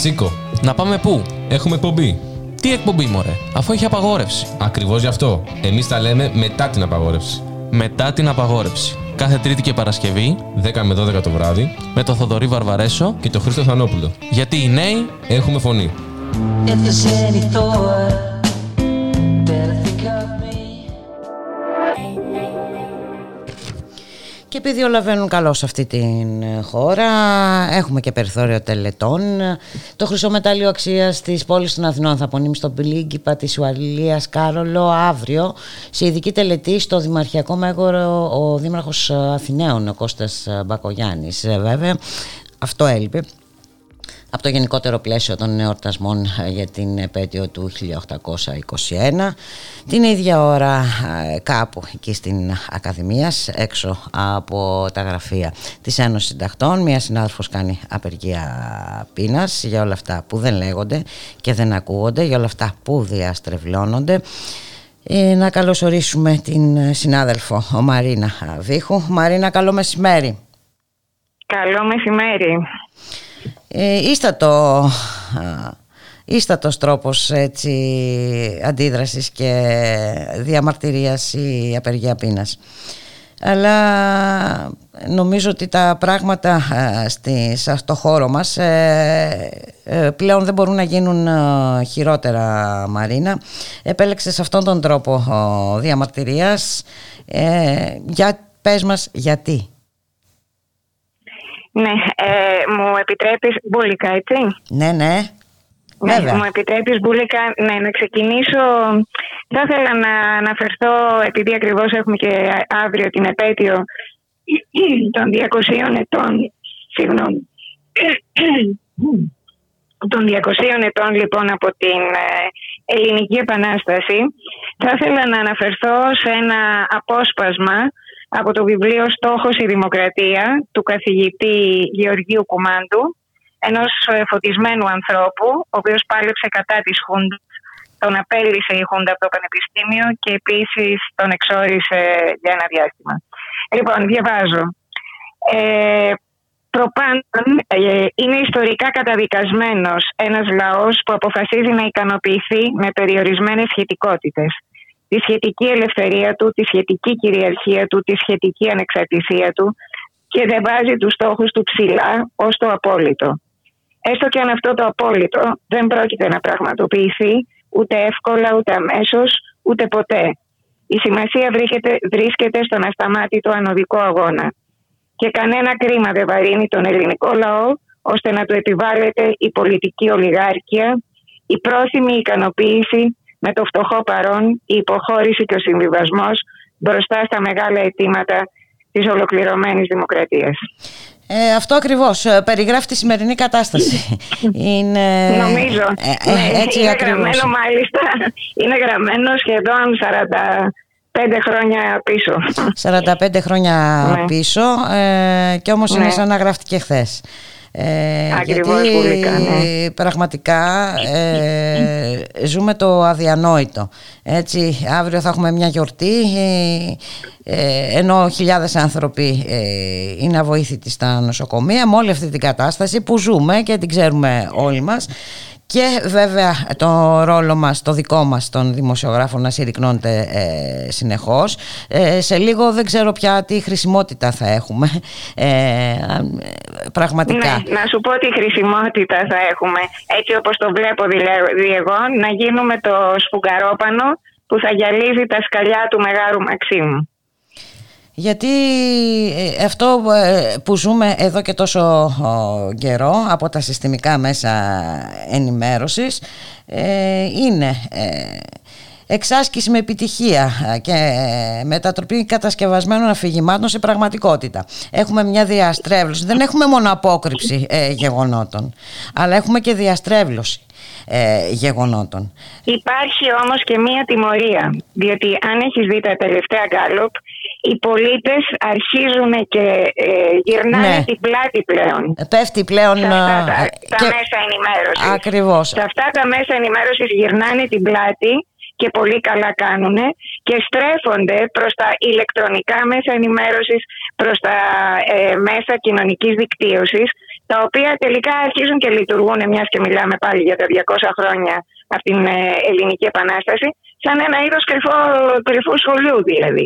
S13: σήκω. Να πάμε πού; Έχουμε εκπομπή. Τι εκπομπή, μωρέ, αφού έχει απαγόρευση. Ακριβώς γι' αυτό. Εμείς τα λέμε μετά την απαγόρευση. Μετά την απαγόρευση. Κάθε Τρίτη και Παρασκευή, 10 με 12 το βράδυ, με τον Θοδωρή Βαρβαρέσο και τον Χρήστο Θανόπουλο. Γιατί οι νέοι έχουμε φωνή.
S1: Και επειδή όλα βαίνουν καλό σε αυτή την χώρα, έχουμε και περιθώριο τελετών. Το χρυσό μετάλλιο αξίας της πόλης των Αθηνών θα απονείμει στον πρίγκιπα της Ουαλίας Κάρολο αύριο. Σε ειδική τελετή στο Δημαρχιακό Μέγορο ο Δήμαρχος Αθηναίων, ο Κώστας Μπακογιάννης. Βέβαια, αυτό έλειπε από το γενικότερο πλαίσιο των εορτασμών ε, για την επέτειο του 1821. Την ίδια ώρα ε, κάπου εκεί στην Ακαδημία, έξω από τα γραφεία της Ένωσης Συνταχτών, μία συνάδελφος κάνει απεργία πείνας για όλα αυτά που δεν λέγονται και δεν ακούγονται, για όλα αυτά που διαστρεβλώνονται. Ε, να καλωσορίσουμε την συνάδελφο ο Μαρίνα Βίχου. Μαρίνα, καλό μεσημέρι.
S14: Καλό μεσημέρι
S1: ε, ίστατο, ίστατος τρόπος έτσι, αντίδρασης και διαμαρτυρίας η απεργία πείνας. Αλλά νομίζω ότι τα πράγματα στη, στο χώρο μας ε, ε, πλέον δεν μπορούν να γίνουν χειρότερα Μαρίνα. Επέλεξες αυτόν τον τρόπο διαμαρτυρίας. Ε, για, πες μας γιατί.
S14: Ναι, ε, μου επιτρέπεις μπουλικά, έτσι;
S1: Ναι, ναι.
S14: Ναι, Βέβαια. μου επιτρέπεις Μπουλίκα ναι, να ξεκινήσω. Θα ήθελα να αναφερθώ, επειδή ακριβώς έχουμε και αύριο την επέτειο των 200 ετών, συγγνώμη, των 200 ετών λοιπόν από την ε, Ελληνική Επανάσταση, θα ήθελα να αναφερθώ σε ένα απόσπασμα από το βιβλίο «Στόχος η Δημοκρατία» του καθηγητή Γεωργίου Κουμάντου, ενός ε, φωτισμένου ανθρώπου, ο οποίος πάλεψε κατά της Χούντας, τον απέλησε η Χούντα από το Πανεπιστήμιο και επίσης τον εξόρισε για ένα διάστημα. Λοιπόν, διαβάζω. Ε, Προπάντων, ε, είναι ιστορικά καταδικασμένος ένας λαός που αποφασίζει να ικανοποιηθεί με περιορισμένες σχετικότητες τη σχετική ελευθερία του, τη σχετική κυριαρχία του, τη σχετική ανεξαρτησία του και δεν βάζει τους στόχους του ψηλά ως το απόλυτο. Έστω και αν αυτό το απόλυτο δεν πρόκειται να πραγματοποιηθεί ούτε εύκολα, ούτε αμέσως, ούτε ποτέ. Η σημασία βρίσκεται, βρίσκεται στον ασταμάτητο ανωδικό αγώνα. Και κανένα κρίμα δεν βαρύνει τον ελληνικό λαό ώστε να του επιβάλλεται η πολιτική ολιγάρκεια, η πρόθυμη ικανοποίηση με το φτωχό παρόν, η υποχώρηση και ο συμβιβασμός μπροστά στα μεγάλα αιτήματα της ολοκληρωμένης δημοκρατίας.
S1: Ε, αυτό ακριβώς ε, περιγράφει τη σημερινή κατάσταση.
S14: είναι... Νομίζω. Ε, ε, ναι, έτσι είναι γραμμένο μάλιστα. Είναι γραμμένο σχεδόν 45 χρόνια πίσω.
S1: 45 χρόνια ναι. πίσω ε, και όμως είναι ναι. σαν να γράφτηκε χθες.
S14: Ε, Ακριβώς, γιατί ναι.
S1: πραγματικά ε, ζούμε το αδιανόητο. Έτσι, αύριο θα έχουμε μια γιορτή ε, ενώ χιλιάδες άνθρωποι ε, είναι αβοήθητοι στα νοσοκομεία με όλη αυτή την κατάσταση που ζούμε και την ξέρουμε όλοι μας και βέβαια το ρόλο μας, το δικό μας των δημοσιογράφων να συρρυκνώνεται ε, συνεχώς. Ε, σε λίγο δεν ξέρω πια τι χρησιμότητα θα έχουμε ε, πραγματικά.
S14: Ναι, να σου πω τι χρησιμότητα θα έχουμε. Έτσι όπως το βλέπω δηλαδή εγώ, να γίνουμε το σφουγγαρόπανο που θα γυαλίζει τα σκαλιά του Μεγάλου Μαξίμου
S1: γιατί ε, αυτό ε, που ζούμε εδώ και τόσο καιρό από τα συστημικά μέσα ενημέρωσης ε, είναι εξάσκηση με επιτυχία και μετατροπή κατασκευασμένων αφηγημάτων σε πραγματικότητα. Έχουμε μια διαστρέβλωση. Δεν έχουμε μόνο απόκρυψη γεγονότων, αλλά έχουμε και διαστρέβλωση γεγονότων.
S14: Υπάρχει όμως και μια τιμωρία, διότι αν έχεις δει τα τελευταία γκάλωπ, οι πολίτες αρχίζουν και ε, γυρνάνε ναι. την πλάτη πλέον.
S1: Ε, πέφτει πλέον
S14: σε αυτά τα, τα μέσα ενημέρωσης.
S1: Ακριβώς.
S14: Σε αυτά τα μέσα ενημέρωσης γυρνάνε την πλάτη και πολύ καλά κάνουν και στρέφονται προς τα ηλεκτρονικά μέσα ενημέρωσης, προς τα ε, μέσα κοινωνικής δικτύωσης τα οποία τελικά αρχίζουν και λειτουργούν μιας και μιλάμε πάλι για τα 200 χρόνια από την ε, Ελληνική Επανάσταση σαν ένα είδος κρυφού σχολείου δηλαδή.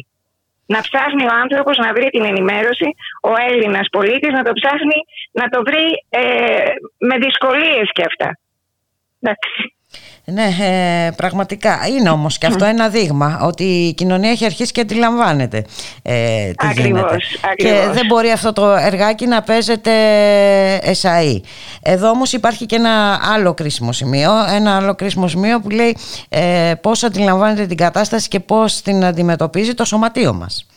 S14: Να ψάχνει ο άνθρωπος να βρει την ενημέρωση, ο Έλληνας πολίτης να το ψάχνει να το βρει ε, με δυσκολίες και αυτά. Εντάξει.
S1: Ναι, ε, πραγματικά. Είναι όμως και αυτό ένα δείγμα ότι η κοινωνία έχει αρχίσει και αντιλαμβάνεται ε, τι γίνεται. Και δεν μπορεί αυτό το εργάκι να παίζεται εσαΐ. Εδώ όμως υπάρχει και ένα άλλο κρίσιμο σημείο, ένα άλλο κρίσιμο σημείο που λέει ε, πώς αντιλαμβάνεται την κατάσταση και πώς την αντιμετωπίζει το σωματείο μας.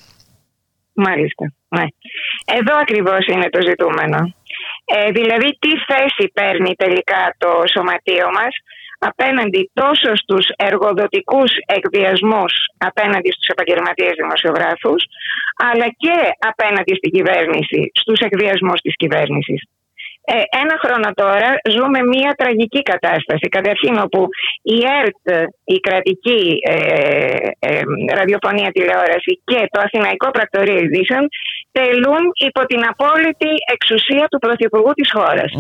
S14: Μάλιστα. Ναι. Εδώ ακριβώς είναι το ζητούμενο. Ε, δηλαδή τι θέση παίρνει τελικά το σωματείο μας απέναντι τόσος στους εργοδοτικούς εκβιασμούς απέναντι στους επαγγελματίες δημοσιογράφους αλλά και απέναντι στην κυβέρνηση, στους εκβιασμούς της κυβέρνησης. Ε, ένα χρόνο τώρα ζούμε μια τραγική κατάσταση. Καταρχήν όπου η ΕΡΤ, η κρατική ε, ε, ραδιοφωνία τηλεόραση και το Αθηναϊκό Πρακτορείο Ειδήσεων τελούν υπό την απόλυτη εξουσία του Πρωθυπουργού της χωρας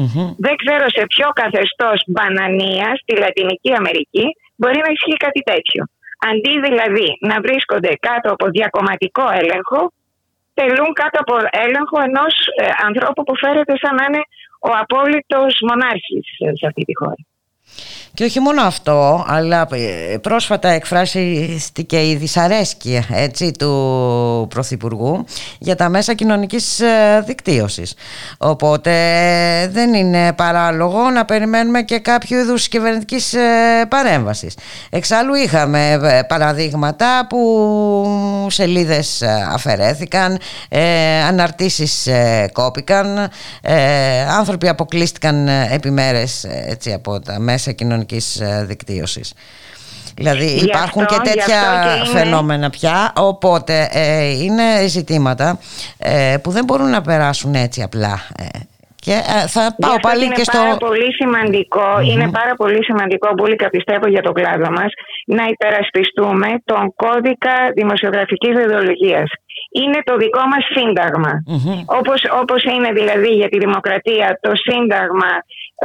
S14: Δεν ξέρω σε ποιο καθεστώς μπανανίας στη Λατινική Αμερική μπορεί να ισχύει κάτι τέτοιο. Αντί δηλαδή να βρίσκονται κάτω από διακομματικό έλεγχο, τελούν κάτω από έλεγχο ενός ε, ανθρώπου που φέρεται σαν να είναι ο απόλυτος μονάρχης σε αυτή τη χώρα.
S1: Και όχι μόνο αυτό, αλλά ε, πρόσφατα εκφράστηκε η δυσαρέσκεια έτσι, του Πρωθυπουργού για τα μέσα κοινωνικής ε, δικτύωσης. Οπότε δεν είναι παράλογο να περιμένουμε και κάποιο είδους κυβερνητικής ε, παρέμβασης. Εξάλλου είχαμε παραδείγματα που σελίδες αφαιρέθηκαν, αναρτήσεις κόπηκαν, άνθρωποι αποκλείστηκαν επιμέρες έτσι, από τα μέσα κοινωνικής ε, δικτύωσης. Δηλαδή υπάρχουν και τέτοια φαινόμενα πια, οπότε ε, είναι ζητήματα ε, που δεν μπορούν να περάσουν έτσι απλά. Και θα πάω πάλι
S14: είναι
S1: και στο...
S14: Πάρα πολύ Είναι πάρα πολύ σημαντικό, Μπούλικα, πιστεύω για το κλάδο μας, να υπερασπιστούμε τον κώδικα δημοσιογραφικής ιδεολογίας είναι το δικό μας συνταγμα όπως, όπως είναι δηλαδή για τη δημοκρατία το σύνταγμα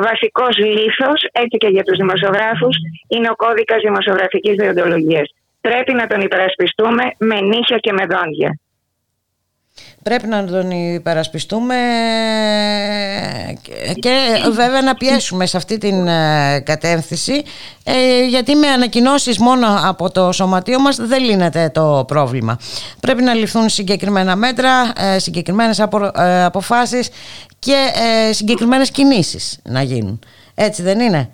S14: βασικός λήθος, έτσι και για τους δημοσιογράφους είναι ο κώδικας δημοσιογραφικής διοντολογίας. Πρέπει να τον υπερασπιστούμε με νύχια και με δόντια.
S1: Πρέπει να τον υπερασπιστούμε και βέβαια να πιέσουμε σε αυτή την ε, κατεύθυνση ε, γιατί με ανακοινώσεις μόνο από το σωματείο μας δεν λύνεται το πρόβλημα. Πρέπει να ληφθούν συγκεκριμένα μέτρα, ε, συγκεκριμένες αποφάσεις και συγκεκριμένες κινήσεις να γίνουν. Έτσι δεν είναι;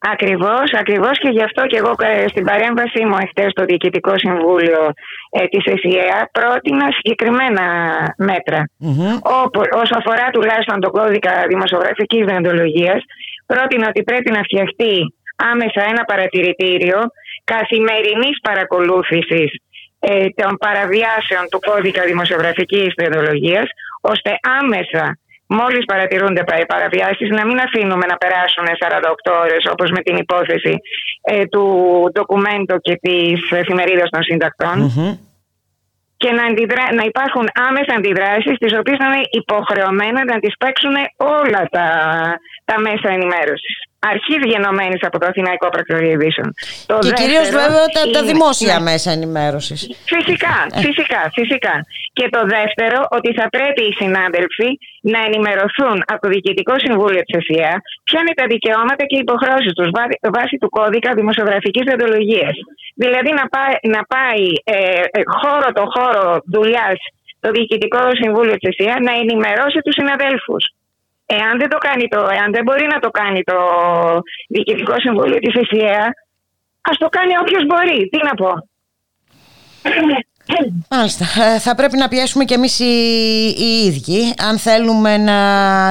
S14: Ακριβώς, ακριβώς και γι' αυτό και εγώ ε, στην παρέμβασή μου εχθές στο Διοικητικό Συμβούλιο ε, της ΕΣΥΑ πρότεινα συγκεκριμένα μέτρα. Mm-hmm. όσο αφορά τουλάχιστον το κώδικα δημοσιογραφικής διοντολογίας πρότεινα ότι πρέπει να φτιαχτεί άμεσα ένα παρατηρητήριο καθημερινής παρακολούθησης ε, των παραβιάσεων του κώδικα δημοσιογραφικής διοντολογίας ώστε άμεσα μόλις παρατηρούνται παραβιάσεις να μην αφήνουμε να περάσουν 48 ώρες όπως με την υπόθεση ε, του ντοκουμέντου και της εφημερίδας των συντακτων και να, αντιδρα... να υπάρχουν άμεσα αντιδράσεις τις οποίες να είναι υποχρεωμένα να τις παίξουν όλα τα, τα μέσα ενημέρωσης αρχή γενομένη από το Αθηναϊκό Πρακτορείο Ειδήσεων.
S1: Και κυρίως βέβαια τα, τα δημόσια ναι. μέσα ενημέρωσης.
S14: Φυσικά, ε. φυσικά, φυσικά. Και το δεύτερο, ότι θα πρέπει οι συνάδελφοι να ενημερωθούν από το Διοικητικό Συμβούλιο της ΕΣΥΑ ποια είναι τα δικαιώματα και οι υποχρεώσεις τους βάσει του κώδικα δημοσιογραφικής διοντολογία. Δηλαδή να πάει, να πάει ε, ε, χώρο το χώρο δουλειάς το Διοικητικό Συμβούλιο της ΕΣΥΑ να ενημερώσει τους συναδέλφους. Εάν δεν, το κάνει το, εάν δεν μπορεί να το κάνει το Διοικητικό Συμβούλιο της ΕΣΥΑ, ας το κάνει όποιος μπορεί. Τι να πω.
S1: Μάλιστα. Ε, θα πρέπει να πιέσουμε και εμείς οι, οι ίδιοι αν θέλουμε να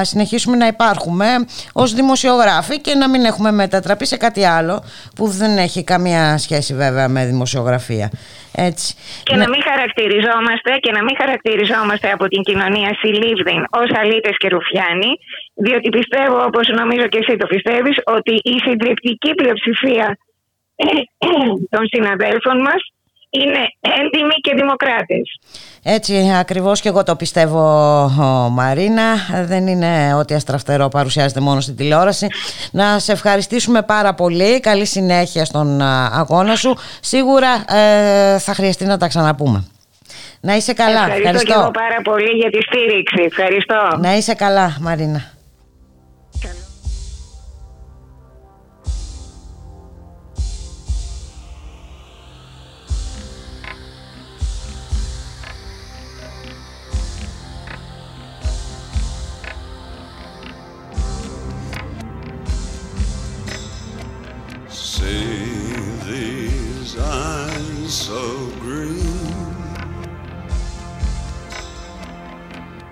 S1: συνεχίσουμε να υπάρχουμε ως δημοσιογράφοι και να μην έχουμε μετατραπεί σε κάτι άλλο που δεν έχει καμία σχέση βέβαια με δημοσιογραφία. Έτσι.
S14: Και να... μην χαρακτηριζόμαστε και να μην χαρακτηριζόμαστε από την κοινωνία συλλήβδιν ως αλήτες και ρουφιάνοι διότι πιστεύω όπως νομίζω και εσύ το πιστεύεις ότι η συντριπτική πλειοψηφία των συναδέλφων μας είναι έντιμοι και δημοκράτες.
S1: Έτσι ακριβώς και εγώ το πιστεύω Μαρίνα. Δεν είναι ότι αστραφτερό παρουσιάζεται μόνο στην τηλεόραση. Να σε ευχαριστήσουμε πάρα πολύ. Καλή συνέχεια στον αγώνα σου. Σίγουρα ε, θα χρειαστεί να τα ξαναπούμε. Να είσαι καλά.
S14: Ευχαριστώ, ευχαριστώ. και εγώ πάρα πολύ για τη στήριξη. Ευχαριστώ.
S1: Να είσαι καλά Μαρίνα
S6: these eyes so green.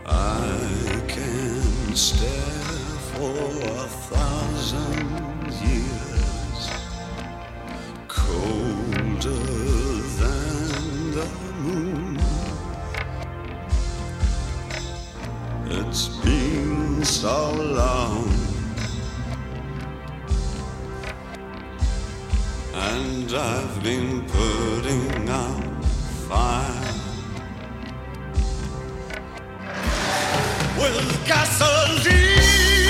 S6: I can stare for a thousand years, colder than the moon. It's been so long. and I've been putting out fire with gasoline.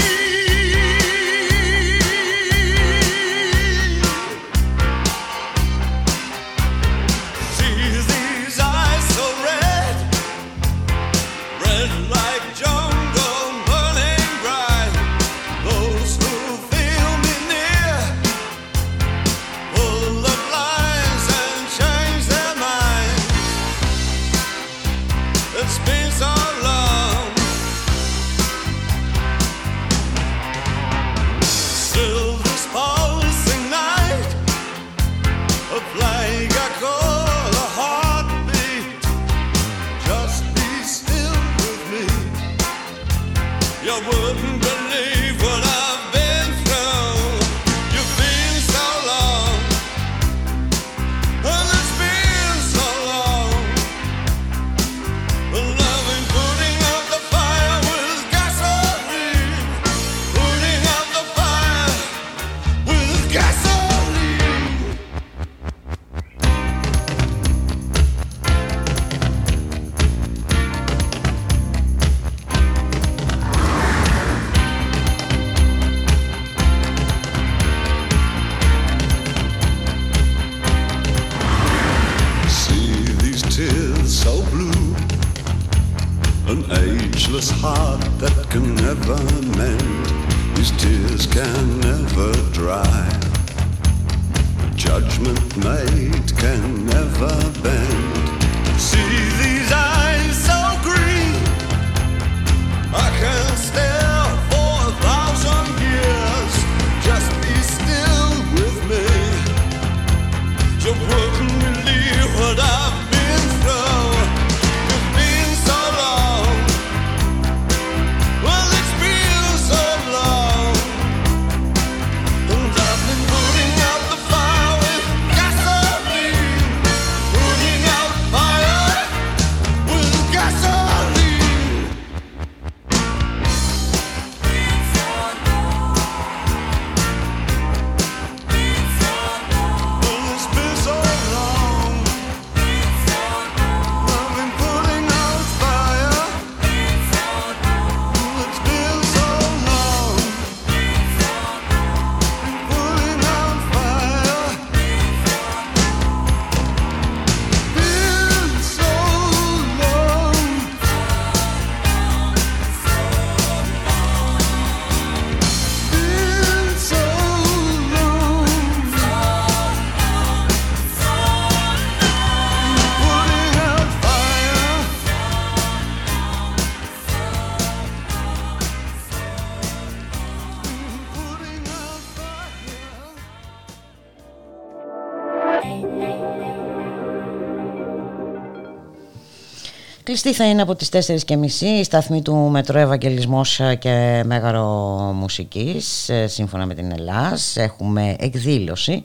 S1: Κλειστή θα είναι από τις 4.30 η σταθμή του Μετρό Ευαγγελισμός και Μέγαρο Μουσικής ε, σύμφωνα με την Ελλάς. Έχουμε εκδήλωση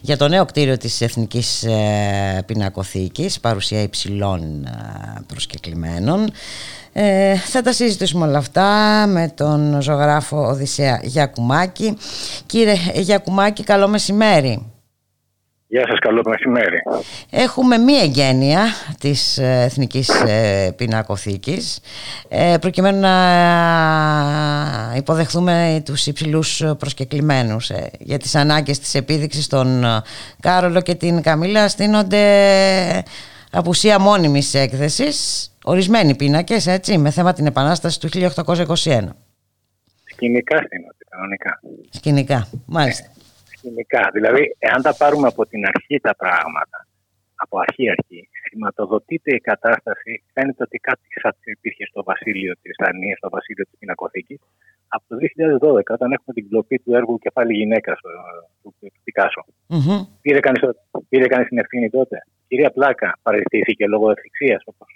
S1: για το νέο κτίριο της Εθνικής ε, Πινακοθήκης παρουσία υψηλών ε, προσκεκλημένων. Ε, θα τα συζητήσουμε όλα αυτά με τον ζωγράφο Οδυσσέα Γιακουμάκη. Κύριε Γιακουμάκη καλό μεσημέρι
S15: Γεια σας, καλό μεσημέρι.
S1: Έχουμε μία εγγένεια της ε, Εθνικής ε, Πινακοθήκης ε, προκειμένου να υποδεχθούμε τους υψηλούς προσκεκλημένους για τις ανάγκες της επίδειξης των Κάρολο και την Καμίλα στείνονται απουσία μόνιμης έκθεσης ορισμένοι πίνακες έτσι με θέμα την Επανάσταση του 1821.
S15: Σκηνικά στείνονται κανονικά.
S1: Σκηνικά, μάλιστα
S15: σκηνικά. Δηλαδή, εάν τα πάρουμε από την αρχή τα πράγματα, από αρχή αρχή, σηματοδοτείται η κατάσταση, φαίνεται ότι κάτι σαν υπήρχε στο βασίλειο της Δανίας, στο βασίλειο της Πινακοθήκης, από το 2012, όταν έχουμε την κλοπή του έργου Κεφάλι Γυναίκα του, του Πικάσο. Mm-hmm. Πήρε κανείς την ευθύνη τότε; Η κυρία Πλάκα παραιτήθηκε λόγω ευθυξία, όπως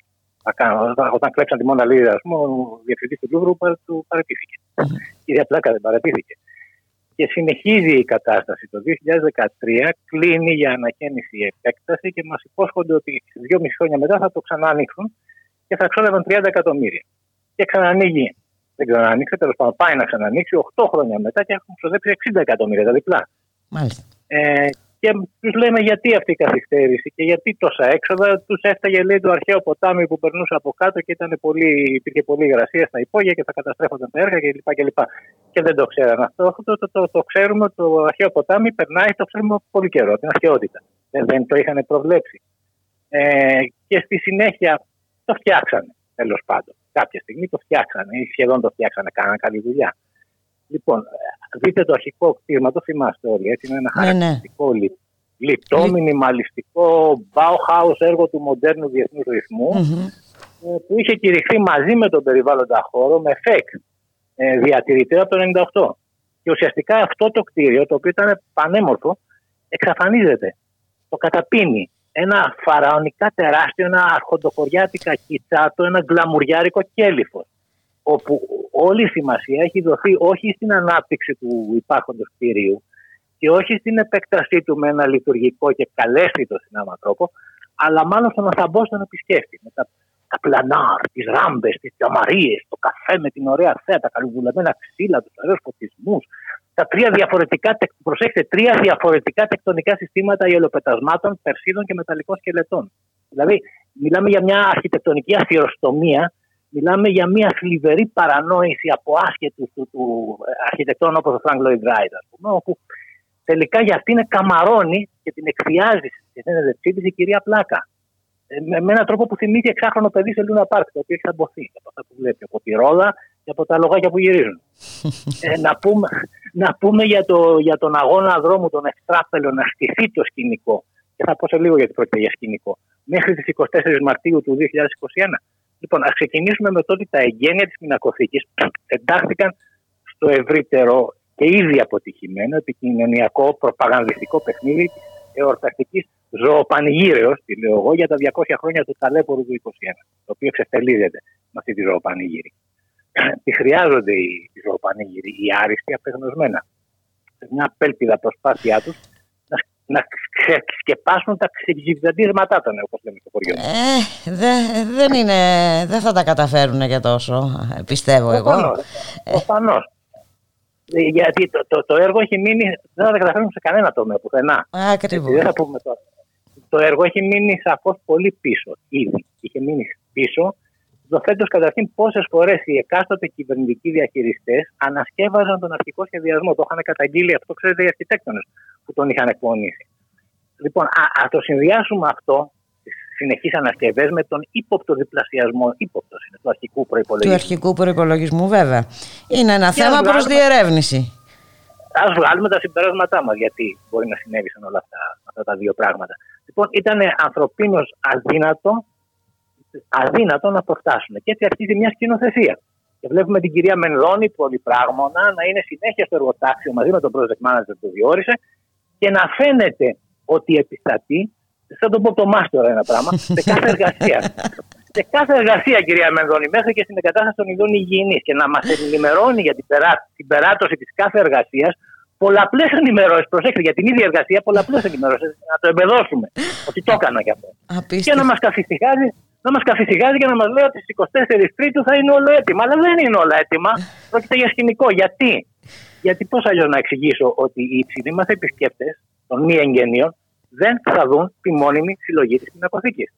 S15: όταν, όταν κλέψαν τη Μόνα Λίδα, ο διευθυντής του Λούβρου του παραιτήθηκε. Mm-hmm. Η κυρία Πλάκα δεν παραιτήθηκε και συνεχίζει η κατάσταση. Το 2013 κλείνει για ανακαίνιση η επέκταση και μας υπόσχονται ότι δύο μισή χρόνια μετά θα το ξανανοίξουν και θα ξόδευαν 30 εκατομμύρια. Και ξανανοίγει. Δεν ξανανοίξει, τέλος πάντων πάει να ξανανοίξει 8 χρόνια μετά και έχουν ξοδέψει 60 εκατομμύρια, τα διπλά.
S1: Μάλιστα.
S15: Ε, και τους λέμε γιατί αυτή η καθυστέρηση και γιατί τόσα έξοδα. Τους έφταγε λέει το αρχαίο ποτάμι που περνούσε από κάτω και ήταν πολύ, υπήρχε πολλή υγρασία στα υπόγεια και θα καταστρέφονταν τα έργα κλπ. Και, και δεν το ξέραν αυτό. Το, το, το, το, ξέρουμε, το αρχαίο ποτάμι περνάει, το ξέρουμε πολύ καιρό, την αρχαιότητα. Δεν, δεν το είχαν προβλέψει. Ε, και στη συνέχεια το φτιάξανε, τέλος πάντων. Κάποια στιγμή το φτιάξανε ή σχεδόν το φτιάξανε, κάνανε καλή δουλειά. Λοιπόν, δείτε το αρχικό κτίρμα, το θυμάστε όλοι. Έτσι, είναι ένα ναι, ναι. χαρακτηριστικό ναι. λιτό, μινιμαλιστικό Bauhaus έργο του μοντέρνου διεθνούς ε, που είχε κηρυχθεί μαζί με τον περιβάλλοντα χώρο με ΦΕΚ ε, διατηρητήρα από το 1998. Και ουσιαστικά αυτό το κτίριο, το οποίο ήταν πανέμορφο, εξαφανίζεται. Το καταπίνει. Ένα φαραωνικά τεράστιο, ένα αρχοντοχωριάτικα κιτσάτο, ένα γκλαμουριάρικο κέλυφος όπου όλη η σημασία έχει δοθεί όχι στην ανάπτυξη του υπάρχοντος κτηρίου και όχι στην επέκτασή του με ένα λειτουργικό και καλέσθητο συνάμα τρόπο, αλλά μάλλον στο να θαμπώσουν τον επισκέπτη. Με τα, τα πλανάρ, τις ράμπες, τις τζαμαρίες, το καφέ με την ωραία θέα, τα καλοδουλεμένα ξύλα, τους ωραίους φωτισμούς, τα τρία διαφορετικά, προσέξτε, τρία διαφορετικά τεκτονικά συστήματα υαλοπετασμάτων, περσίδων και μεταλλικών σκελετών. Δηλαδή, μιλάμε για μια αρχιτεκτονική αθυροστομία Μιλάμε για μια θλιβερή παρανόηση από άσχετους του, του αρχιτεκτών όπως ο Φρανκ Λόιντ Ράιτ, όπου τελικά για αυτήν είναι καμαρώνει και την εκφιάζει στη συνέντευξή της η κυρία Πλάκα. Ε, με, με έναν τρόπο που θυμίζει εξάχρονο παιδί σε Λούνα Πάρκ, το οποίο έχει αμποθεί από αυτά που βλέπει, από τη ρόδα και από τα λογάκια που γυρίζουν. ε, να, πούμε, να πούμε για, το, για τον αγώνα δρόμου, τον Ευτράπελο, να στηθεί το σκηνικό. Και θα πω σε λίγο γιατί πρόκειται για σκηνικό. Μέχρι τις 24 Μαρτίου του 2021 Λοιπόν, ας ξεκινήσουμε με το ότι τα εγγένεια της πινακοθήκη εντάχθηκαν στο ευρύτερο και ήδη αποτυχημένο επικοινωνιακό προπαγανδιστικό παιχνίδι τη εορταστικής ζωοπανηγύρεως, τη λέω εγώ, για τα 200 χρόνια του ταλέπορου του 2021, το οποίο εξευτελίζεται με αυτή τη ζωοπανηγύρη. Τι χρειάζονται οι, οι ζωοπανηγύροι, οι άριστοι απεγνωσμένα. Σε μια απέλπιδα προσπάθειά τους να ξεσκεπάσουν τα ξεγκυβδαντήρματά των, όπως λέμε στο χωριό.
S1: Ε, δε, δεν, είναι, δεν θα τα καταφέρουν για τόσο, πιστεύω εγώ.
S15: Προφανώς. Ε, γιατί το, το, το, έργο έχει μείνει, δεν θα τα καταφέρουν σε κανένα τομέα πουθενά.
S1: Ακριβώς.
S15: Το, το έργο έχει μείνει σαφώς πολύ πίσω ήδη. Είχε μείνει πίσω Υποθέτω καταρχήν πόσες φορές οι εκάστοτε κυβερνητικοί διαχειριστές ανασκεύαζαν τον αρχικό σχεδιασμό. Το είχαν καταγγείλει αυτό, ξέρετε, οι αρχιτέκτονες που τον είχαν εκπονήσει. Λοιπόν, α, το συνδυάσουμε αυτό, τις συνεχείς ανασκευές, με τον ύποπτο διπλασιασμό. ύποπτος είναι του αρχικού προπολογισμού.
S1: Του αρχικού προπολογισμού, βέβαια. Είναι ένα και θέμα προς διερεύνηση.
S15: Α βγάλουμε τα συμπεράσματά μας, γιατί μπορεί να συνέβησαν όλα αυτά, αυτά τα δύο πράγματα. Λοιπόν, ήταν ανθρωπίνως αδύνατο αδύνατο να το φτάσουν. Και έτσι αρχίζει μια σκηνοθεσία. Και βλέπουμε την κυρία Μενδώνη, πολυπράγμονα, να είναι συνέχεια στο εργοτάξιο μαζί με τον project manager που διόρισε και να φαίνεται ότι επιστατεί, θα το πω το μάστορα ένα πράγμα, σε κάθε εργασία. σε κάθε εργασία, κυρία Μενδώνη, μέχρι και στην εγκατάσταση των ειδών υγιεινής και να μας ενημερώνει για την, περά, την περάτωση της κάθε εργασίας, πολλαπλές ενημερώσεις. Προσέξτε, για την ίδια εργασία, πολλαπλές ενημερώσεις. Να το εμπεδώσουμε ότι το έκανα κι αυτό.
S1: Απίστευτο.
S15: Και να μας καθησυχάζει να μας καθησυχάζει και να μας λέει ότι στις 24 Τρίτου θα είναι όλο έτοιμα. Αλλά δεν είναι όλα έτοιμα. Πρόκειται για σκηνικό. Γιατί, Γιατί πώς αλλιώς να εξηγήσω ότι οι υψηλοί μας επισκέπτες των μη εγγενείων δεν θα δουν τη μόνιμη συλλογή της πινακοθήκης.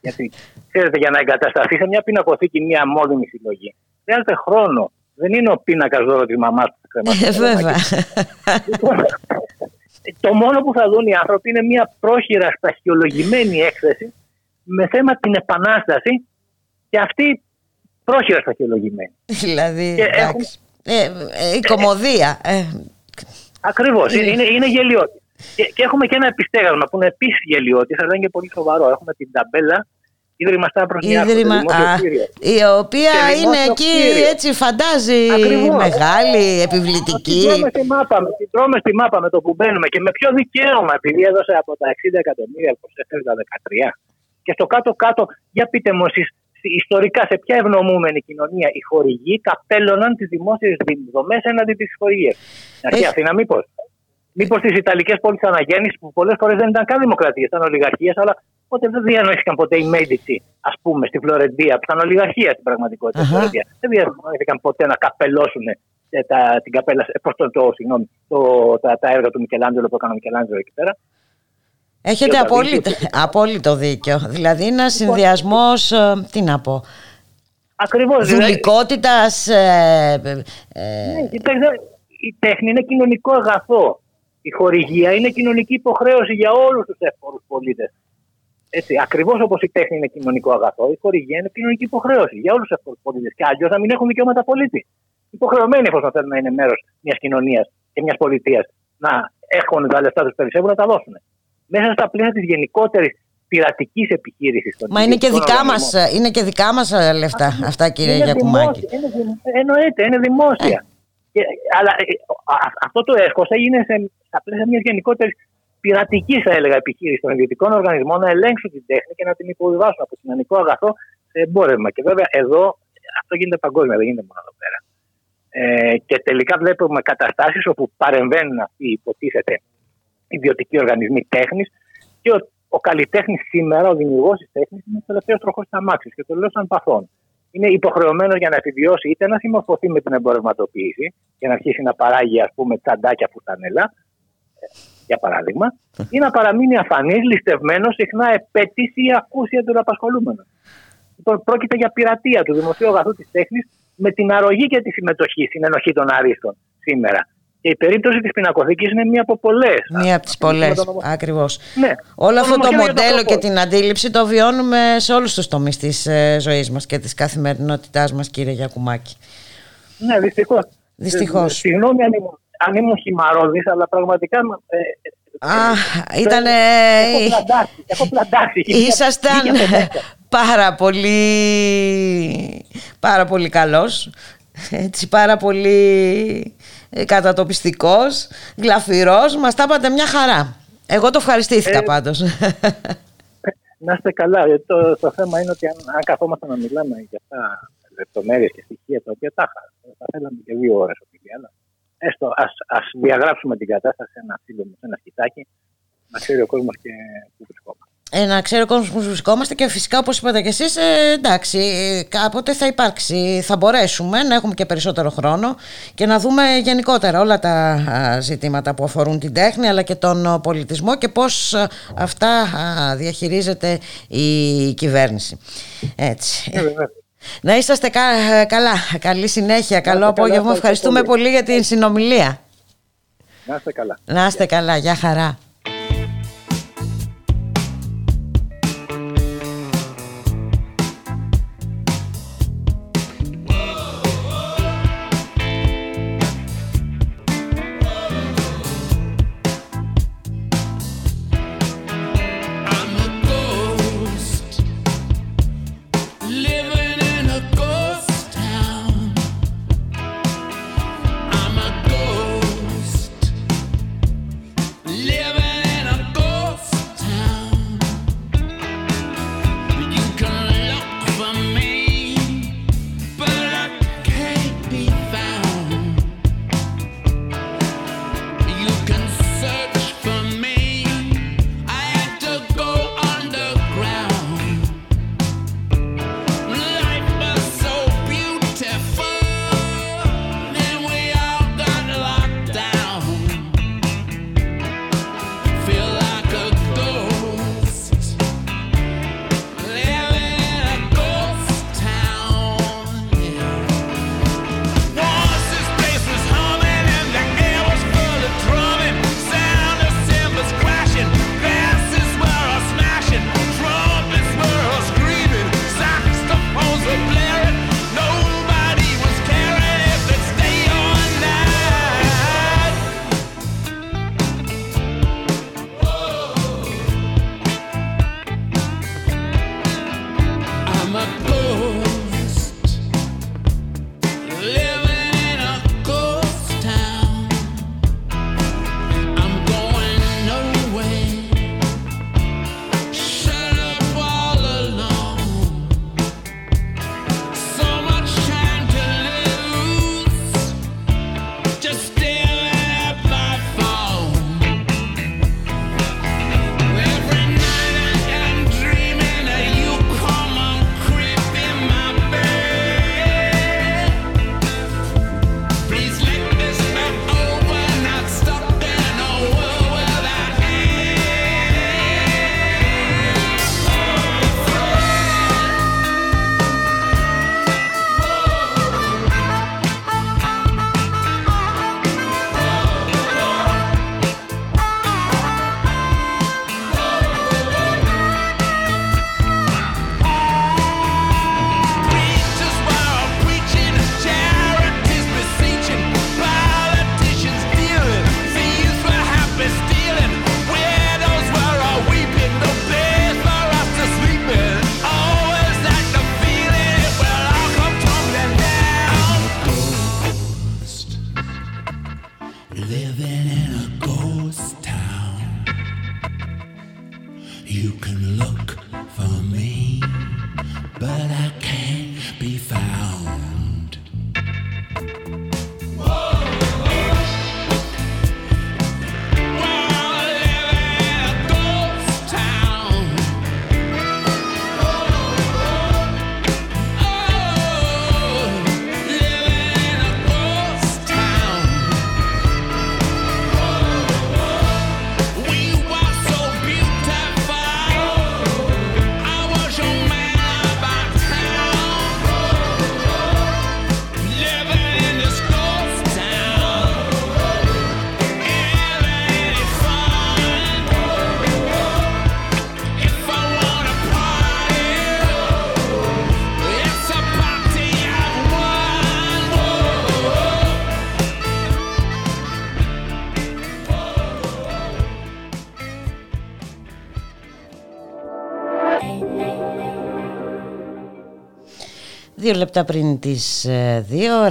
S15: Γιατί ξέρετε, για να εγκατασταθεί σε μια πινακοθήκη μια μόνιμη συλλογή, χρειάζεται χρόνο. Δεν είναι ο πίνακας δώρο της μαμάς που θα κρεμάσει.
S1: Ε, βέβαια.
S15: Λοιπόν, το μόνο που θα δουν οι άνθρωποι είναι μια πρόχειρα σταχυολογημένη έκθεση με θέμα την επανάσταση και αυτή πρόχειρα σταχυολογημένη.
S1: δηλαδή,
S15: Και
S1: εντάξει. Ε, ε, η κομμωδία. Ε,
S15: Ακριβώς.
S1: Είναι.
S15: Είναι, είναι, είναι γελιότης. Και, και έχουμε και ένα επιστέγασμα που είναι επίσης γελιότης, αλλά είναι και πολύ σοβαρό. Έχουμε την ταμπέλα Ίδρυμα Σταύρος Νιάρχος,
S1: Ίδρυμα,
S15: το δημόσιο
S1: α,
S15: κτίριο.
S1: η οποία
S15: Και
S1: είναι
S15: δημόσιο
S1: εκεί
S15: κτίριο.
S1: έτσι φαντάζει
S15: Ακριβώς.
S1: μεγάλη,
S15: Την
S1: επιβλητική.
S15: τρώμε στη μάπα, την τρώμε στη μάπα με το που μπαίνουμε και με ποιο δικαίωμα, επειδή έδωσε από τα 60 εκατομμύρια που έφερε τα 13. Και στο κάτω-κάτω, για πείτε μου εσείς, ιστορικά σε ποια ευνοούμενη κοινωνία οι χορηγοί καπέλωναν τις δημόσιες δομές έναντι της χορηγίας. Αρχή
S1: Έχει-
S15: Αθήνα, μήπως. Μήπως τις Ιταλικές πόλεις αναγέννησης που πολλές φορές δεν ήταν καν δημοκρατίες, ήταν ολιγαρχίες, αλλά ποτέ δεν διανοήθηκαν ποτέ οι Μέιντιτσι, ας πούμε, στη Φλωρεντία, που ήταν ολιγαρχία στην πραγματικότητα. στη
S1: Αχα.
S15: Φλωρεντία. Δεν διανοήθηκαν ποτέ να καπελώσουν ε, τα, την καπέλα, ε, πώς το, το, συγγνώμη, το, τα, τα έργα του Μικελάντζελο που έκανε ο Μικελάντζελο εκεί πέρα.
S1: Έχετε
S15: Και ο
S1: απόλυτο, απόλυτο δίκιο. Δηλαδή
S15: Λοιπόν,
S1: ένας συνδυασμός, τι να πω,
S15: Ακριβώς.
S1: δουλικότητας, ε, ε, ε,
S15: Ναι, κοιτάξτε, η τέχνη είναι κοινωνικό αγαθό. Η χορηγία είναι κοινωνική υποχρέωση για όλους τους εύπορους πολίτες. Έτσι, ακριβώς όπως η τέχνη είναι κοινωνικό αγαθό, η χορηγία είναι κοινωνική υποχρέωση για όλους τους εύπορους πολίτες. Και αλλιώς να μην έχουν δικαιώματα πολίτη. Υποχρεωμένοι εφόσον θέλουν να είναι μέρος μιας κοινωνίας και μιας πολιτείας να έχουν τα λεφτά τους περισσεύουν να τα δώσουν. Μέσα στα πλαίσια της γενικότερης πειρατικής επιχείρησης.
S1: μα είναι και, δικά μας, είναι και δικά μας ε, λεφτά αυτά κύριε
S15: είναι
S1: Γιακουμάκη.
S15: δημόσια, είναι δημ- εννοείται, είναι δημόσια. Και, αλλά ε, α- αυτό το έσχος έγινε σε, στα πλαίσια μιας γενικότερης πειρατικής, θα έλεγα, επιχείρησης των ιδιωτικών οργανισμών να ελέγξουν την τέχνη και να την υποβιβάσουν από κοινωνικό αγαθό σε εμπόρευμα. Και βέβαια εδώ αυτό γίνεται παγκόσμια, δεν γίνεται μόνο εδώ πέρα. Ε, και τελικά βλέπουμε καταστάσεις όπου παρεμβαίνουν αυτοί οι υποτίθεται ιδιωτικοί οργανισμοί τέχνης και ο, ο καλλιτέχνης σήμερα, ο δημιουργός της τέχνης, είναι ο τελευταίος τροχός τη αμάξη. Και το λέω σαν παθόν. Είναι υποχρεωμένο για να επιβιώσει είτε να συμμορφωθεί με την εμπορευματοποίηση και να αρχίσει να παράγει ας πούμε τσαντάκια φουστανέλα, ε, για παράδειγμα, ή να παραμείνει αφανής, ληστευμένος, συχνά επέτηση ή ακούσια του απασχολούμενου. Λοιπόν, πρόκειται για πειρατεία του δημοσίου αγαθού της τέχνης με την αρρωγή και τη συμμετοχή στην ενοχή των αρίστων σήμερα. Και η περίπτωση της πινακοθήκης είναι μία από πολλές.
S1: Μία από τις πολλές, ακριβώς.
S15: Ναι.
S1: Όλο αυτό το
S15: νομοσχέδιο για
S1: μοντέλο
S15: τρόπο.
S1: και την αντίληψη το βιώνουμε σε όλους τους τομείς της ε, ζωής μας και της καθημερινότητάς μας κύριε Γιακουμάκη.
S15: Ναι, δυστυχώς.
S1: Δυστυχώς.
S15: Συγγνώμη αν ήμουν, αν ήμουν χυμαρόδης, αλλά πραγματικά. Ε,
S1: Α, ήταν...
S15: έχω πλαντάξει. Έχω πλαντάξει.
S1: Ήσασταν
S15: Βγήκε από μέσα.
S1: πάρα πολύ, πάρα πολύ καλός, έτσι, πάρα πολύ ε, κατατοπιστικός, γλαφυρός, μας τα είπατε μια χαρά. Εγώ το ευχαριστήθηκα
S15: Ε,
S1: πάντως.
S15: Να είστε καλά. Ε, Το, το θέμα είναι ότι αν, αν καθόμαστε να μιλάμε για αυτά λεπτομέρειες και στοιχεία τα οποία τα είχα, θα θέλαμε και δύο ώρες ότι αλλά έστω ας, ας διαγράψουμε την κατάσταση σε ένα φίλο μου, σε ένα σκητάκι, να ξέρει ο κόσμος και πού βρισκόμαστε.
S1: Ε, να ξέρει ο κόσμος που βρισκόμαστε και φυσικά όπως είπατε και εσείς ε, εντάξει ε, κάποτε θα υπάρξει. Θα μπορέσουμε να έχουμε και περισσότερο χρόνο και να δούμε γενικότερα όλα τα α, ζητήματα που αφορούν την τέχνη αλλά και τον ο, πολιτισμό και πώς α, αυτά α, διαχειρίζεται η κυβέρνηση. Έτσι. Να είσαστε κα- καλά. Καλή συνέχεια. Καλό
S15: καλά,
S1: απόγευμα.
S15: Ευχαριστώ
S1: ευχαριστούμε
S15: πολύ.
S1: πολύ για την συνομιλία.
S15: Να είστε καλά.
S1: να είστε καλά. Γεια χαρά Δύο λεπτά πριν τις 2,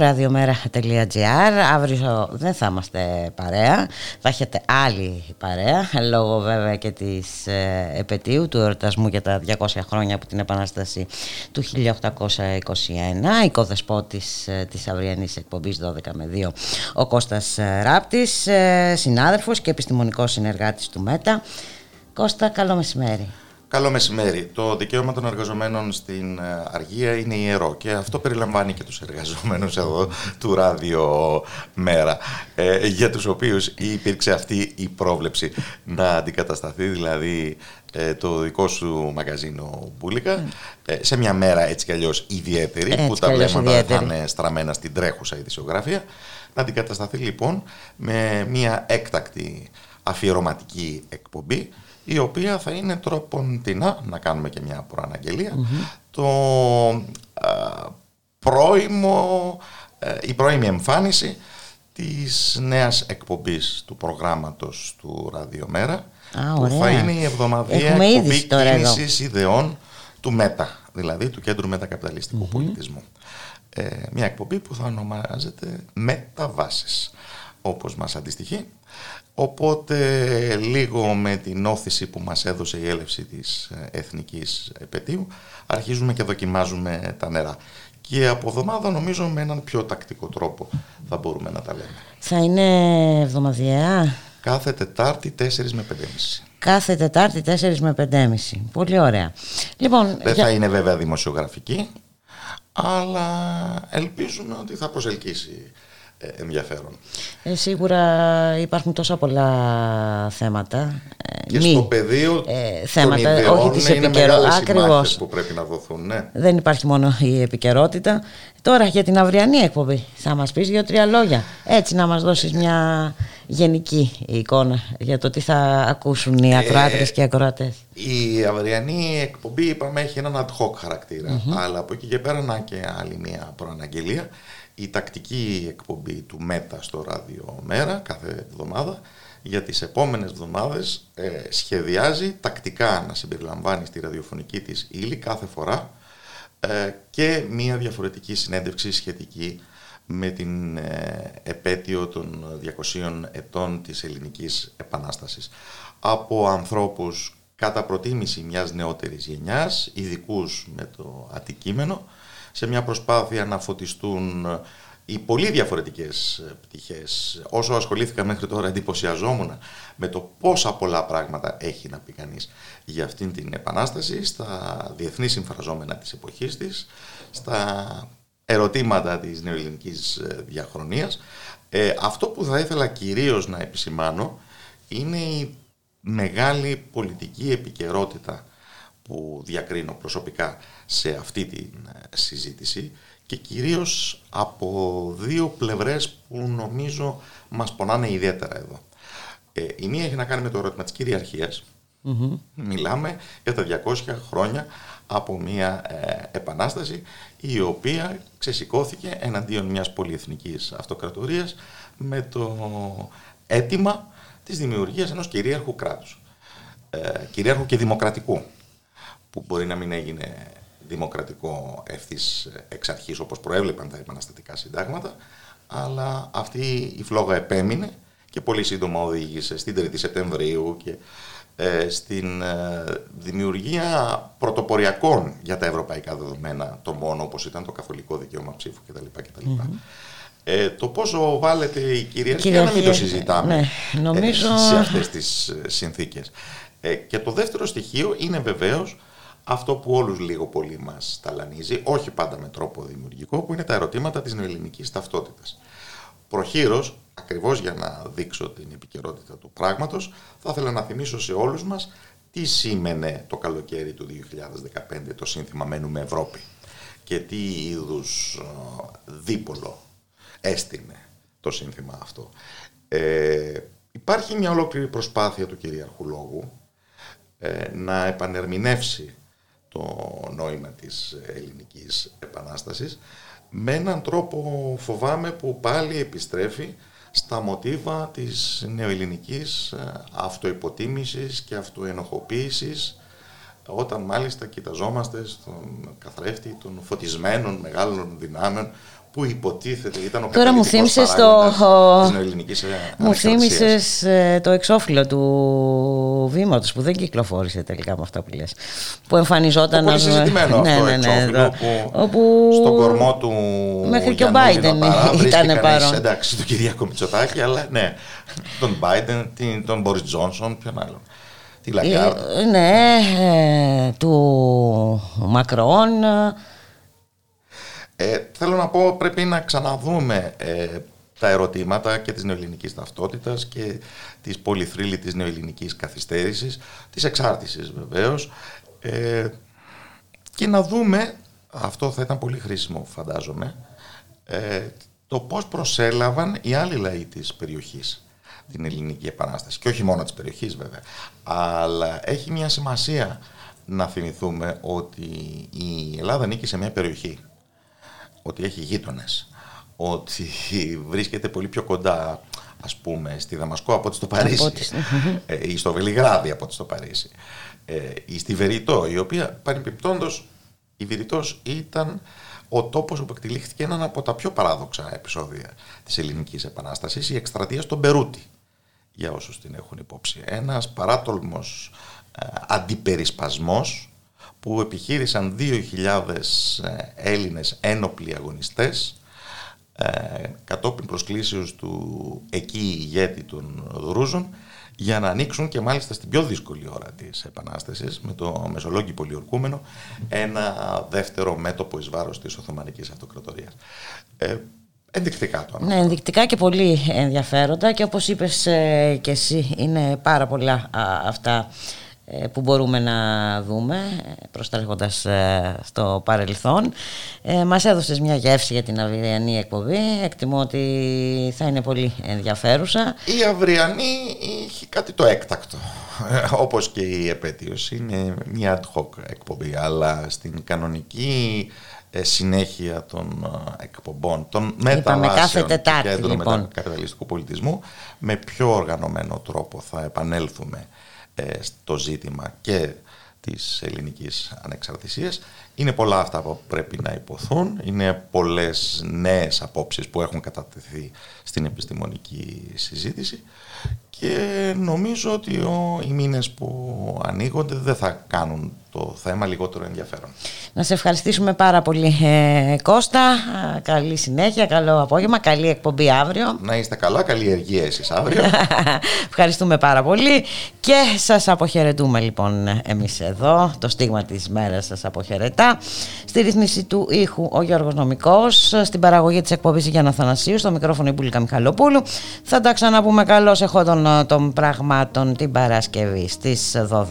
S1: radiomera.gr Αύριο δεν θα είμαστε παρέα, θα έχετε άλλη παρέα Λόγω βέβαια και της ε, επαιτίου του εορτασμού για τα 200 χρόνια από την Επανάσταση του 1821 Οικοδεσπότης ε, της αυριανής εκπομπής 12 με 2 Ο Κώστας ε, Ράπτης, συνάδελφος και επιστημονικός συνεργάτης του ΜΕΤΑ Κώστα, καλό μεσημέρι
S16: Καλό μεσημέρι. Το δικαίωμα των εργαζομένων στην ε, Αργία είναι ιερό και αυτό περιλαμβάνει και τους εργαζομένους εδώ του Ράδιο Μέρα ε, για τους οποίους υπήρξε αυτή η πρόβλεψη. Να αντικατασταθεί δηλαδή ε, το δικό σου μαγαζίνο Μπούλικα σε μια μέρα έτσι κι αλλιώς ιδιαίτερη που τα βλέμματα θα είναι στραμμένα στην τρέχουσα ειδησιογραφία. Να αντικατασταθεί λοιπόν με μια έκτακτη αφιερωματική εκπομπή η οποία θα είναι τροποντινά, να κάνουμε και μια προαναγγελια το πρώιμο, ε, η πρώιμη εμφάνιση της νέας εκπομπής του προγράμματος του Ραδιομέρα που θα είναι η εβδομαδία εκπομπή κίνησης ιδεών του ΜΕΤΑ, δηλαδή του Κέντρου Μετακαπιταλιστικού Πολιτισμού. Ε, μια εκπομπή που θα ονομάζεται «Μεταβάσεις», όπως μας αντιστοιχεί Οπότε λίγο με την όθηση που μας έδωσε η έλευση της ε, εθνικής επαιτίου αρχίζουμε και δοκιμάζουμε τα νερά. Και από εβδομάδα νομίζω με έναν πιο τακτικό τρόπο θα μπορούμε να τα λέμε.
S1: Θα είναι εβδομαδιαία;
S16: Κάθε Τετάρτη 4 με 5.30.
S1: Κάθε Τετάρτη 4 με 5.30. Πολύ ωραία. Λοιπόν,
S16: Δεν θα είναι βέβαια δημοσιογραφική, αλλά ελπίζουμε ότι θα προσελκύσει ε, ενδιαφέρον.
S1: Ε, σίγουρα υπάρχουν τόσα πολλά θέματα.
S16: Ε, και στο πεδίο
S1: ε, θέματα, των ιδεών, όχι της είναι
S16: μεγάλες που πρέπει να δοθούν. Ναι.
S1: Δεν υπάρχει μόνο η επικαιρότητα. Τώρα για την αυριανή εκπομπή θα μας πεις δύο-τρία λόγια. Έτσι να μας δώσεις μια γενική εικόνα για το τι θα ακούσουν οι ακροάτρες και οι ακροατές.
S16: Η αυριανή εκπομπή είπαμε έχει έναν ad hoc χαρακτηρα αλλά από εκεί και πέρα να και άλλη μια προαναγγελία η τακτική εκπομπή του ΜΕΤΑ στο ράδιο Μέρα κάθε εβδομάδα για τις επόμενες εβδομάδες ε, σχεδιάζει τακτικά να συμπεριλαμβάνει στη ραδιοφωνική της ύλη κάθε φορά ε, και μία διαφορετική συνέντευξη σχετική με την ε, επέτειο των 200 ετών της ελληνικής επανάστασης. Από ανθρώπους κατά προτίμηση μιας νεότερης γενιάς, ειδικούς με το αντικείμενο, σε μια προσπάθεια να φωτιστούν οι πολύ διαφορετικές πτυχές. Όσο ασχολήθηκα μέχρι τώρα εντυπωσιαζόμουν με το πόσα πολλά πράγματα έχει να πει κανείς για αυτήν την επανάσταση, στα διεθνή συμφραζόμενα της εποχής της, στα ερωτήματα της νεοελληνικής διαχρονίας. Ε, αυτό που θα ήθελα κυρίως να επισημάνω είναι η μεγάλη πολιτική επικαιρότητα που διακρίνω προσωπικά σε αυτή τη ε, συζήτηση και κυρίως από δύο πλευρές που νομίζω μας πονάνε ιδιαίτερα εδώ. Ε, η μία έχει να κάνει με το ερώτημα της κυριαρχίας. Μιλάμε για τα 200 χρόνια από μια ε, επανάσταση η οποία ξεσηκώθηκε εναντίον μιας πολυεθνικής αυτοκρατορίας με το αίτημα της δημιουργίας ενός κυρίαρχου κράτους. Ε, κυρίαρχου και δημοκρατικού που μπορεί να μην έγινε δημοκρατικό ευθύς εξ αρχής όπως προέβλεπαν τα επαναστατικά συντάγματα, αλλά αυτή η φλόγα επέμεινε και πολύ σύντομα οδήγησε στην 3η Σεπτεμβρίου και ε, στην ε, δημιουργία πρωτοποριακών για τα ευρωπαϊκά δεδομένα το μόνο όπως ήταν το καθολικό δικαίωμα ψήφου κτλ. κτλ. Ε, το πόσο βάλετε η κυριαρχία να μην το συζητάμε
S1: ναι, νομίζω...
S16: ε, σε αυτές τις ε, συνθήκες. Ε, και το δεύτερο στοιχείο είναι βεβαίως αυτό που όλους λίγο πολύ μας ταλανίζει, όχι πάντα με τρόπο δημιουργικό, που είναι τα ερωτήματα της νεοελληνικής ταυτότητας. Προχείρως, ακριβώς για να δείξω την επικαιρότητα του πράγματος, θα ήθελα να θυμίσω σε όλους μας τι σήμαινε το καλοκαίρι του 2015 το σύνθημα «Μένουμε Ευρώπη» και τι είδους δίπολο έστεινε το σύνθημα αυτό. Ε, υπάρχει μια ολόκληρη προσπάθεια του κυρίαρχου λόγου ε, να επανερμηνεύσει το νόημα της ελληνικής επανάστασης. Με έναν τρόπο φοβάμαι που πάλι επιστρέφει στα μοτίβα της νεοελληνικής ε, αυτοϋποτίμησης και αυτοενοχοποίησης όταν μάλιστα κοιταζόμαστε στον καθρέφτη των φωτισμένων μεγάλων δυνάμεων που υποτίθεται ήταν ο
S1: Τώρα μου θύμισες
S16: το...
S1: της Μου θύμισες ε, το εξώφυλλο του βήματος που δεν κυκλοφόρησε τελικά με αυτά που λες. Που εμφανιζόταν...
S16: Το πολύ συζητημένο ναι, αυτό ναι, ναι, εξώφυλλο που όπου... στον κορμό του
S1: Μέχρι και ο Μπάιντεν ήταν παρόν.
S16: Εντάξει, του Κυριάκο Μητσοτάκη, αλλά ναι, τον Μπάιντεν, τον Μπόρις Τζόνσον, ποιον άλλον. Τη Λαγκάρντ.
S1: Ε, ναι, ε, του Μακρόν...
S16: Ε, θέλω να πω πρέπει να ξαναδούμε ε, τα ερωτήματα και της νεοελληνικής ταυτότητας και της πολυθρύλητης νεοελληνικής καθυστέρησης, της εξάρτησης βεβαίως ε, και να δούμε, αυτό θα ήταν πολύ χρήσιμο φαντάζομαι, ε, το πώς προσέλαβαν οι άλλοι λαοί της περιοχής την ελληνική επανάσταση. Και όχι μόνο της περιοχής βέβαια. Αλλά έχει μια σημασία να θυμηθούμε ότι η Ελλάδα ανήκει σε μια περιοχή ότι έχει γείτονες, ότι βρίσκεται πολύ πιο κοντά ας πούμε στη Δαμασκό από ότι στο Παρίσι. ε, ή στο Βελιγράδι από ότι στο Παρίσι. Ε, ή στη Βεριτό η οποία παρεμπιπτόντως η Βεριτός ήταν ο τόπος όπου εκτελήχθηκε έναν από τα πιο παράδοξα επεισόδια της ελληνικής επανάστασης η εκστρατεία στον Περούτη για όσους την έχουν υπόψη. Ένας παράτολμος ε, αντιπερισπασμός που επιχείρησαν 2.000 ε, Έλληνες ένοπλοι αγωνιστές ε, κατόπιν προσκλήσεως του εκεί ηγέτη των Δρούζων για να ανοίξουν και μάλιστα στην πιο δύσκολη ώρα της Επανάστασης με το Μεσολόγγι πολιορκούμενο ένα δεύτερο μέτωπο εις βάρος της Οθωμανικής Αυτοκρατορίας. Ε, ενδεικτικά το
S1: Ναι, ενδεικτικά και πολύ ενδιαφέροντα και όπως είπες ε, και εσύ είναι πάρα πολλά αυτά ε, που μπορούμε να δούμε προστρέχοντας ε, στο παρελθόν. Ε, μας έδωσες μια γεύση για την αυριανή εκπομπή. Εκτιμώ ότι θα είναι πολύ ενδιαφέρουσα.
S16: Η αυριανή έχει κάτι το έκτακτο. Όπως και η επέτειος. Είναι μια ad hoc εκπομπή, αλλά στην κανονική συνέχεια των εκπομπών, των μεταβάσεων του Κέντρου λοιπόν. Μετακαπιταλιστικού Πολιτισμού, με πιο οργανωμένο τρόπο θα επανέλθουμε ε, στο ζήτημα και της ελληνικής ανεξαρτησίας. Είναι πολλά αυτά που πρέπει να υποθούν, είναι πολλές νέες απόψεις που έχουν κατατεθεί στην επιστημονική συζήτηση και νομίζω ότι ο, οι μήνες που ανοίγονται δεν θα κάνουν το θέμα λιγότερο ενδιαφέρον.
S1: Να σε ευχαριστήσουμε πάρα πολύ ε, Κώστα. Καλή συνέχεια, καλό απόγευμα, καλή εκπομπή αύριο.
S16: Να είστε καλά, καλή εργία εσείς αύριο.
S1: Ευχαριστούμε πάρα πολύ και σας αποχαιρετούμε λοιπόν εμείς εδώ. Το στίγμα της μέρας σας αποχαιρετά. Στη ρύθμιση του ήχου ο Γιώργος Νομικός, στην παραγωγή της εκπομπής Γιάννα Θανασίου, στο μικρόφωνο η Μπουλίκα Μιχαλοπούλου. Θα τα ξαναπούμε καλώς εχόντων των πραγμάτων την Παρασκευή στις 12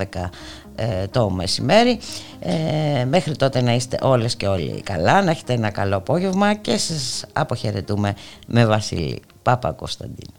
S1: ε, το μεσημέρι. Ε, μέχρι τότε να είστε όλες και όλοι καλά, να έχετε ένα καλό απόγευμα και σας αποχαιρετούμε με Βασίλη Πάπα Κωνσταντίνου.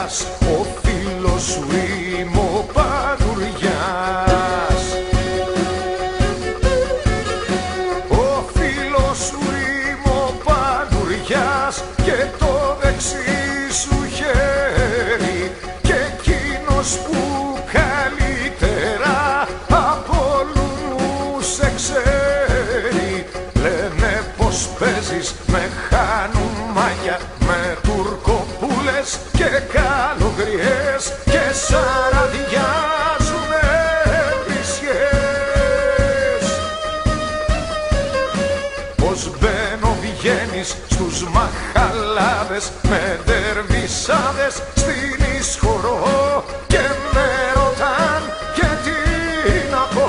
S17: Ο με δερβισάδες στην ισχυρό και με ρωτάν και τι να πω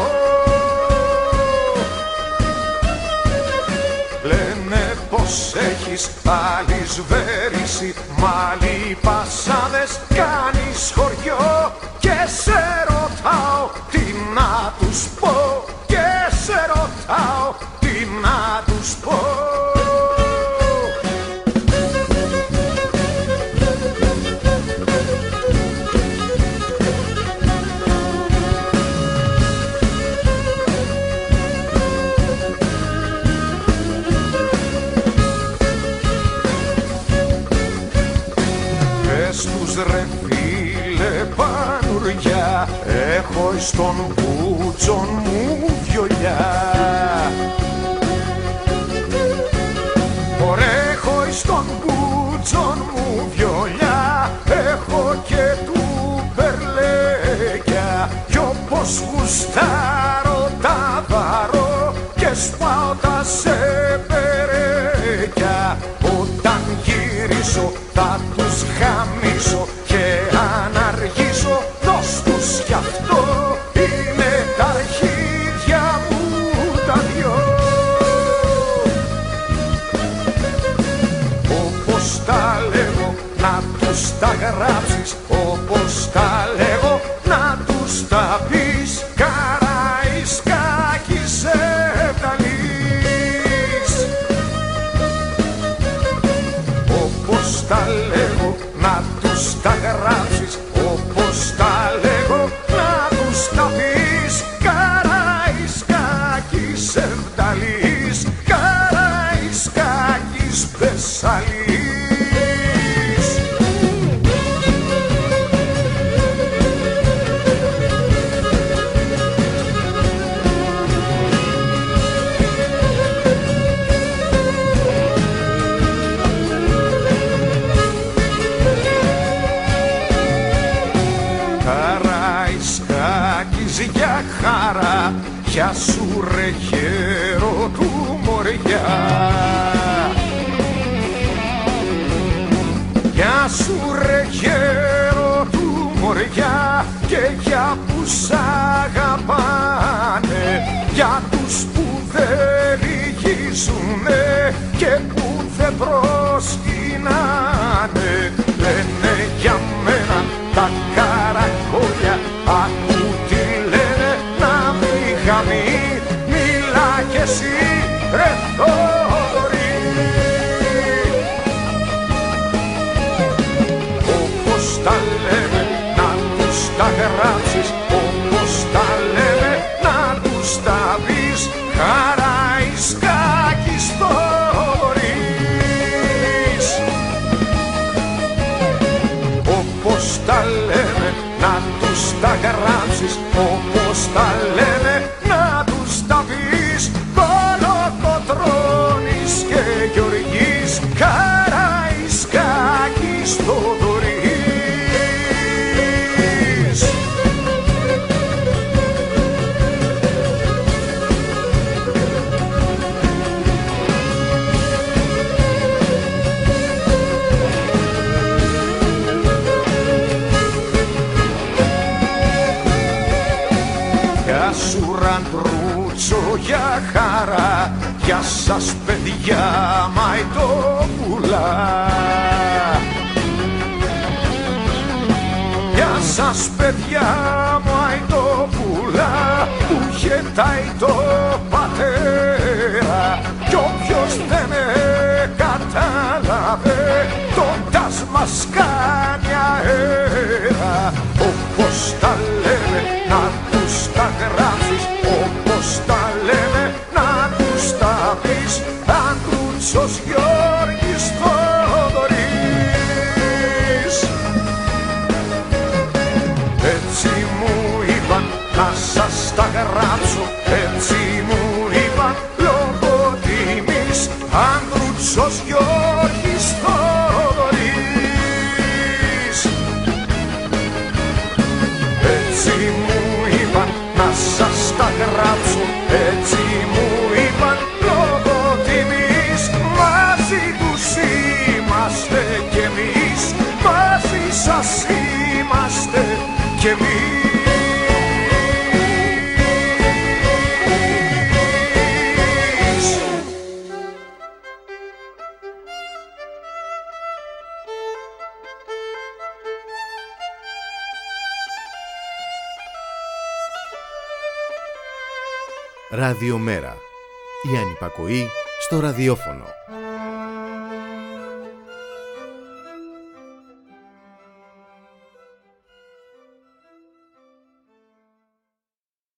S17: Λένε πως έχεις άλλη σβέρηση μάλι πασάδες κάνεις χωριό και σε ρωτάω τι να τους πω και σε ρωτάω δυο στον κούτσον μου βιολιά. Ωρέχω εις τον κούτσον μου βιολιά έχω και του περλέκια κι όπως γουστάρω τα βαρώ και σπάω Όπως τα γράψεις, όπως τα